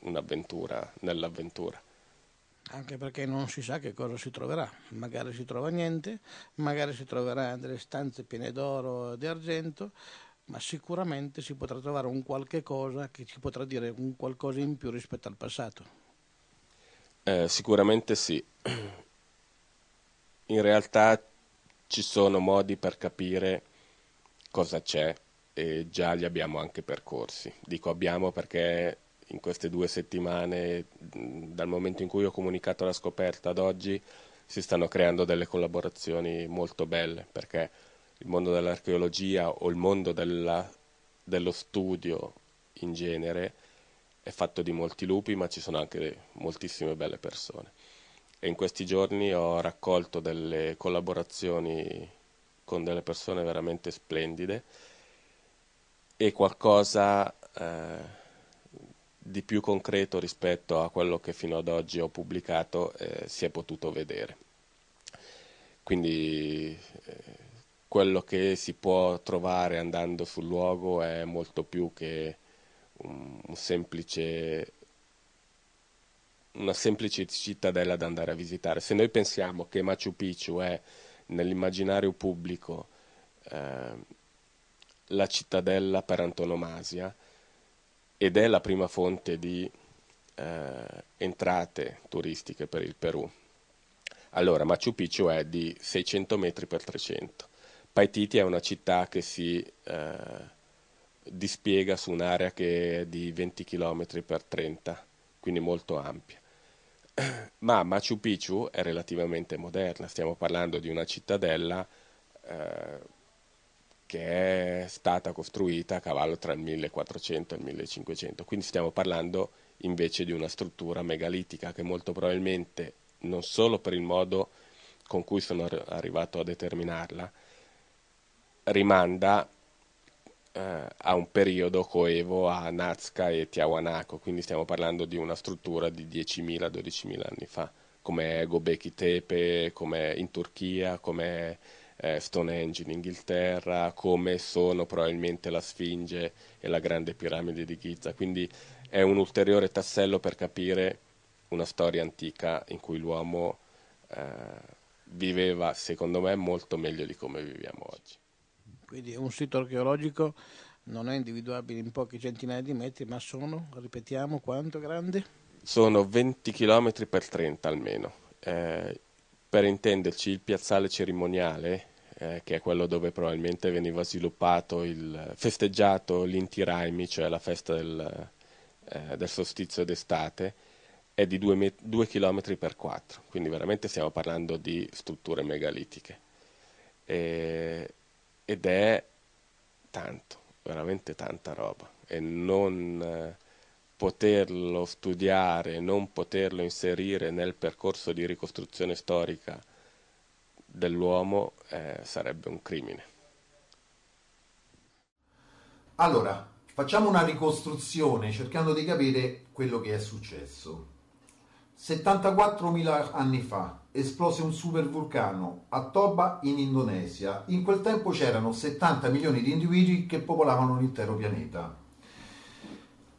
Speaker 5: un'avventura nell'avventura
Speaker 4: anche perché non si sa che cosa si troverà, magari si trova niente, magari si troverà delle stanze piene d'oro e di argento, ma sicuramente si potrà trovare un qualche cosa che ci potrà dire un qualcosa in più rispetto al passato.
Speaker 5: Eh, sicuramente sì. In realtà ci sono modi per capire cosa c'è e già li abbiamo anche percorsi. Dico abbiamo perché in queste due settimane, dal momento in cui ho comunicato la scoperta ad oggi, si stanno creando delle collaborazioni molto belle, perché il mondo dell'archeologia o il mondo della, dello studio in genere è fatto di molti lupi, ma ci sono anche moltissime belle persone. E in questi giorni ho raccolto delle collaborazioni con delle persone veramente splendide e qualcosa... Eh, di più concreto rispetto a quello che fino ad oggi ho pubblicato eh, si è potuto vedere. Quindi eh, quello che si può trovare andando sul luogo è molto più che un, un semplice, una semplice cittadella da andare a visitare. Se noi pensiamo che Machu Picchu è nell'immaginario pubblico eh, la cittadella per antonomasia, ed è la prima fonte di eh, entrate turistiche per il Perù. Allora, Machu Picchu è di 600 metri per 300. Paititi è una città che si eh, dispiega su un'area che è di 20 km per 30, quindi molto ampia. Ma Machu Picchu è relativamente moderna, stiamo parlando di una cittadella eh, che è stata costruita a cavallo tra il 1400 e il 1500, quindi stiamo parlando invece di una struttura megalitica che molto probabilmente non solo per il modo con cui sono arrivato a determinarla, rimanda eh, a un periodo coevo a Nazca e Tiahuanaco, quindi stiamo parlando di una struttura di 10.000-12.000 anni fa, come Gobekli Tepe, come in Turchia, come eh, Stonehenge in Inghilterra, come sono probabilmente la Sfinge e la grande piramide di Giza. Quindi è un ulteriore tassello per capire una storia antica in cui l'uomo eh, viveva, secondo me, molto meglio di come viviamo oggi.
Speaker 4: Quindi un sito archeologico non è individuabile in pochi centinaia di metri, ma sono, ripetiamo, quanto grande?
Speaker 5: Sono 20 km per 30 almeno. Eh, per intenderci, il piazzale cerimoniale, eh, che è quello dove probabilmente veniva sviluppato, il, festeggiato l'Inti Raimi, cioè la festa del, eh, del solstizio d'estate, è di 2 km per 4, quindi veramente stiamo parlando di strutture megalitiche. E, ed è tanto, veramente tanta roba. E non eh, poterlo studiare, non poterlo inserire nel percorso di ricostruzione storica dell'uomo eh, sarebbe un crimine.
Speaker 6: Allora, facciamo una ricostruzione cercando di capire quello che è successo. 74.000 anni fa esplose un supervulcano a Toba in Indonesia. In quel tempo c'erano 70 milioni di individui che popolavano l'intero pianeta.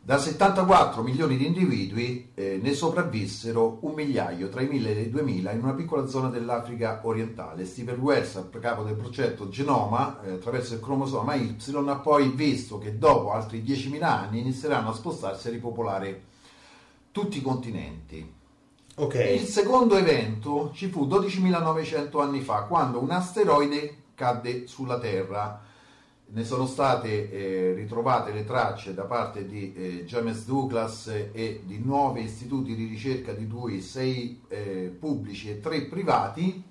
Speaker 6: Da 74 milioni di individui eh, ne sopravvissero un migliaio, tra i 1000 e i 2000, in una piccola zona dell'Africa orientale. Stephen Wells, a capo del progetto Genoma, eh, attraverso il cromosoma Y, ha poi visto che dopo altri 10.000 anni inizieranno a spostarsi a ripopolare tutti i continenti.
Speaker 2: Ok.
Speaker 6: Il secondo evento ci fu 12.900 anni fa, quando un asteroide cadde sulla Terra ne sono state eh, ritrovate le tracce da parte di eh, James Douglas e di nove istituti di ricerca, di cui sei eh, pubblici e tre privati,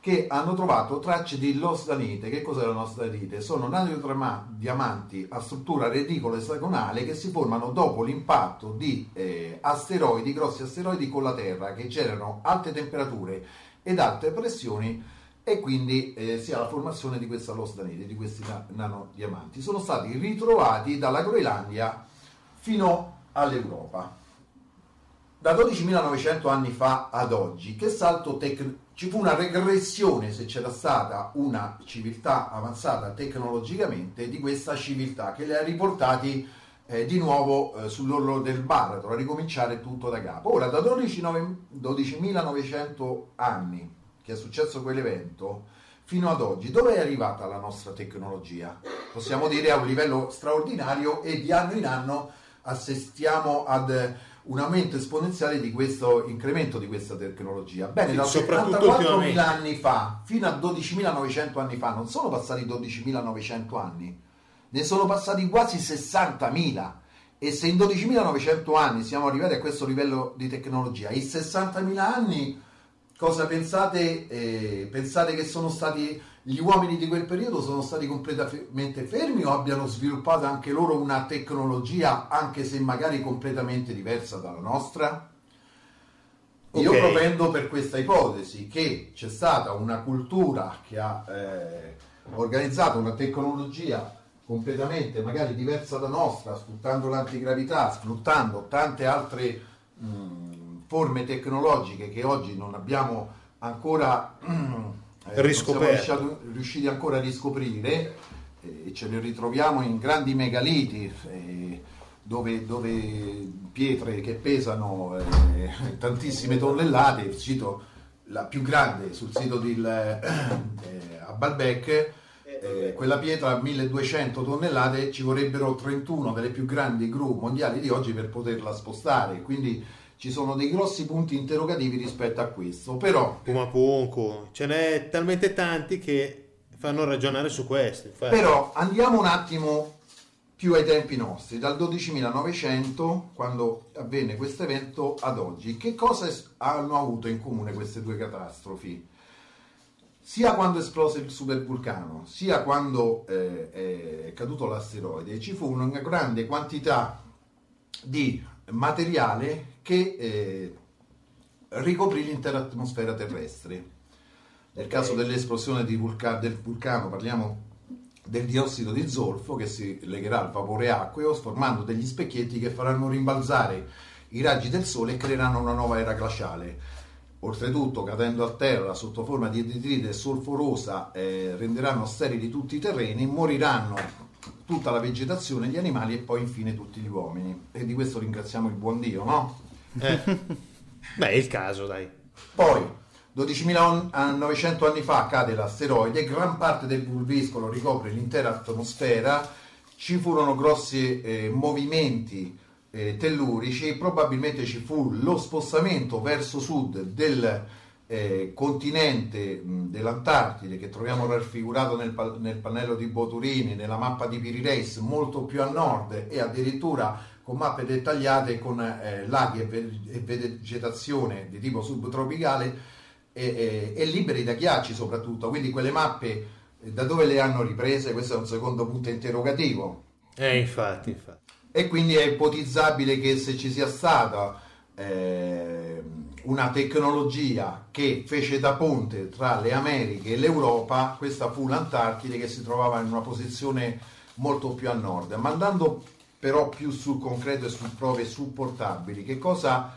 Speaker 6: che hanno trovato tracce di losdanite. Che cos'è la losdanite? Sono diamanti a struttura reticola-esagonale che si formano dopo l'impatto di eh, asteroidi, grossi asteroidi con la Terra, che generano alte temperature ed alte pressioni e quindi eh, si ha la formazione di questa losdanite, di questi nanodiamanti. Sono stati ritrovati dalla Groenlandia fino all'Europa. Da 12.900 anni fa ad oggi, che salto tecnico? Ci fu una regressione se c'era stata una civiltà avanzata tecnologicamente di questa civiltà che li ha riportati eh, di nuovo eh, sull'orlo del baratro, a ricominciare tutto da capo. Ora, da 12.900 anni che è successo quell'evento, fino ad oggi, dove è arrivata la nostra tecnologia? Possiamo dire a un livello straordinario e di anno in anno assistiamo ad un aumento esponenziale di questo incremento di questa tecnologia. Bene, da 74.000 anni fa fino a 12.900 anni fa non sono passati 12.900 anni, ne sono passati quasi 60.000. E se in 12.900 anni siamo arrivati a questo livello di tecnologia, in 60.000 anni cosa pensate? Eh, pensate che sono stati gli uomini di quel periodo sono stati completamente fermi o abbiano sviluppato anche loro una tecnologia, anche se magari completamente diversa dalla nostra? Okay. Io propendo per questa ipotesi che c'è stata una cultura che ha eh, organizzato una tecnologia completamente magari diversa da nostra, sfruttando l'antigravità, sfruttando tante altre mh, forme tecnologiche che oggi non abbiamo ancora eh, riusciti, riusciti ancora a riscoprire eh, e ce le ritroviamo in grandi megaliti eh, dove, dove, pietre che pesano eh, tantissime tonnellate, cito la più grande sul sito di, eh, a Balbec eh, quella pietra a 1200 tonnellate ci vorrebbero 31 delle più grandi gru mondiali di oggi per poterla spostare. Quindi ci sono dei grossi punti interrogativi rispetto a questo, però...
Speaker 2: Pumapunco, ce n'è talmente tanti che fanno ragionare su questo.
Speaker 6: Infatti. Però andiamo un attimo più ai tempi nostri, dal 12.900, quando avvenne questo evento, ad oggi. Che cosa hanno avuto in comune queste due catastrofi? Sia quando esplose il supervulcano, sia quando eh, è caduto l'asteroide, ci fu una grande quantità di materiale che eh, ricoprì l'intera atmosfera terrestre. Nel caso dell'esplosione di vulca- del vulcano parliamo del diossido di zolfo che si legherà al vapore acqueo formando degli specchietti che faranno rimbalzare i raggi del sole e creeranno una nuova era glaciale. Oltretutto, cadendo a terra sotto forma di detrite solforosa, eh, renderanno sterili tutti i terreni, moriranno tutta la vegetazione, gli animali e poi infine tutti gli uomini. E di questo ringraziamo il buon Dio, no?
Speaker 2: Eh. Beh, è il caso, dai.
Speaker 6: Poi, 12.900 anni fa cade l'asteroide, gran parte del pulviscolo ricopre l'intera atmosfera, ci furono grossi eh, movimenti eh, tellurici, probabilmente ci fu lo spostamento verso sud del eh, continente mh, dell'Antartide che troviamo raffigurato nel, nel, pannello di Boturini, nella mappa di Pirireis, molto più a nord e addirittura con mappe dettagliate con eh, laghi e vegetazione di tipo subtropicale e, e, e liberi da ghiacci soprattutto, quindi quelle mappe eh, da dove le hanno riprese? Questo è un secondo punto interrogativo.
Speaker 2: Eh, infatti, infatti.
Speaker 6: E quindi è ipotizzabile che se ci sia stata eh, una tecnologia che fece da ponte tra le Americhe e l'Europa, questa fu l'Antartide che si trovava in una posizione molto più a nord. Ma andando però più sul concreto e su prove supportabili, che cosa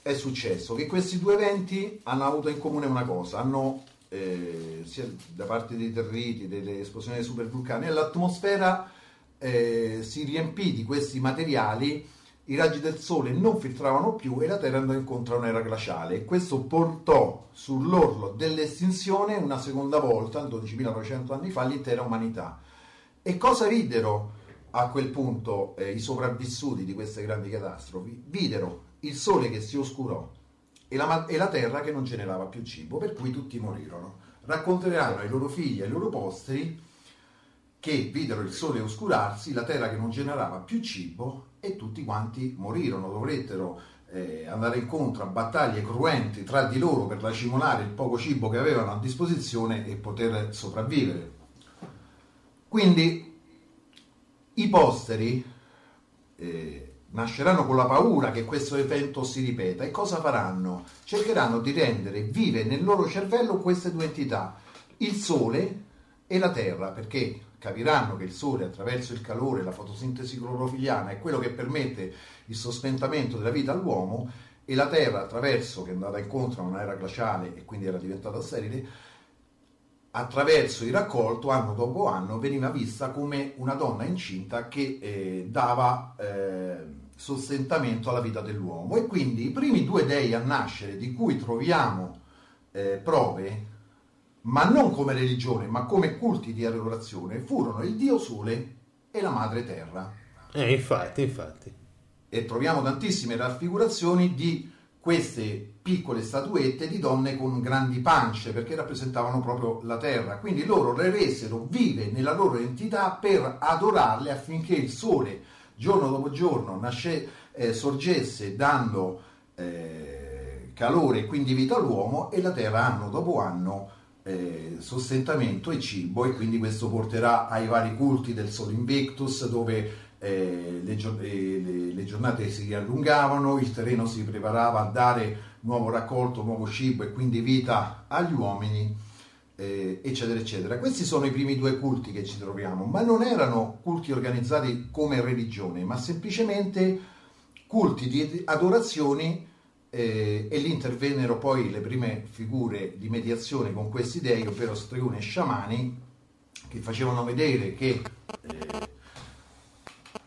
Speaker 6: è successo? Che questi due eventi hanno avuto in comune una cosa, hanno eh, sia da parte dei territi, delle esplosioni dei supervulcani, l'atmosfera eh, si riempì di questi materiali, i raggi del sole non filtravano più e la Terra andò incontro a un'era glaciale. Questo portò sull'orlo dell'estinzione una seconda volta, 12.900 anni fa, l'intera umanità. E cosa videro a quel punto eh, i sopravvissuti di queste grandi catastrofi? Videro il sole che si oscurò e la, e la terra che non generava più cibo, per cui tutti morirono. Racconteranno ai loro figli e ai loro posteri che videro il sole oscurarsi, la terra che non generava più cibo e tutti quanti morirono, dovettero eh, andare incontro a battaglie cruenti tra di loro per racimolare il poco cibo che avevano a disposizione e poter sopravvivere. Quindi i posteri eh, nasceranno con la paura che questo evento si ripeta e cosa faranno? Cercheranno di rendere vive nel loro cervello queste due entità, il Sole e la Terra, perché capiranno che il Sole attraverso il calore, la fotosintesi clorofiliana è quello che permette il sostentamento della vita all'uomo e la Terra attraverso, che è andata incontro a un'era glaciale e quindi era diventata sterile, attraverso il raccolto, anno dopo anno, veniva vista come una donna incinta che eh, dava... Eh, sostentamento alla vita dell'uomo. E quindi i primi due dei a nascere di cui troviamo eh, prove, ma non come religione, ma come culti di adorazione, furono il Dio Sole e la Madre Terra.
Speaker 2: Eh, infatti, infatti.
Speaker 6: E troviamo tantissime raffigurazioni di queste piccole statuette di donne con grandi pance perché rappresentavano proprio la terra. Quindi loro le resero vive nella loro entità per adorarle affinché il sole giorno dopo giorno nasce, eh, sorgesse dando eh, calore e quindi vita all'uomo e la terra anno dopo anno eh, sostentamento e cibo e quindi questo porterà ai vari culti del Sol Invictus dove eh, le, eh, le, le, giornate si allungavano, il terreno si preparava a dare nuovo raccolto, nuovo cibo e quindi vita agli uomini eh, eccetera, eccetera. Questi sono i primi due culti che ci troviamo, ma non erano culti organizzati come religione, ma semplicemente culti di adorazioni eh, e lì intervennero poi le prime figure di mediazione con questi dei, ovvero stregoni e sciamani, che facevano vedere che eh,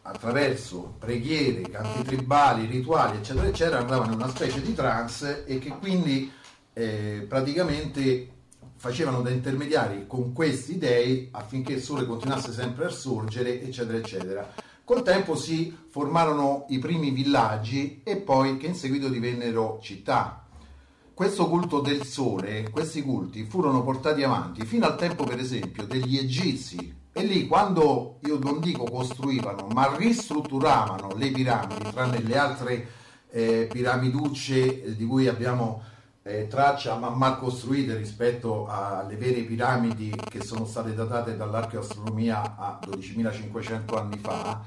Speaker 6: attraverso preghiere, canti tribali, rituali, eccetera, eccetera, andavano in una specie di trance e che quindi eh, praticamente facevano da intermediari con questi dei affinché il sole continuasse sempre a sorgere, eccetera, eccetera. Col tempo si formarono i primi villaggi e poi che in seguito divennero città. Questo culto del sole, questi culti furono portati avanti fino al tempo, per esempio, degli egizi. E lì, quando io non dico costruivano, ma ristrutturavano le piramidi, tranne le altre eh, piramiducce di cui abbiamo eh, traccia man mal costruite rispetto alle vere piramidi che sono state datate dall'archeoastronomia a 12.500 anni fa,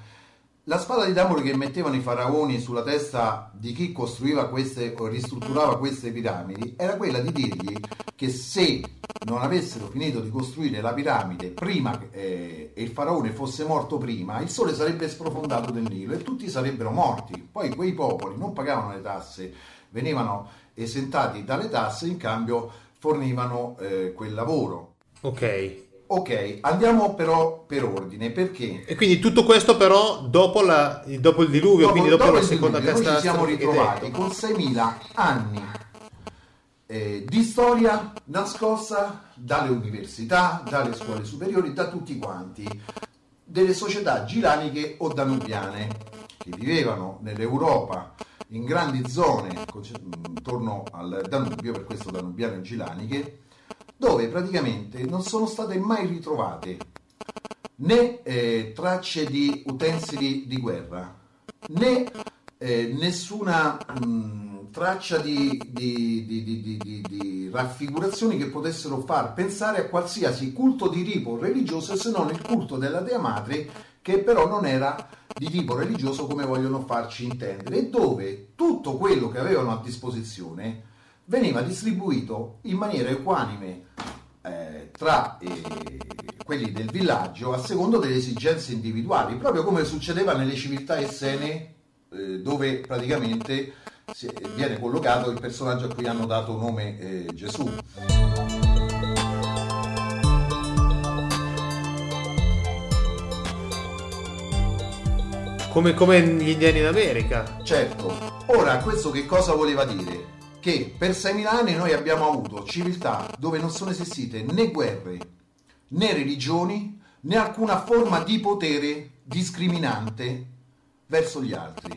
Speaker 6: la spada di Damocle che mettevano i faraoni sulla testa di chi costruiva queste o ristrutturava queste piramidi era quella di dirgli che se non avessero finito di costruire la piramide prima eh, e il faraone fosse morto prima, il sole sarebbe sprofondato nel Nilo e tutti sarebbero morti. Poi quei popoli non pagavano le tasse, venivano esentati dalle tasse, in cambio fornivano eh, quel lavoro.
Speaker 2: Ok.
Speaker 6: Ok, andiamo però per ordine, perché?
Speaker 2: E quindi tutto questo però dopo, la, dopo il diluvio, dopo, quindi dopo, dopo la seconda
Speaker 6: diluvio, Noi ci siamo ritrovati con 6.000 anni eh, di storia nascosta dalle università, dalle scuole superiori, da tutti quanti, delle società gilaniche o danubiane che vivevano nell'Europa in grandi zone intorno al Danubio, per questo danubiane o gilaniche, dove praticamente non sono state mai ritrovate né eh, tracce di utensili di guerra, né eh, nessuna mh, traccia di, di, di, di, raffigurazioni che potessero far pensare a qualsiasi culto di tipo religioso se non il culto della Dea Madre, che però non era di tipo religioso come vogliono farci intendere, e dove tutto quello che avevano a disposizione veniva distribuito in maniera equanime eh, tra eh, quelli del villaggio a secondo delle esigenze individuali, proprio come succedeva nelle civiltà essene eh, dove praticamente viene collocato il personaggio a cui hanno dato nome eh, Gesù.
Speaker 2: Come, come gli indiani in America.
Speaker 6: Certo. Ora, questo che cosa voleva dire? Che per 6.000 anni noi abbiamo avuto civiltà dove non sono esistite né guerre, né religioni, né alcuna forma di potere discriminante verso gli altri.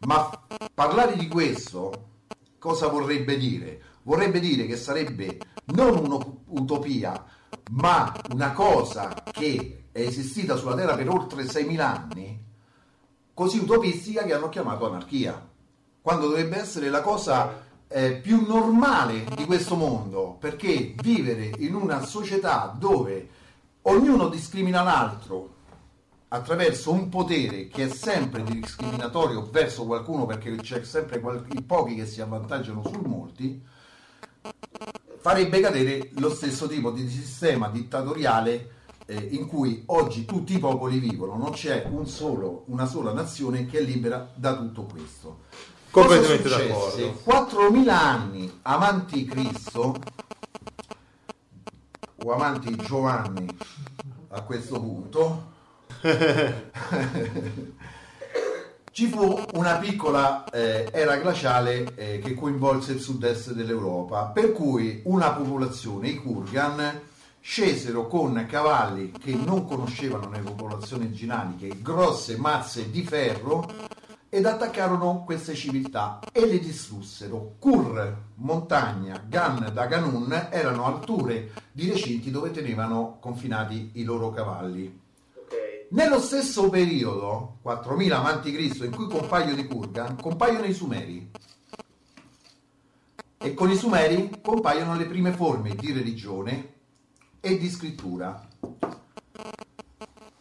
Speaker 6: Ma parlare di questo cosa vorrebbe dire? Vorrebbe dire che sarebbe non un'utopia, ma una cosa che è esistita sulla Terra per oltre 6.000 anni, così utopistica che hanno chiamato anarchia, quando dovrebbe essere la cosa eh, più normale di questo mondo, perché vivere in una società dove ognuno discrimina l'altro attraverso un potere che è sempre discriminatorio verso qualcuno perché c'è sempre i pochi che si avvantaggiano su molti, farebbe cadere lo stesso tipo di sistema dittatoriale eh, in cui oggi tutti i popoli vivono, non c'è un solo, una sola nazione che è libera da tutto questo.
Speaker 2: Completamente d'accordo.
Speaker 6: 4.000 anni avanti Cristo o avanti Giovanni a questo punto ci fu una piccola eh, era glaciale eh, che coinvolse il sud-est dell'Europa, per cui una popolazione, i Kurgan, scesero con cavalli che non conoscevano le popolazioni ginaniche, grosse mazze di ferro, ed attaccarono queste civiltà e le distrussero. Kur, montagna, Gan da Ganun erano alture di recinti dove tenevano confinati i loro cavalli. Nello stesso periodo, 4000 a.C., in cui compaiono i Kurgan, compaiono i Sumeri. E con i Sumeri compaiono le prime forme di religione e di scrittura.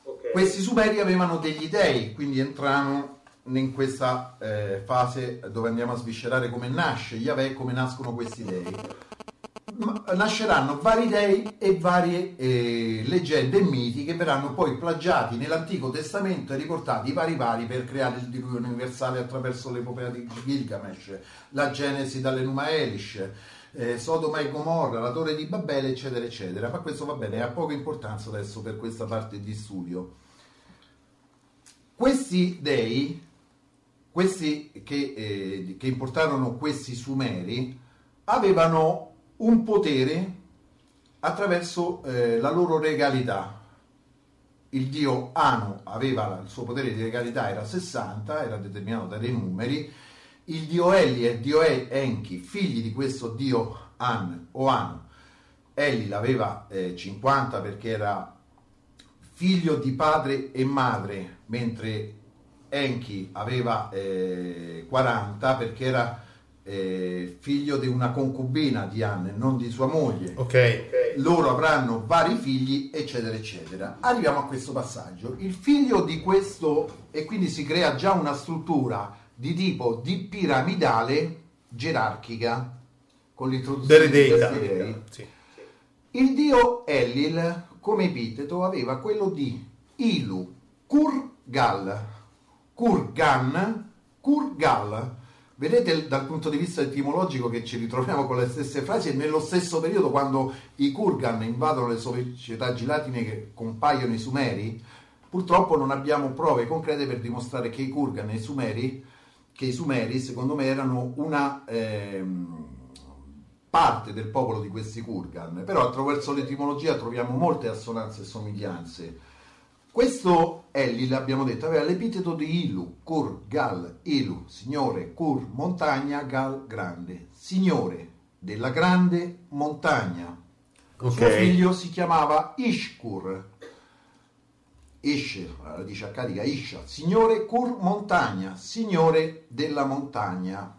Speaker 6: Okay. Questi Sumeri avevano degli dei, quindi entrano in questa eh, fase dove andiamo a sviscerare come nasce Yahweh, come nascono questi dei nasceranno vari dei e varie eh, leggende e miti che verranno poi plagiati nell'Antico Testamento e riportati vari vari per creare il diluvio universale attraverso l'epopea di Gilgamesh, la Genesi dall'Enuma Elish, eh, Sodoma e Gomorra, la Torre di Babele, eccetera, eccetera. Ma questo va bene, ha poca importanza adesso per questa parte di studio. Questi dei, questi che, eh, che importarono questi sumeri, avevano un potere attraverso eh, la loro regalità. Il dio Anu aveva il suo potere di regalità, era 60, era determinato da dei numeri. Il dio Eli e il dio Enki, figli di questo dio An o Anu, Eli l'aveva eh, 50 perché era figlio di padre e madre, mentre Enki aveva eh, 40 perché era eh, figlio di una concubina di Anne, non di sua moglie.
Speaker 2: Okay.
Speaker 6: Loro avranno vari figli, eccetera, eccetera. Arriviamo a questo passaggio. Il figlio di questo, e quindi si crea già una struttura di tipo di piramidale gerarchica con l'introduzione
Speaker 2: delle deità. Sì.
Speaker 6: Il dio Ellil, come epiteto, aveva quello di Ilu, Kurgal, Kurgan, Kurgal Vedete dal punto di vista etimologico che ci ritroviamo con le stesse frasi e nello stesso periodo quando i Kurgan invadono le società gilatine che compaiono i Sumeri, purtroppo non abbiamo prove concrete per dimostrare che i Kurgan e i Sumeri, che i Sumeri secondo me erano una eh, parte del popolo di questi Kurgan, però attraverso l'etimologia troviamo molte assonanze e somiglianze. Questo Elli, l'abbiamo detto, aveva l'epiteto di Ilu, Kur, Gal, Ilu, signore, Kur, montagna, Gal, grande, signore della grande montagna.
Speaker 2: Ok.
Speaker 6: Suo figlio si chiamava Ishkur, Ish, la radice accadica, Isha, signore Kur montagna, signore della montagna,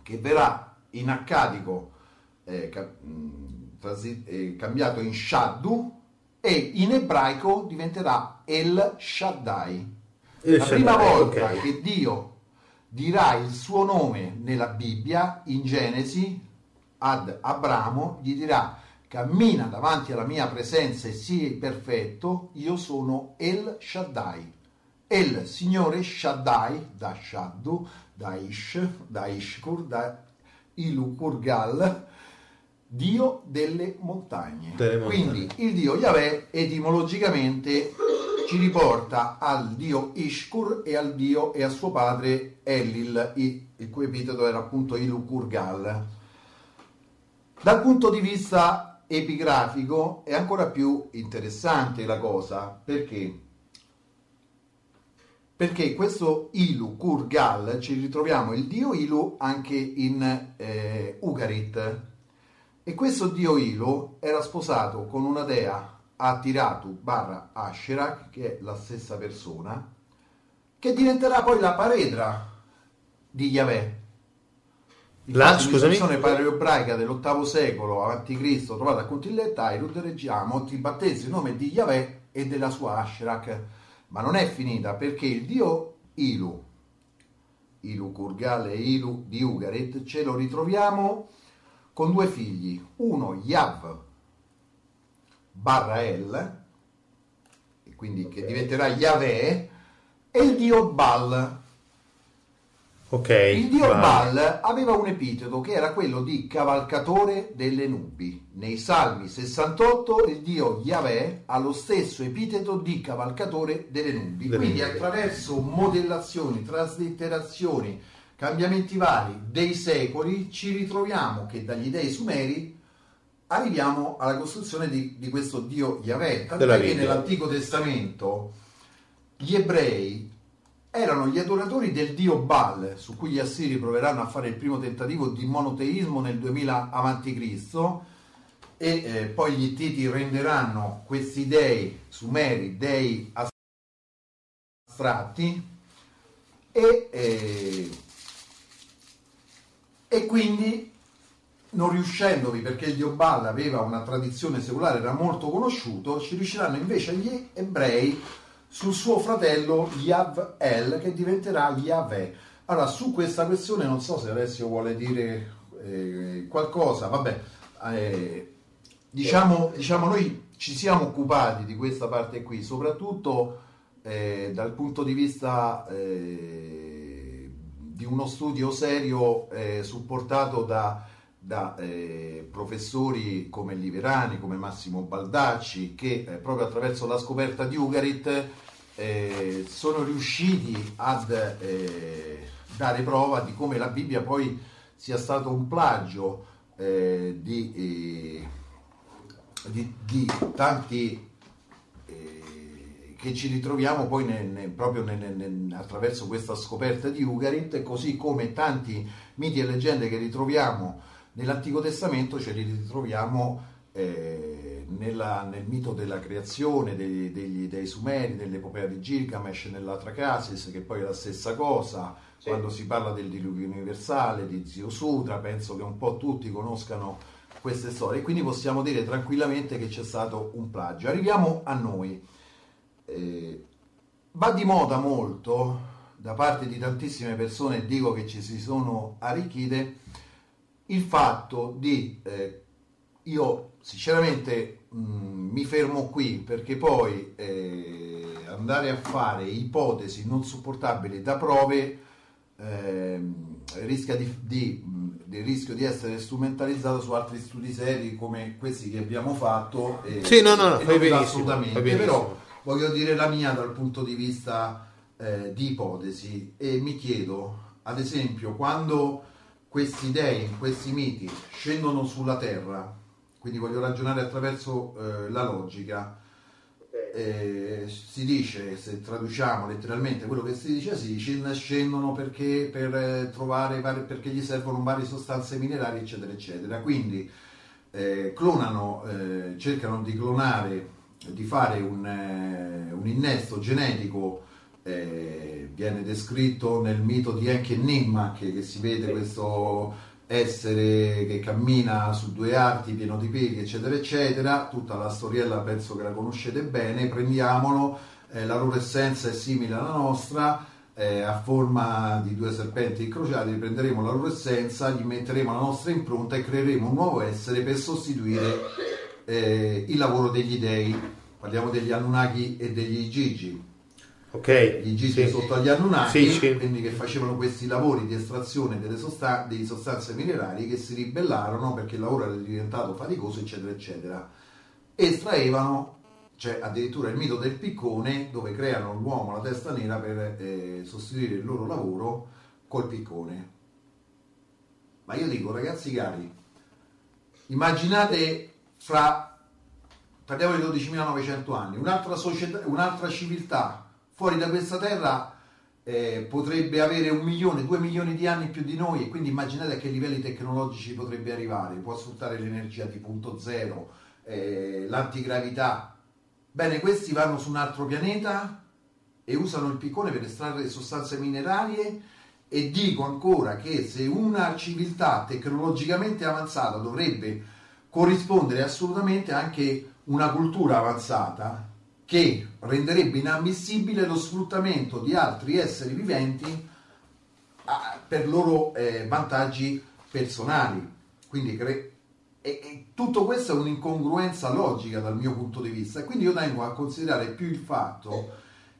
Speaker 6: che verrà in accadico eh, ca- mh, trasi- eh, cambiato in Shaddu e in ebraico diventerà El Shaddai.
Speaker 2: El
Speaker 6: la prima
Speaker 2: Shaddai,
Speaker 6: volta
Speaker 2: ok.
Speaker 6: che Dio dirà il suo nome nella Bibbia, in Genesi, ad Abramo, gli dirà cammina davanti alla mia presenza e sii perfetto, io sono El Shaddai. El, Signore Shaddai, da Shaddu, da Ish, da Ishkur, da Ilukurgal, Dio delle montagne.
Speaker 2: Delle.
Speaker 6: Quindi il Dio Yahweh etimologicamente ci riporta al Dio Ishkur e al Dio e a suo padre Elil, il cui epiteto era appunto Ilukurgal. Dal punto di vista epigrafico è ancora più interessante la cosa perché perché questo Ilu Kurgal ci ritroviamo il dio Ilu anche in eh, Ugarit e questo dio Ilu era sposato con una dea Atiratu barra Asherah che è la stessa persona che diventerà poi la paredra di Yahweh
Speaker 2: La- scusami?
Speaker 6: paleoebraica dell'VIII secolo a.C. trovata a Contilletta Irud leggiamo ti battezza il nome di Yahweh e della sua Asherak ma non è finita perché il dio Ilu Ilu Kurgal e Ilu di Ugarit ce lo ritroviamo con due figli uno Yav barra El e quindi che diventerà Yahweh e il dio Baal
Speaker 2: Ok.
Speaker 6: il dio
Speaker 2: va.
Speaker 6: Baal aveva un epiteto che era quello di cavalcatore delle nubi. Nei Salmi 68 il dio Yahweh ha lo stesso epiteto di cavalcatore delle nubi. Quindi attraverso modellazioni, traslitterazioni, cambiamenti vari dei secoli ci ritroviamo che dagli dei sumeri arriviamo alla costruzione di, di questo dio Yahweh. Tant'è che nell'Antico Testamento gli ebrei erano gli adoratori del dio Baal, su cui gli assiri proveranno a fare il primo tentativo di monoteismo nel 2000 a.C. e eh, poi gli ittiti renderanno questi dei sumeri dei astratti e, eh, e quindi non riuscendovi perché il dio aveva una tradizione secolare, era molto conosciuto, ci riusciranno invece gli ebrei sul suo fratello Yav-El che diventerà Yahweh. Allora, su questa questione non so se Alessio vuole dire eh, qualcosa, vabbè, eh, diciamo, diciamo noi ci siamo occupati di questa parte qui, soprattutto eh, dal punto di vista eh, di uno studio serio eh, supportato da, da, eh, professori come Liverani, come Massimo Baldacci, che eh, proprio attraverso la scoperta di Ugarit eh, sono riusciti ad eh, dare prova di come la Bibbia poi sia stato un plagio eh, di, di- di tanti che ci ritroviamo poi ne- ne- proprio ne- attraverso questa scoperta di Ugarit, così come tanti miti e leggende che ritroviamo nell'Antico Testamento ce li ritroviamo eh, nella- nel mito della creazione dei, degli- dei Sumeri, nell'epopea di Gilgamesh, nell'Atracasis, che poi è la stessa cosa, quando si parla del diluvio universale, di Zio Sutra, penso che un po' tutti conoscano queste storie, quindi possiamo dire tranquillamente che c'è stato un plagio. Arriviamo a noi. Eh, va di moda molto da parte di tantissime persone, dico che ci si sono arricchite, il fatto di, eh, io sinceramente mh, mi fermo qui perché poi eh, andare a fare ipotesi non supportabili da prove ehm, rischia di, di- mh, del rischio di essere strumentalizzato su altri studi seri come questi che abbiamo fatto. e-
Speaker 2: Sì, no, no, no, fai benissimo,
Speaker 6: Assolutamente,
Speaker 2: fai benissimo.
Speaker 6: però voglio dire la mia dal punto di vista eh, di ipotesi e mi chiedo, ad esempio, quando questi dei, questi miti scendono sulla terra, quindi voglio ragionare attraverso eh, la logica, eh, si dice, se traduciamo letteralmente quello che si dice, dice scendono perché, per eh, trovare perché gli servono varie sostanze minerali, eccetera, eccetera. Quindi eh, clonano, eh, cercano di clonare, di fare un, eh, un innesto genetico. eh, viene descritto nel mito di Enki e Nimma che, che si vede questo essere che cammina su due arti pieno di pieghe eccetera eccetera. Tutta la storiella penso che la conoscete bene. Prendiamolo eh, la loro essenza è simile alla nostra eh, a forma di due serpenti incrociati. Prenderemo la loro essenza gli metteremo la nostra impronta e creeremo un nuovo essere per sostituire eh, il lavoro degli dei parliamo degli Anunnaki e degli Gigi
Speaker 2: Ok.
Speaker 6: gli Gigi
Speaker 2: Sì.
Speaker 6: sotto agli Anunnaki,
Speaker 2: Sì, sì.
Speaker 6: quindi che facevano questi lavori di estrazione delle sostan- di sostanze minerali che si ribellarono perché il lavoro era diventato faticoso, eccetera, eccetera. Estraevano, c'è addirittura il mito del piccone dove creano l'uomo la testa nera per eh, sostituire il loro lavoro col piccone. Ma io dico, ragazzi cari, immaginate fra parliamo di 12.900 anni, un'altra, società, un'altra civiltà fuori da questa terra eh, potrebbe avere un milione, due milioni di anni più di noi e quindi immaginate a che livelli tecnologici potrebbe arrivare, può sfruttare l'energia di punto zero, eh, l'antigravità. Bene, questi vanno su un altro pianeta e usano il piccone per estrarre sostanze minerarie e dico ancora che se una civiltà tecnologicamente avanzata dovrebbe corrispondere assolutamente anche una cultura avanzata che renderebbe inammissibile lo sfruttamento di altri esseri viventi a- per loro eh, vantaggi personali. Quindi cre- e, e tutto questo è un'incongruenza logica dal mio punto di vista quindi io tengo a considerare più il fatto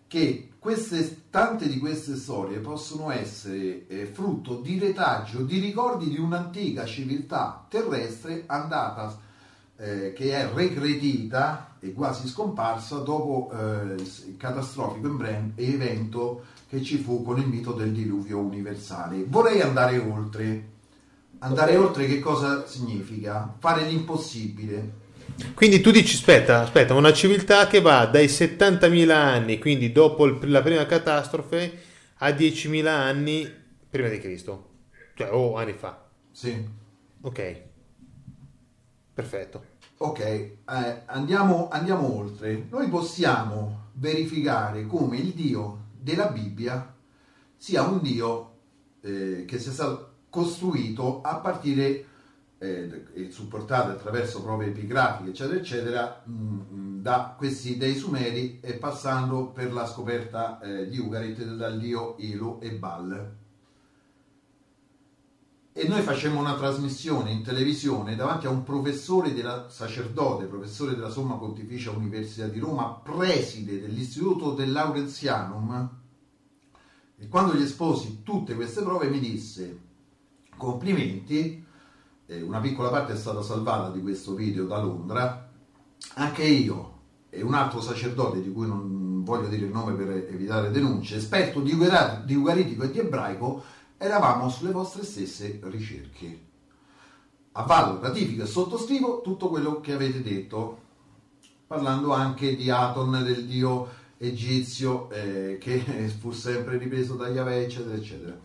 Speaker 6: che queste, tante di queste storie possono essere eh, frutto di retaggio, di ricordi di un'antica civiltà terrestre andata eh, che è regredita e quasi scomparsa dopo eh, il catastrofico evento che ci fu con il mito del diluvio universale. Vorrei andare oltre. Andare oltre che cosa significa? Fare l'impossibile.
Speaker 2: Quindi tu dici, aspetta, aspetta, una civiltà che va dai 70.000 anni, quindi dopo il- la prima catastrofe, a 10.000 anni prima di Cristo. Cioè, o anni fa.
Speaker 6: Sì.
Speaker 2: Ok. Perfetto.
Speaker 6: Ok, eh, andiamo, andiamo oltre. Noi possiamo verificare come il Dio della Bibbia sia un Dio eh, che sia stato costruito a partire eh, e supportato attraverso prove epigrafiche, eccetera, eccetera, mh, mh, da questi dei Sumeri e passando per la scoperta eh, di Ugarit dal dio Elu e Baal e noi facemmo una trasmissione in televisione davanti a un professore della sacerdote, professore della Somma Pontificia Università di Roma, preside dell'Istituto del Laurenzianum, e quando gli esposi tutte queste prove mi disse complimenti, eh, una piccola parte è stata salvata di questo video da Londra, anche io e un altro sacerdote di cui non voglio dire il nome per evitare denunce, esperto di, ugaritico e di ebraico, eravamo sulle vostre stesse ricerche. Avvallo, ratifico e sottoscrivo tutto quello che avete detto, parlando anche di Aton, del dio egizio, eh, che fu sempre ripreso da Yahweh, eccetera, eccetera.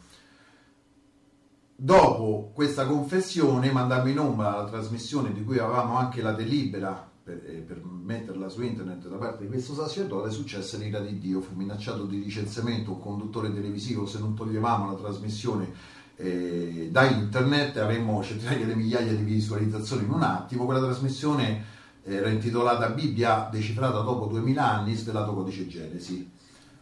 Speaker 6: Dopo questa confessione mandammo in onda la trasmissione di cui avevamo anche la delibera per, eh, per metterla su internet da parte di questo sacerdote, successe l'ira di Dio, fu minacciato di licenziamento un conduttore televisivo se non toglievamo la trasmissione eh, da internet, avremmo centinaia di migliaia di visualizzazioni in un attimo, quella trasmissione era intitolata Bibbia decifrata dopo 2000 anni, svelato codice Genesi.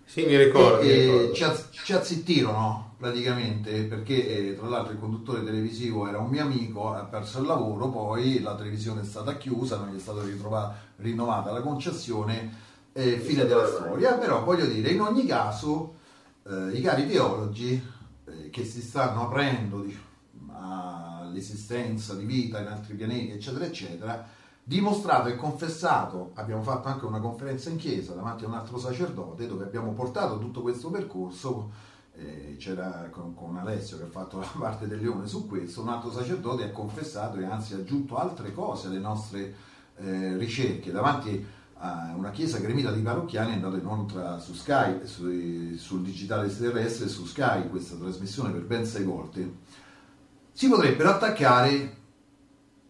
Speaker 2: Sì, mi ricordo. mi
Speaker 6: E, e
Speaker 2: ricordo.
Speaker 6: ci, azz- ci azzittirono praticamente perché eh, tra l'altro il conduttore televisivo era un mio amico, ha perso il lavoro, poi la televisione è stata chiusa, non gli è stata ritrova- rinnovata la concessione, eh, fine della storia, però voglio dire, in ogni caso eh, i cari teologi eh, che si stanno aprendo di- all'esistenza di vita in altri pianeti, eccetera, eccetera, dimostrato e confessato, abbiamo fatto anche una conferenza in chiesa davanti a un altro sacerdote dove abbiamo portato tutto questo percorso eh, c'era con, con, Alessio che ha fatto la parte del leone su questo, un altro sacerdote ha confessato e anzi ha aggiunto altre cose alle nostre eh, ricerche. Davanti a una chiesa gremita di parrocchiani è andato in onda su Sky, su, sul digitale terrestre su Sky, questa trasmissione per ben sei volte, si potrebbero attaccare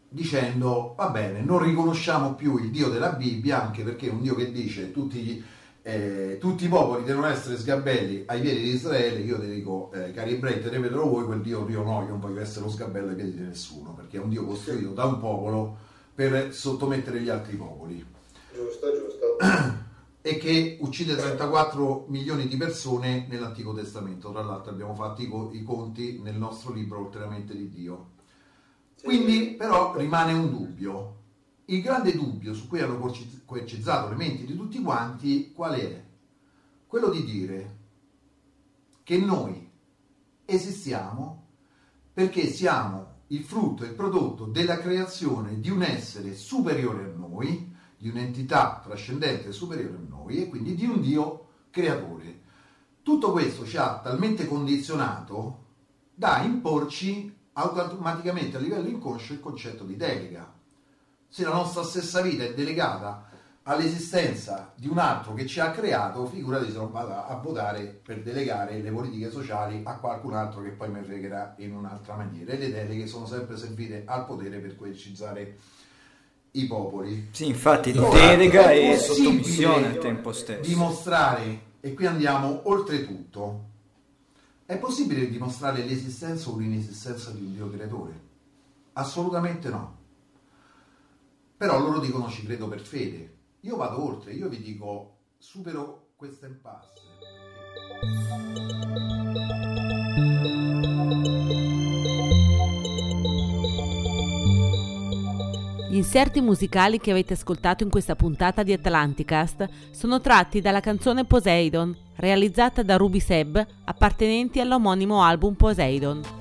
Speaker 6: dicendo va bene, non riconosciamo più il Dio della Bibbia, anche perché è un Dio che dice tutti, gli, eh, tutti i popoli devono essere sgabelli ai piedi di Israele, io ti dico, eh, cari ebrei, vedrò voi, quel Dio Dio no, io non voglio essere lo sgabello ai piedi di nessuno, perché è un Dio costruito da un popolo per sottomettere gli altri popoli.
Speaker 7: Giusto, giusto.
Speaker 6: e che uccide 34 milioni di persone nell'Antico Testamento. Tra l'altro abbiamo fatto i, co- i conti nel nostro libro Oltreamente di Dio. Quindi però rimane un dubbio. Il grande dubbio su cui hanno coercizzato le menti di tutti quanti qual è? Quello di dire che noi esistiamo perché siamo il frutto e il prodotto della creazione di un essere superiore a noi, di un'entità trascendente superiore a noi e quindi di un Dio creatore. Tutto questo ci ha talmente condizionato da imporci automaticamente a livello inconscio il concetto di delega. Se la nostra stessa vita è delegata all'esistenza di un altro che ci ha creato, figurati se non vado a votare per delegare le politiche sociali a qualcun altro che poi mi fregherà in un'altra maniera. E le deleghe sono sempre servite al potere per coercizzare i popoli.
Speaker 3: Sì, infatti delega e sottomissione al tempo stesso.
Speaker 6: Dimostrare, e qui andiamo oltretutto, è possibile dimostrare l'esistenza o l'inesistenza di un Dio creatore? Assolutamente no. Però loro dicono ci credo per fede. Io vado oltre, io vi dico supero questa impasse.
Speaker 1: Gli inserti musicali che avete ascoltato in questa puntata di Atlanticast sono tratti dalla canzone Poseidon, realizzata da Ruby Seb, appartenenti all'omonimo album Poseidon.